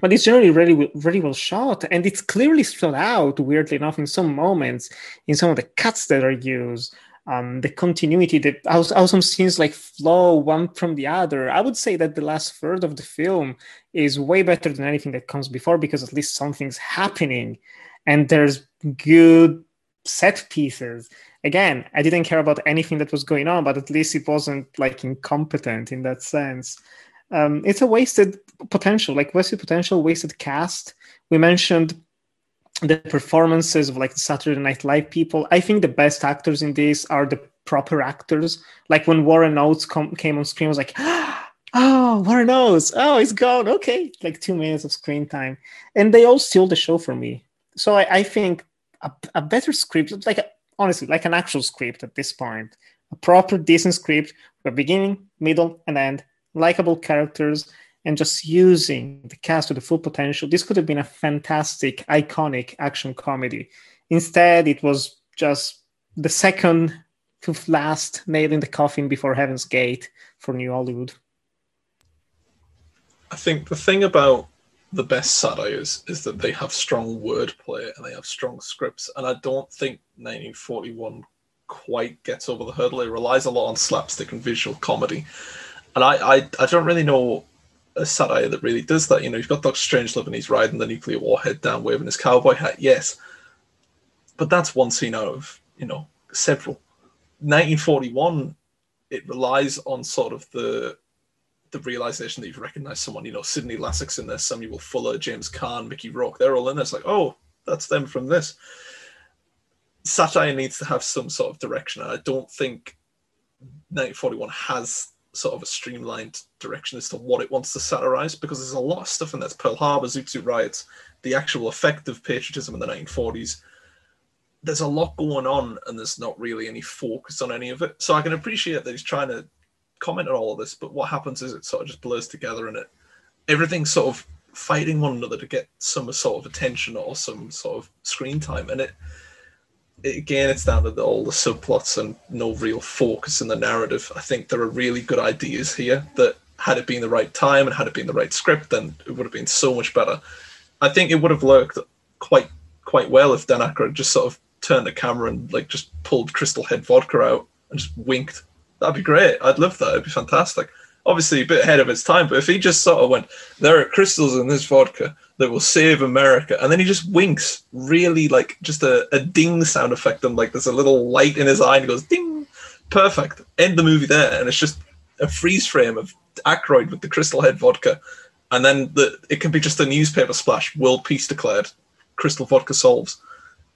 But it's generally really, really well shot, and it's clearly stood out. Weirdly enough, in some moments, in some of the cuts that are used, um, the continuity, the some scenes like flow one from the other. I would say that the last third of the film is way better than anything that comes before because at least something's happening, and there's good set pieces. Again, I didn't care about anything that was going on, but at least it wasn't like incompetent in that sense. Um, it's a wasted potential, like wasted potential, wasted cast. We mentioned the performances of like Saturday Night Live people. I think the best actors in this are the proper actors. Like when Warren Oates com- came on screen, I was like, oh, Warren Oates, oh, he's gone. Okay, like two minutes of screen time, and they all steal the show for me. So I, I think a, a, better script, like a, honestly, like an actual script at this point, a proper, decent script with beginning, middle, and end, likable characters, and just using the cast to the full potential, this could have been a fantastic, iconic action comedy. Instead, it was just the second to last nail in the coffin before Heaven's Gate for New Hollywood. I think the thing about the best satires is that they have strong wordplay and they have strong scripts, and I don't think 1941 quite gets over the hurdle. It relies a lot on slapstick and visual comedy, and I I, I don't really know a satire that really does that. You know, you've got Doctor Strangelove and he's riding the nuclear warhead down, waving his cowboy hat. Yes, but that's one scene out of you know several. 1941, it relies on sort of the the realization that you've recognized someone. You know, Sidney Lassick's in there, Samuel Fuller, James Caan, Mickey Rourke. They're all in there. It's like, oh, that's them from this. Satire needs to have some sort of direction, I don't think 1941 has sort of a streamlined direction as to what it wants to satirize because there's a lot of stuff in there. Pearl Harbor, Zoot Suit Riots, the actual effect of patriotism in the 1940s. There's a lot going on, and there's not really any focus on any of it. So I can appreciate that he's trying to comment on all of this, but what happens is it sort of just blurs together, and it everything's sort of fighting one another to get some sort of attention or some sort of screen time, and it again, it's down to the, all the subplots and no real focus in the narrative. I think there are really good ideas here that had it been the right time and had it been the right script, then it would have been so much better. I think it would have worked quite quite well if Dan Aykroyd just sort of turned the camera and like just pulled Crystal Head vodka out and just winked. That'd be great. I'd love that. It'd be fantastic. Obviously, a bit ahead of its time, but if he just sort of went, "There are crystals in this vodka," that will save America. And then he just winks, really like just a, a ding sound effect, and like there's a little light in his eye, and he goes ding. Perfect. End the movie there, and it's just a freeze frame of Aykroyd with the Crystal Head vodka, and then the it can be just a newspaper splash: "World Peace declared." Crystal vodka solves.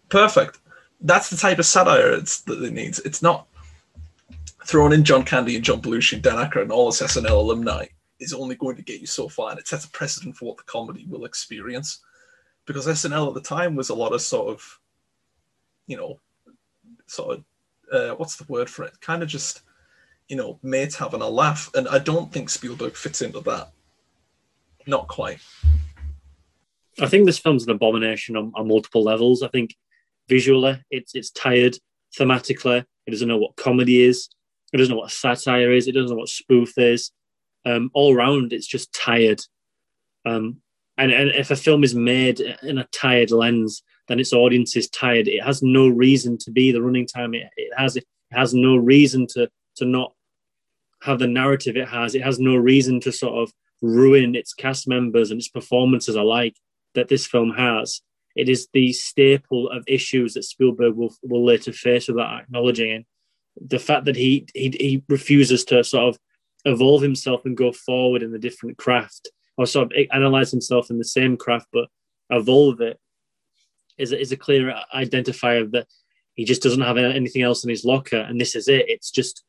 Perfect. That's the type of satire it's, that it needs. It's not throwing in John Candy and John Belushi Dan Aykroyd and all this SNL alumni is only going to get you so far, and it sets a precedent for what the comedy will experience. Because SNL at the time was a lot of sort of, you know, sort of, uh, what's the word for it? Kind of just, you know, mates having a laugh, and I don't think Spielberg fits into that. Not quite. I think this film's an abomination on, on multiple levels. I think visually, it's it's tired. Thematically, it doesn't know what comedy is. It doesn't know what satire is. It doesn't know what spoof is um, all round it's just tired. Um, and, and if a film is made in a tired lens, then its audience is tired. It has no reason to be the running time. It, it has it has no reason to to not have the narrative it has. It has no reason to sort of ruin its cast members and its performances alike that this film has. It is the staple of issues that Spielberg will will later face without acknowledging. The fact that he he, he refuses to sort of evolve himself and go forward in a different craft or sort of analyze himself in the same craft but evolve it is, is a clear identifier that he just doesn't have anything else in his locker and this is it. It's just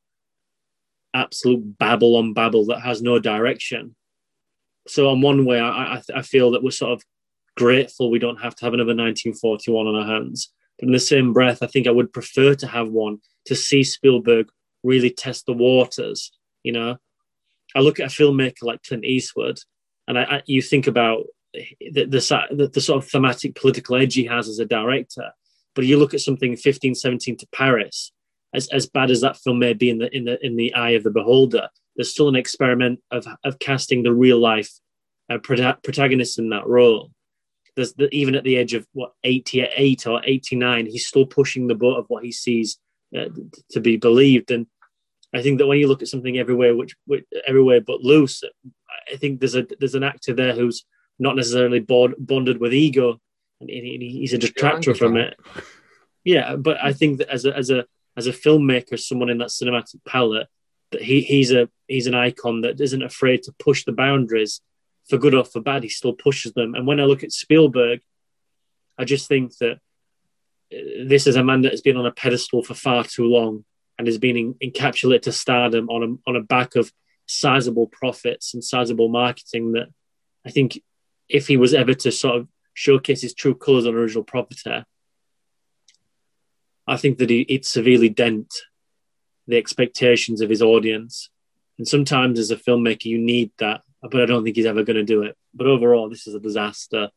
absolute babble on babble that has no direction. So on one way I, I, I feel that we're sort of grateful we don't have to have another 1941 on our hands. But in the same breath i think i would prefer to have one to see spielberg really test the waters you know, I look at a filmmaker like Clint Eastwood, and I, I you think about the, the, the sort of thematic political edge he has as a director. But you look at something 1517 to Paris, as, as bad as that film may be in the in the in the eye of the beholder, there's still an experiment of of casting the real life uh, protagonist in that role. There's the, even at the age of what 88 or 89, he's still pushing the boat of what he sees uh, to be believed. And I think that when you look at something everywhere, which, which everywhere but loose, I think there's a there's an actor there who's not necessarily bond, bonded with ego, and he, he's a detractor from it. Yeah, but I think that as a as a as a filmmaker, someone in that cinematic palette, that he he's a he's an icon that isn't afraid to push the boundaries for good or for bad. He still pushes them. And when I look at Spielberg, I just think that uh, this is a man that has been on a pedestal for far too long and has been encapsulated to stardom on a, on a back of sizable profits and sizable marketing that I think if he was ever to sort of showcase his true colours on original property, I think that he, it severely dent the expectations of his audience. And sometimes as a filmmaker, you need that, but I don't think he's ever going to do it. But overall, this is a disaster.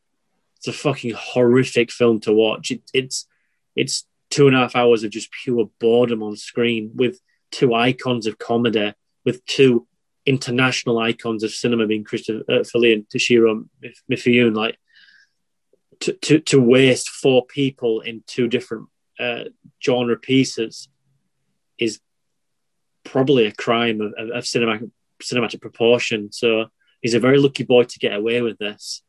It's a fucking horrific film to watch. It, it's it's two and a half hours of just pure boredom on screen with two icons of comedy, with two international icons of cinema being Christopher uh, and Toshiro Mifune. Like to, to, to waste four people in two different uh, genre pieces is probably a crime of, of, of cinematic, cinematic proportion. So he's a very lucky boy to get away with this.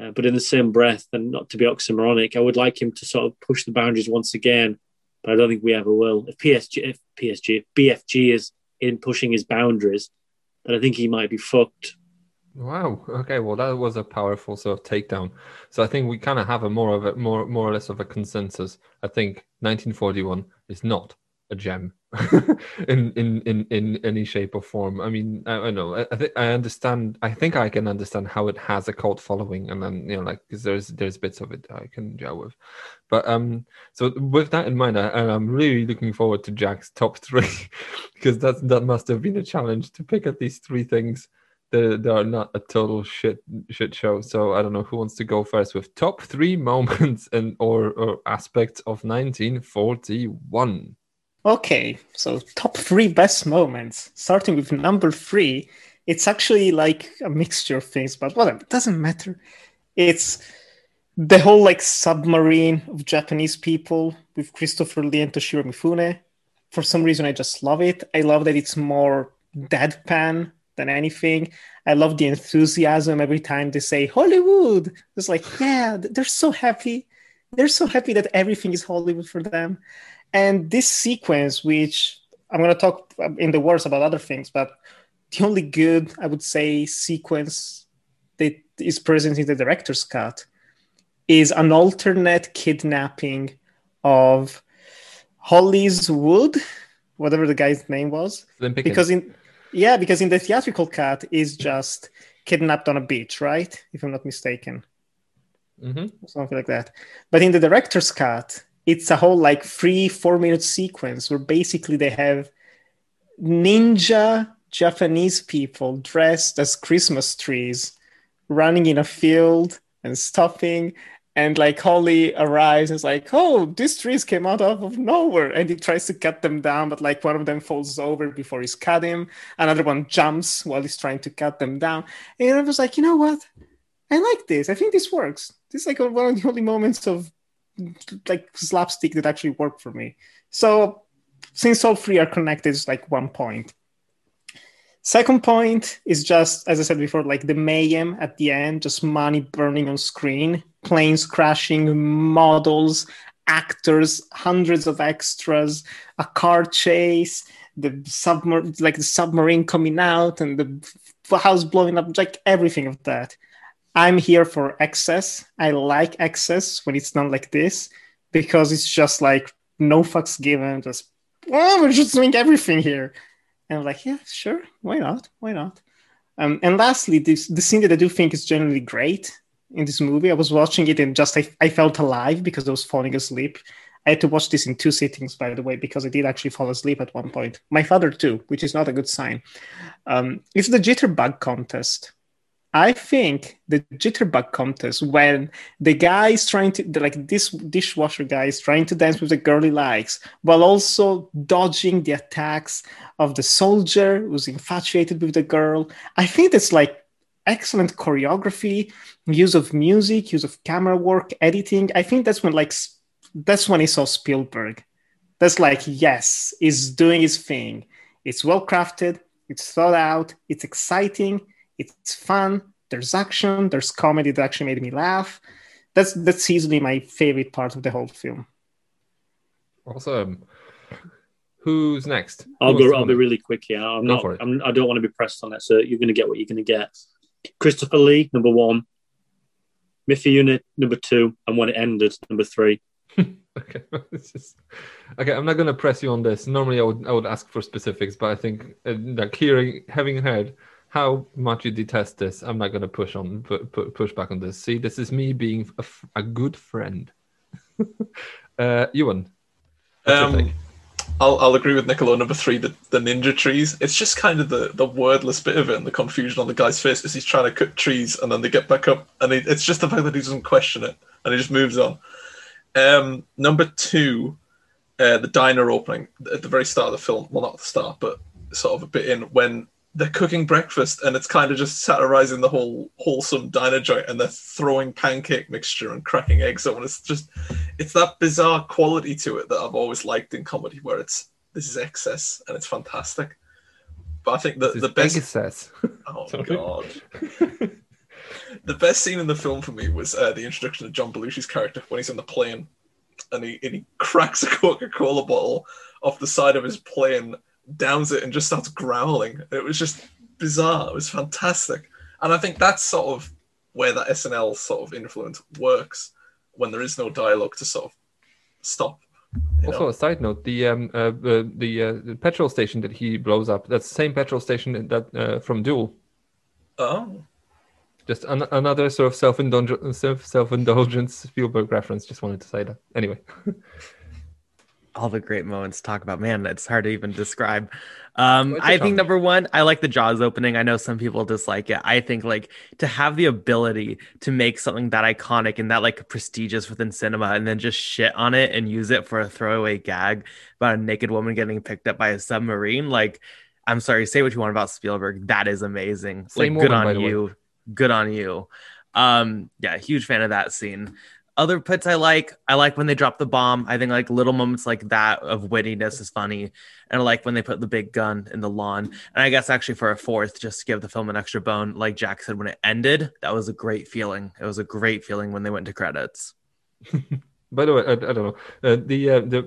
Uh, but in the same breath, and not to be oxymoronic, I would like him to sort of push the boundaries once again. But I don't think we ever will. If PSG, if PSG, if BFG is in pushing his boundaries, then I think he might be fucked. Wow. Okay. Well, that was a powerful sort of takedown. So I think we kind of have a more of a more more or less of a consensus. I think 1941 is not a gem in, in in in any shape or form. I mean, I, I know. I, I think I understand. I think I can understand how it has a cult following, and then you know, like because there's there's bits of it I can gel with. But um, so with that in mind, I, I'm really looking forward to Jack's top three because that that must have been a challenge to pick at these three things they, they are not a total shit shit show. So I don't know who wants to go first with top three moments and or, or aspects of 1941. Okay, so top three best moments. Starting with number three, it's actually like a mixture of things, but whatever, it doesn't matter. It's the whole like submarine of Japanese people with Christopher Lee and Toshiro Mifune. For some reason, I just love it. I love that it's more deadpan than anything. I love the enthusiasm every time they say Hollywood. It's like, yeah, they're so happy. They're so happy that everything is Hollywood for them. And this sequence, which I'm going to talk in the words about other things, but the only good, I would say, sequence that is present in the director's cut is an alternate kidnapping of Hollis Wood, whatever the guy's name was. Because in yeah, because in the theatrical cut is just kidnapped on a beach, right? If I'm not mistaken. Mm-hmm. Something like that. But in the director's cut, it's a whole like three, four minute sequence where basically they have ninja Japanese people dressed as Christmas trees running in a field and stopping and like Holly arrives and is like, "Oh, these trees came out of nowhere," and he tries to cut them down, but like one of them falls over before he's cut him. Another one jumps while he's trying to cut them down, and I was like, "You know what? I like this. I think this works. This is like one of the only moments of like slapstick that actually worked for me." So since all three are connected, it's like one point. Second point is just, as I said before, like the mayhem at the end, just money burning on screen, planes crashing, models, actors, hundreds of extras, a car chase, the submarine, like the submarine coming out, and the house blowing up, like everything of that. I'm here for excess. I like excess when it's done like this because it's just like no fucks given. Just well, we're just doing everything here and I'm like, yeah, sure, why not? Why not? Um, and lastly, this, the scene that I do think is generally great in this movie. I was watching it and just I, I felt alive because I was falling asleep. I had to watch this in two sittings, by the way, because I did actually fall asleep at one point. My father too, which is not a good sign. Um, it's the jitterbug contest. I think the jitterbug contest when the guy is trying to like this dishwasher guy is trying to dance with the girl he likes while also dodging the attacks of the soldier who's infatuated with the girl. I think that's like excellent choreography, use of music, use of camera work, editing. I think that's when like that's when I saw Spielberg. That's like, yes, he's doing his thing. It's well crafted, it's thought out, it's exciting, it's fun. There's action, there's comedy that actually made me laugh. That's that's easily my favorite part of the whole film. Awesome. Who's next? I'll Who go. I'll be really quick here. I'm Go not. for it. I'm, I don't want to be pressed on that. So you're going to get what you're going to get. Christopher Lee, number one. Mifune, number two, and when it ended, number three. Okay. Just- okay, I'm not going to press you on this. Normally, I would I would ask for specifics, but I think uh, like hearing, having heard how much you detest this, I'm not going to push on pu- pu- push back on this. See, this is me being a, f- a good friend. uh, Ewan, Um. I'll, I'll agree with Nicolo number three, the, the ninja trees. It's just kind of the, the wordless bit of it and the confusion on the guy's face as he's trying to cut trees and then they get back up. And he, it's just the fact that he doesn't question it and he just moves on. Um, number two, uh, the diner opening at the very start of the film. Well, not at the start, but sort of a bit in when they're cooking breakfast and it's kind of just satirizing the whole wholesome diner joint and they're throwing pancake mixture and cracking eggs open. It's just, it's that bizarre quality to it that I've always liked in comedy where it's, this is excess and it's fantastic. But I think the is best. Pegasus. Oh god. the best scene in the film for me was uh, the introduction of John Belushi's character when he's on the plane, and he and he cracks a Coca Cola bottle off the side of his plane, downs it, and just starts growling. It was just bizarre. It was fantastic, and I think that's sort of where that SNL sort of influence works when there is no dialogue to sort of stop. Also, know? a side note: the um uh, the the, uh, the petrol station that he blows up. That's the same petrol station that uh, from Duel. Oh, Just an- another sort of self-indulgence, self self-indulgent Spielberg reference. Just wanted to say that. Anyway, all the great moments to talk about. Man, it's hard to even describe. Um, I think number one, I like the Jaws opening. I know some people dislike it. I think like to have the ability to make something that iconic and that like prestigious within cinema, and then just shit on it and use it for a throwaway gag about a naked woman getting picked up by a submarine. Like, I'm sorry, say what you want about Spielberg. That is amazing. Same like, good woman, by on way. you. Good on you. Um, yeah, huge fan of that scene other puts I like. I like when they drop the bomb. I think like little moments like that of wittiness is funny. And I like when they put the big gun in the lawn. And I guess actually for a fourth, just to give the film an extra bone, like Jack said, when it ended, that was a great feeling. It was a great feeling when they went to credits. by the way, I, I don't know uh, the uh, the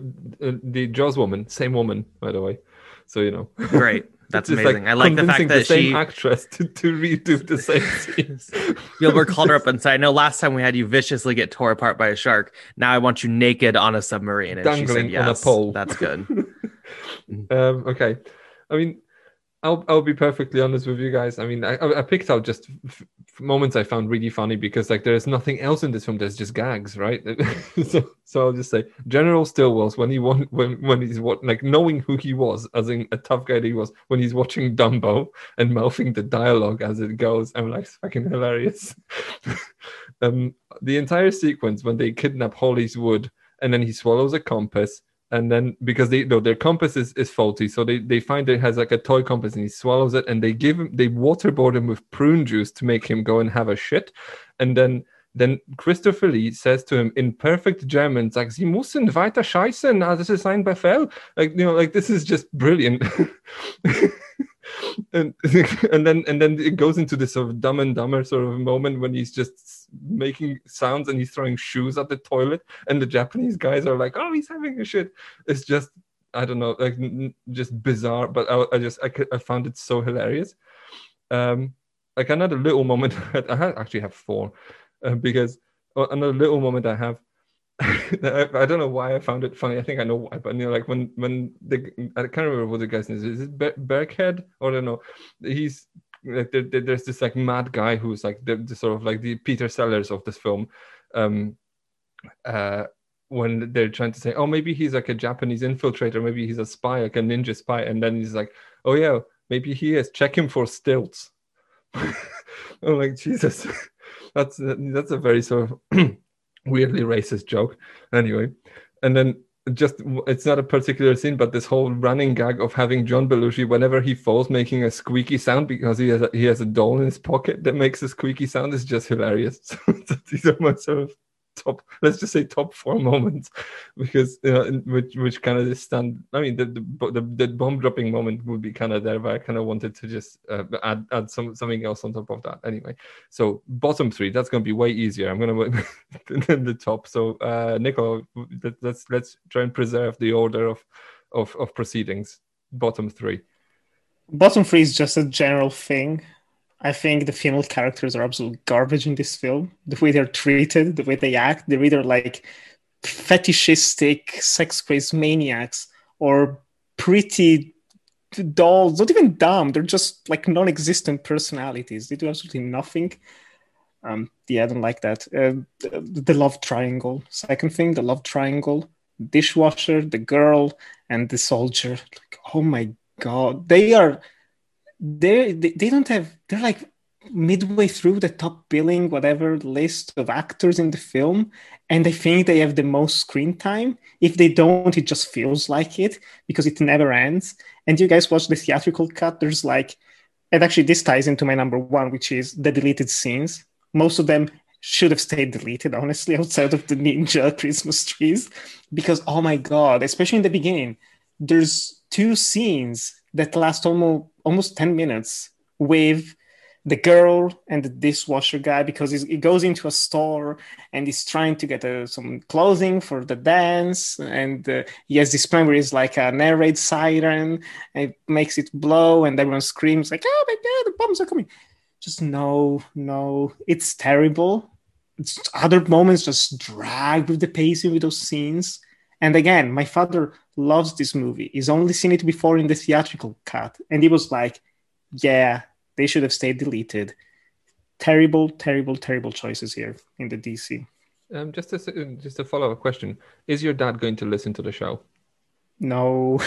uh, the Jaws woman, same woman, by the way. So you know, Great. That's It's amazing. I like the fact that the same she actress to, to redo the same scenes. Spielberg called her up and said, I know last time we had you viciously get tore apart by a shark. Now I want you naked on a submarine. And she said Dangling on a pole. That's good. um, okay, I mean, I'll I'll be perfectly honest with you guys. I mean, I I picked out just f- moments I found really funny because like there's nothing else in this film. There's just gags, right? so so I'll just say General Stilwell's when he won when when he's what like knowing who he was as in a tough guy that he was when he's watching Dumbo and mouthing the dialogue as it goes. I'm like fucking hilarious. um, the entire sequence when they kidnap Hollis Wood and then he swallows a compass and then because they no their compass is, is faulty so they, they find it has like a toy compass and he swallows it and they give him they waterboard him with prune juice to make him go and have a shit and then then Christopher Lee says to him in perfect German, like, Sie müssen weiter scheißen, ah, das ist ein Befehl. Like, you know, like this is just brilliant. and and then and then it goes into this sort of dumb and dumber sort of moment when he's just making sounds and he's throwing shoes at the toilet and the Japanese guys are like, oh, he's having a shit. It's just I don't know, like just bizarre. But I, I just I, I found it so hilarious. Um, like another little moment. I actually have four uh, because uh, another little moment I have. I, don't know why I found it funny. I think I know why, but you know, like when when the I can't remember what the guy's name is. Is it Ber- Berkhead or I don't know? He's like there, there- there's this like mad guy who's like the, the sort of like the Peter Sellers of this film. Um, uh, when they're trying to say, oh, maybe he's like a Japanese infiltrator, maybe he's a spy, like a ninja spy, and then he's like, oh yeah, maybe he is. Check him for stilts. I'm like Jesus, that's that's a very sort of weirdly racist joke. Anyway, and then just it's not a particular scene, but this whole running gag of having John Belushi whenever he falls making a squeaky sound because he has a, he has a doll in his pocket that makes a squeaky sound is just hilarious. So these are my sort of top let's just say top four moments because you know which which kind of stand i mean the the, the, the bomb dropping moment would be kind of there but i kind of wanted to just uh, add add some something else on top of that anyway. So bottom three that's going to be way easier. I'm going to than the top. So uh nico let, let's let's try and preserve the order of of of proceedings. Bottom three. Bottom three is just a general thing. I think the female characters are absolute garbage in this film. The way they're treated, the way they act, they're either like fetishistic, sex crazed maniacs or pretty dolls, not even dumb. They're just like non existent personalities. They do absolutely nothing. Um, yeah, I don't like that. Uh, the, the love triangle. Second thing, the love triangle. Dishwasher, the girl, and the soldier. Like, oh my god, they are they they don't have they're like midway through the top billing whatever list of actors in the film and i think they have the most screen time. If they don't it just feels like it because it never ends. And you guys watch the theatrical cut? There's like and actually this ties into my number one which is the deleted scenes. Most of them should have stayed deleted honestly outside of the ninja christmas trees because oh my god especially in the beginning there's two scenes that last almost almost 10 minutes with the girl and the dishwasher guy because he goes into a store and he's trying to get uh, some clothing for the dance and uh, he has this plan where he's like a narrate siren and it makes it blow and everyone screams like oh my god the bombs are coming. Just no no. It's terrible. It's other moments just drag with the pacing with those scenes. And again my father loves this movie he's only seen it before in the theatrical cut and he was like yeah they should have stayed deleted. Terrible, terrible, terrible choices here in the DC. Um, just a just a follow up question: Is your dad going to listen to the show? No.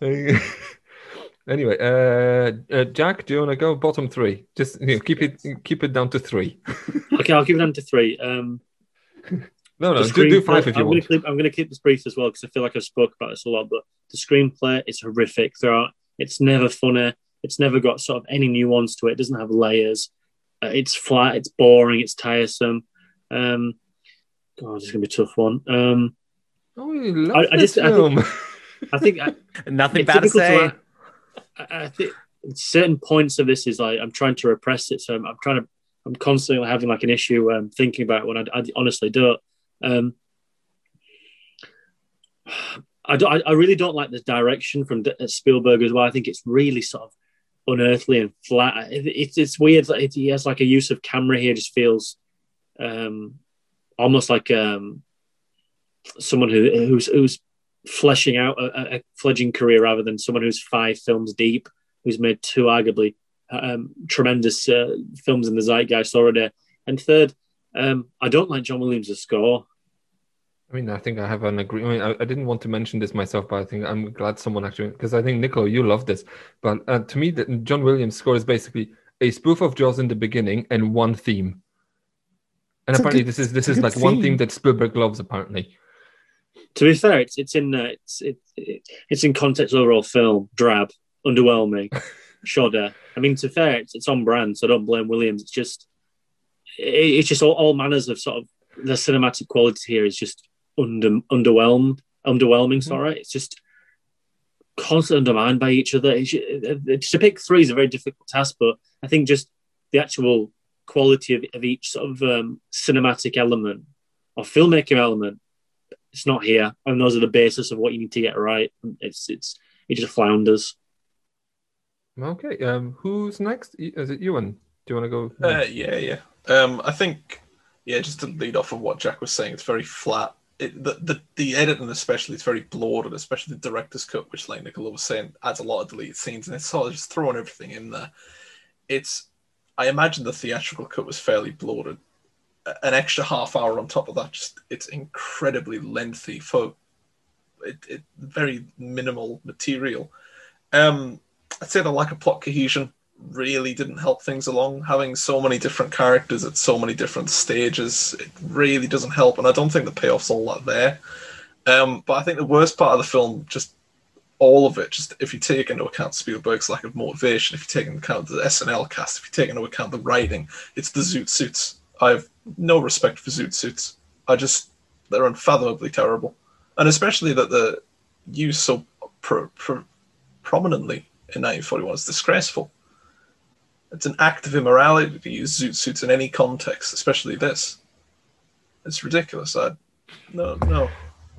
anyway, uh, uh, Jack, do you want to go bottom three? Just you know, keep it keep it down to three. okay, I'll keep it down to three. Um, no, no, do, do five if you I'm want. Gonna keep, I'm going to keep this brief as well because I feel like I've spoke about this a lot. But the screenplay is horrific throughout. It's never funny. It's never got sort of any nuance to it. It doesn't have layers. Uh, it's flat. It's boring. It's tiresome. Um, God, it's going to be a tough one. Um, oh, you love I, I just, film. I think, I think I, nothing bad to say. To, I, think certain points of this is like I'm trying to repress it, so I'm, I'm trying to. I'm constantly having like an issue um, thinking about it when I, I honestly don't. Um, I, don't, I really don't like the direction from Spielberg as well. I think it's really sort of unearthly and flat. It's it's weird. It, he has like a use of camera here. Just feels um, almost like um, someone who who's who's fleshing out a, a, fledgling career rather than someone who's five films deep, who's made two arguably um, tremendous uh, films in the zeitgeist already. And third, um, I don't like John Williams' score. I mean, I think I have an agreement. I, I, I, didn't want to mention this myself, but I think I'm glad someone actually, because I think Nico, you love this. But uh, to me, the, John Williams' score is basically a spoof of Jaws in the beginning and one theme. And it's apparently, good, this is this is like theme. one theme that Spielberg loves. Apparently, to be fair, it's it's in uh, it's it, it, it's in context overall film drab, underwhelming, shodder. I mean, to be fair, it's, it's on brand, so I don't blame Williams. It's just it, it's just all, all manners of sort of the cinematic quality here is just under underwhelmed, underwhelming. Mm-hmm. Sorry, it's just constantly undermined by each other. It's, it's, to pick three is a very difficult task, but I think just the actual quality of, of each sort of um, cinematic element or filmmaking element, it's not here, and those are the basis of what you need to get right. It's it's it just flounders. Okay, um, who's next? Is it Ewan? Do you want to go? Uh, yeah, yeah. Um, I think, yeah, just to lead off of what Jack was saying, it's very flat the, the the editing especially is very bloated, especially the director's cut, which like Nicolo was saying adds a lot of deleted scenes, and it's sort of just throwing everything in there. It's I imagine the theatrical cut was fairly bloated. An extra half hour on top of that, just it's incredibly lengthy for it, it very minimal material. Um, I'd say the lack of plot cohesion really didn't help things along. Having so many different characters at so many different stages, it really doesn't help. And I don't think the payoff's all that there. Um, but I think the worst part of the film, just all of it, just if you take into account Spielberg's lack of motivation, if you take into account the SNL cast, if you take into account the writing, it's the zoot suits. I have no respect for zoot suits. I just they're unfathomably terrible, and especially that they're used so pro, pro, prominently in 1941 is disgraceful. It's an act of immorality to use zoot suits in any context, especially this. It's ridiculous. I, no, no.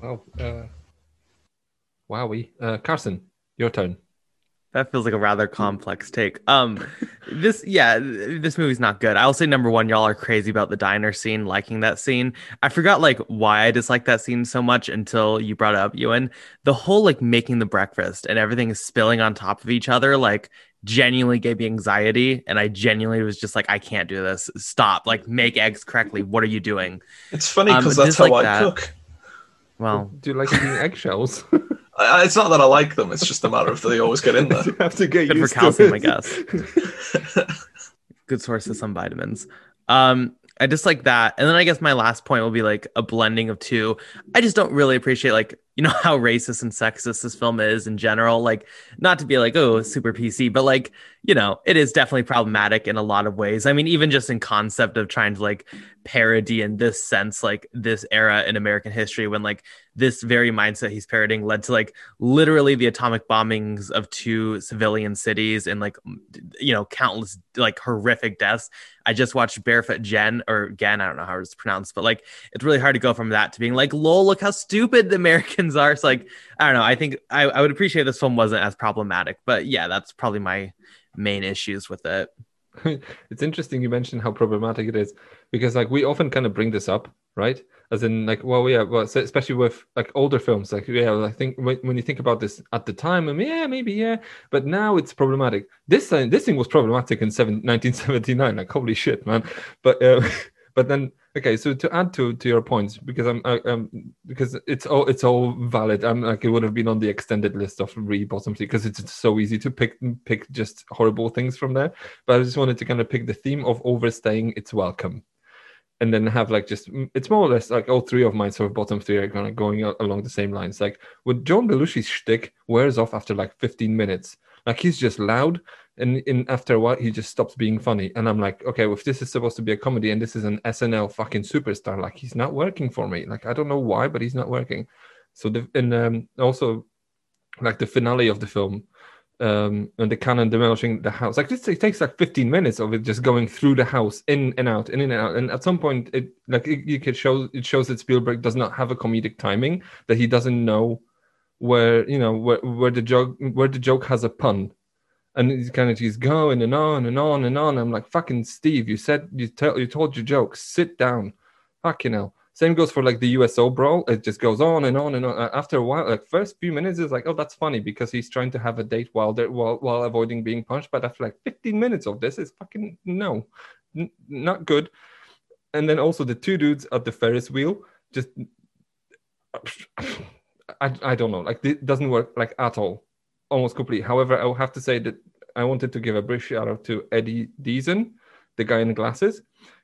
Wow. Uh, wowie. Uh, Carson, your turn. That feels like a rather complex take. Um, this, yeah, this movie's not good. I'll say number one, y'all are crazy about the diner scene, liking that scene. I forgot like why I dislike that scene so much until you brought it up, Ewan. The whole like making the breakfast and everything is spilling on top of each other, like genuinely gave me anxiety, and I genuinely was just like, I can't do this. Stop! Like, make eggs correctly. What are you doing? It's funny Um, because that's how dislike I that. cook. Well, Do you like eating eggshells? I, I- it's not that I like them. It's just a matter of they always get in there. you have to get good for used to calcium, I guess. good source of some vitamins. Um, I just like that. And then I guess my last point will be like a blending of two. I just don't really appreciate like, you know, how racist and sexist this film is in general. Like, not to be like, oh, super PC, but like, you know, it is definitely problematic in a lot of ways. I mean, even just in concept of trying to like parody in this sense, like this era in American history when like this very mindset he's parodying led to like literally the atomic bombings of two civilian cities and like you know countless like horrific deaths i just watched barefoot jen or gen i don't know how it's pronounced but like it's really hard to go from that to being like lol look how stupid the americans are it's like i don't know. I think i, I would appreciate this film wasn't as problematic but yeah that's probably my main issues with it. It's interesting you mentioned how problematic it is because like we often kind of bring this up right? As in like well yeah well so especially with like older films like yeah i think when, when you think about this at the time I mean, yeah maybe yeah but now it's problematic. This thing this thing was problematic in seven, 1979 like holy shit man. But uh, but then okay so to add to to your points because i'm I, um because it's all it's all valid i'm like it would have been on the extended list of re bottom three because it's so easy to pick pick just horrible things from there. But i just wanted to kind of pick the theme of overstaying its welcome. And then have like just it's more or less like all three of mine sort of bottom three are kind of going along the same lines. Like when john belushi's shtick wears off after like 15 minutes. Like he's just loud and in after a while he just stops being funny. And i'm like okay well, if this is supposed to be a comedy and this is an snl fucking superstar like he's not working for me. Like i don't know why but he's not working. So the and um also like the finale of the film um and the cannon demolishing the house like this it takes like 15 minutes of it just going through the house in and out in and out. And at some point it like it, you could show it shows that spielberg does not have a comedic timing that he doesn't know where you know where, where the joke where the joke has a pun and he's kind of he's going and on and on and on i'm like fucking steve you said you tell you told your joke sit down fucking hell same goes for like the USO brawl. It just goes on and on and on. After a while, like first few minutes, is like, oh, that's funny because he's trying to have a date while while, while avoiding being punched. But after like 15 minutes of this, is fucking no, N- not good. And then also the two dudes at the Ferris wheel just, I, I don't know, like it doesn't work like at all, almost completely. However, I will have to say that I wanted to give a brief shout out to Eddie Deezen, the guy in the glasses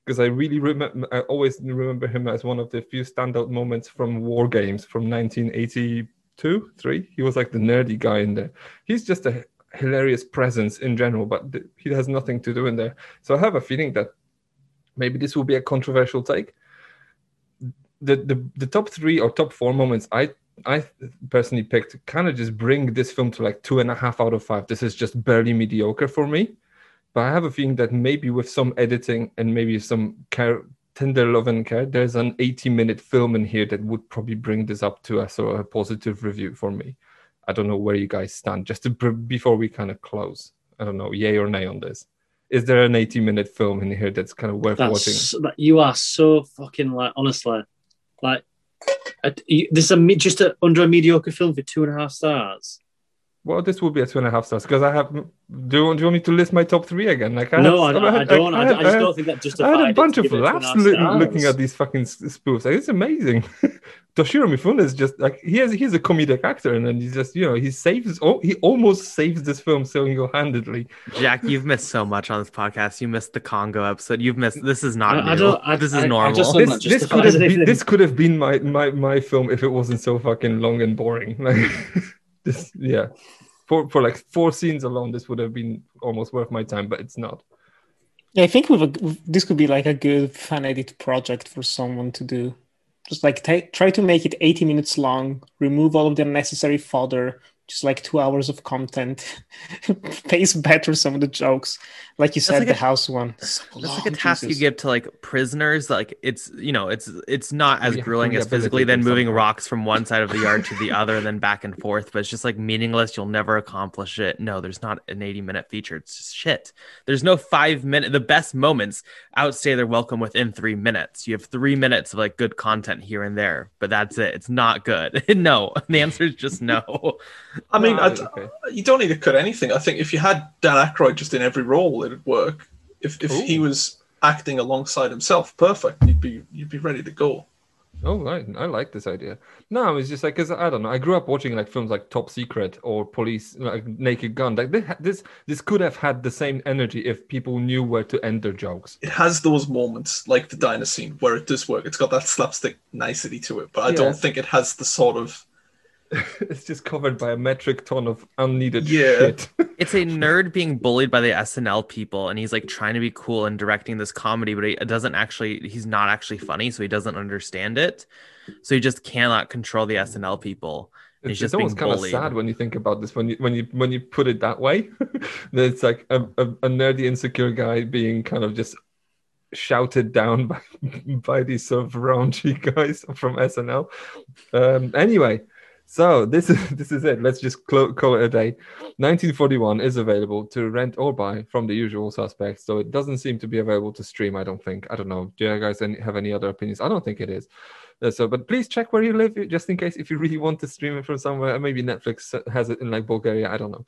because I really remember, I always remember him as one of the few standout moments from War Games from 1982, three. He was like the nerdy guy in there. He's just a hilarious presence in general, but th- he has nothing to do in there. So I have a feeling that maybe this will be a controversial take. The the, the top three or top four moments I I personally picked kind of just bring this film to like two and a half out of five. This is just barely mediocre for me but I have a feeling that maybe with some editing and maybe some care, tender love and care, there's an 80 minute film in here that would probably bring this up to a sort of a positive review for me. I don't know where you guys stand. Just to, before we kind of close, I don't know, yay or nay on this. Is there an 80 minute film in here that's kind of worth watching? That's that, you are so fucking like honestly, like you, this is a just a, under a mediocre film for two and a half stars. Well, this will be a two and a half stars because I have. Do you, want, do you want me to list my top three again? Like I no, I, have, I, I had- don't. I, had- I just don't think that I had a bunch of give it two and a laughs half looking at these fucking spoofs. Like, it's amazing. Toshiro Mifune is just like he has. He's a comedic actor, and then he just you know he saves. Oh, he almost saves this film single handedly. Jack, you've missed so much on this podcast. You missed the Congo episode. You've missed. This is not I- I new. don't- I- this is I normal. just- This, this could have been this could have been my my my film if it wasn't so fucking long and boring. Like this, yeah. For for like four scenes alone, this would have been almost worth my time, but it's not. Yeah, I think this could be like a good fan edit project for someone to do. Just like ta- try to make it 80 minutes long, remove all of the unnecessary fodder, just like two hours of content, pays better some of the jokes. Like you said, like the a- house one. So That's like a long, task you give to like prisoners. Like it's you know it's it's not as Re- grueling as physically than rehabilitate them moving somehow. rocks from one side of the yard to the other, and then back and forth. But it's just like meaningless. You'll never accomplish it. No, there's not an 80 minute feature. It's just shit. There's no five minute. The best moments outstay their welcome within three minutes. You have three minutes of like good content here and there, but that's it. It's not good. no, the answer is just no. I mean, ah, I, Right, okay. you don't need to cut anything. I think if you had Dan Aykroyd just in every role, it'd work. If if he was acting alongside himself, perfect. You'd be you'd be ready to go. Oh right, I like this idea. No, it's just like because I don't know. I grew up watching like films like Top Secret or Police, like Naked Gun. Like this, this, this could have had the same energy if people knew where to end their jokes. It has those moments like the diner scene where it does work. It's got that slapstick nicety to it, but I Yeah. don't think it has the sort of it's just covered by a metric ton of unneeded Yeah. shit. It's a nerd being bullied by the SNL people, and he's like trying to be cool and directing this comedy, but he doesn't actually. He's not actually funny, so he doesn't understand it. So he just cannot control the SNL people. It's, it's just being almost kind of sad when you think about this. When you when you when you put it that way, it's like a, a, a nerdy, insecure guy being kind of just shouted down by by these sort of raunchy guys from SNL. Um, anyway, so this is this is it. Let's just call it a day. 1941 is available to rent or buy from the usual suspects. So it doesn't seem to be available to stream. I don't think. I don't know. Do you guys any, have any other opinions? I don't think it is. Uh, so, but please check where you live, just in case if you really want to stream it from somewhere. Maybe Netflix has it in like Bulgaria. I don't know.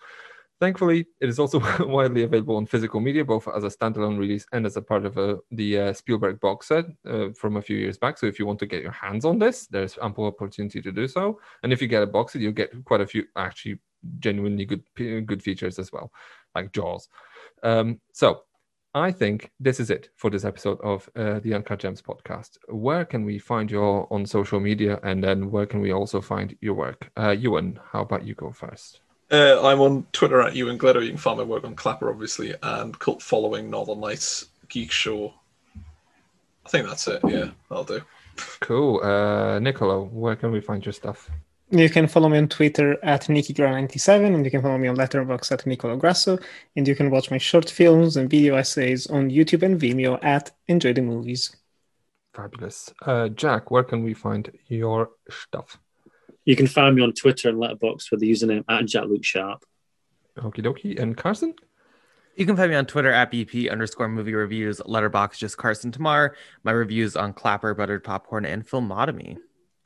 Thankfully, it is also widely available on physical media, both as a standalone release and as a part of uh, the uh, Spielberg box set uh, from a few years back. So, if you want to get your hands on this, there's ample opportunity to do so. And if you get a box set, you'll get quite a few actually genuinely good good features as well, like Jaws. Um, so, I think this is it for this episode of uh, the Uncut Gems podcast. Where can we find you on social media, and then where can we also find your work? Uh, Ewan, how about you go first? Uh, I'm on Twitter at Ewan Glitter. You can find my work on Clapper, obviously, and Cult Following, Northern Lights, Geek Show. I think that's it. Yeah, that'll do. Cool. Uh, Nicolo, where can we find your stuff? You can follow me on Twitter at NikiGra97, and you can follow me on Letterboxd at Nicolo Grasso, and you can watch my short films and video essays on YouTube and Vimeo at Enjoy the Movies. Fabulous. Uh, Jack, where can we find your stuff? You can find me on Twitter and Letterboxd with the username at Jack Luke Sharp. Okie dokie. And Carson? You can find me on Twitter at BP underscore movie reviews, Letterboxd just Carson Timar, my reviews on Clapper, Buttered Popcorn, and Filmotomy.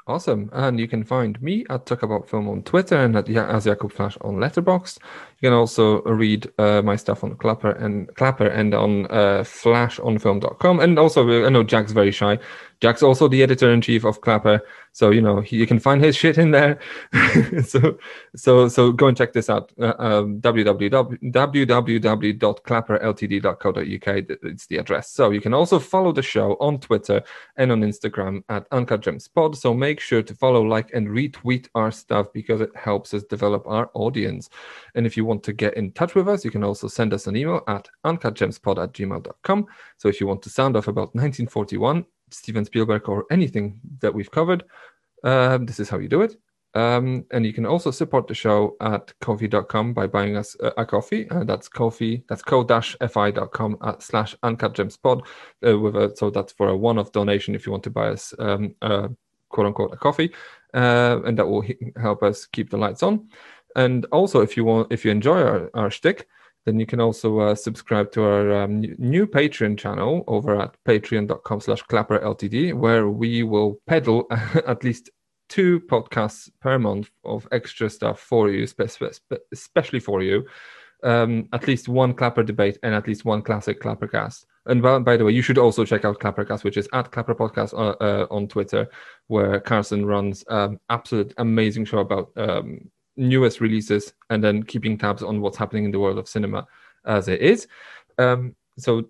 Awesome. And you can find me at Talk About Film on Twitter and at Ya- as Jakub Flasz on Letterboxd. You can also read uh, my stuff on Clapper and Clapper and on uh, flashonfilm.com. And also, uh, I know Jack's very shy. Jack's also the editor in chief of Clapper, so you know you can find his shit in there. so, so, so go and check this out. Uh, um, www www.clapperltd.co.uk. It's the address. So you can also follow the show on Twitter and on Instagram at Uncut Gems Pod. So make sure to follow, like, and retweet our stuff because it helps us develop our audience. And if you want to get in touch with us, you can also send us an email at uncutgemspod at gmail.com. So if you want to sound off about 1941, Steven Spielberg, or anything that we've covered, um, this is how you do it. Um, and you can also support the show at ko-fi.com by buying us a, a coffee. Uh, that's coffee, that's ko-fi.com at slash uncut gems pod. Uh, with a, so that's for a one-off donation if you want to buy us um, uh, quote unquote a coffee. Uh, and that will he- help us keep the lights on. And also, if you want, if you enjoy our, our shtick, then you can also uh, subscribe to our um, new Patreon channel over at patreon.com slash clapper ltd, where we will peddle at least two podcasts per month of extra stuff for you, spe- spe- spe- especially for you. Um, at least one Clapper debate and at least one classic Clappercast. And by, by the way, you should also check out Clappercast, which is at Clapper Podcast uh, uh, on Twitter, where Carson runs um, absolute amazing show about um, newest releases and then keeping tabs on what's happening in the world of cinema as it is. Um, so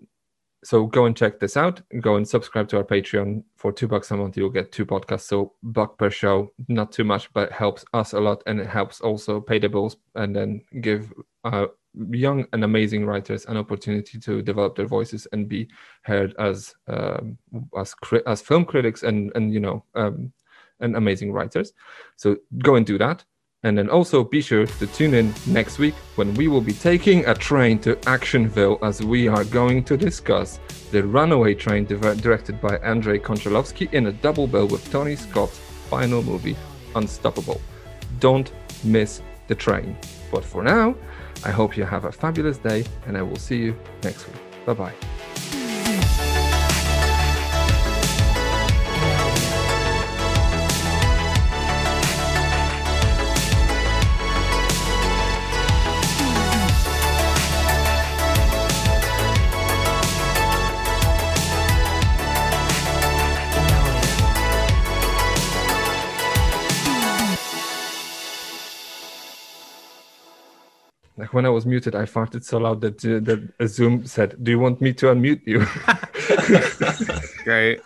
so go and check this out. Go and subscribe to our Patreon for two bucks a month. You'll get two podcasts, so buck per show. Not too much, but helps us a lot, and it helps also pay the bills and then give uh, young and amazing writers an opportunity to develop their voices and be heard as um, as as film critics and and you know um, and amazing writers. So go and do that. And then also be sure to tune in next week when we will be taking a train to Actionville as we are going to discuss the Runaway Train directed by Andrei Konchalovsky in a double bill with Tony Scott's final movie, Unstoppable. Don't miss the train. But for now, I hope you have a fabulous day and I will see you next week. Bye bye. When I was muted, I farted so loud that, uh, that Zoom said, Do you want me to unmute you? Great.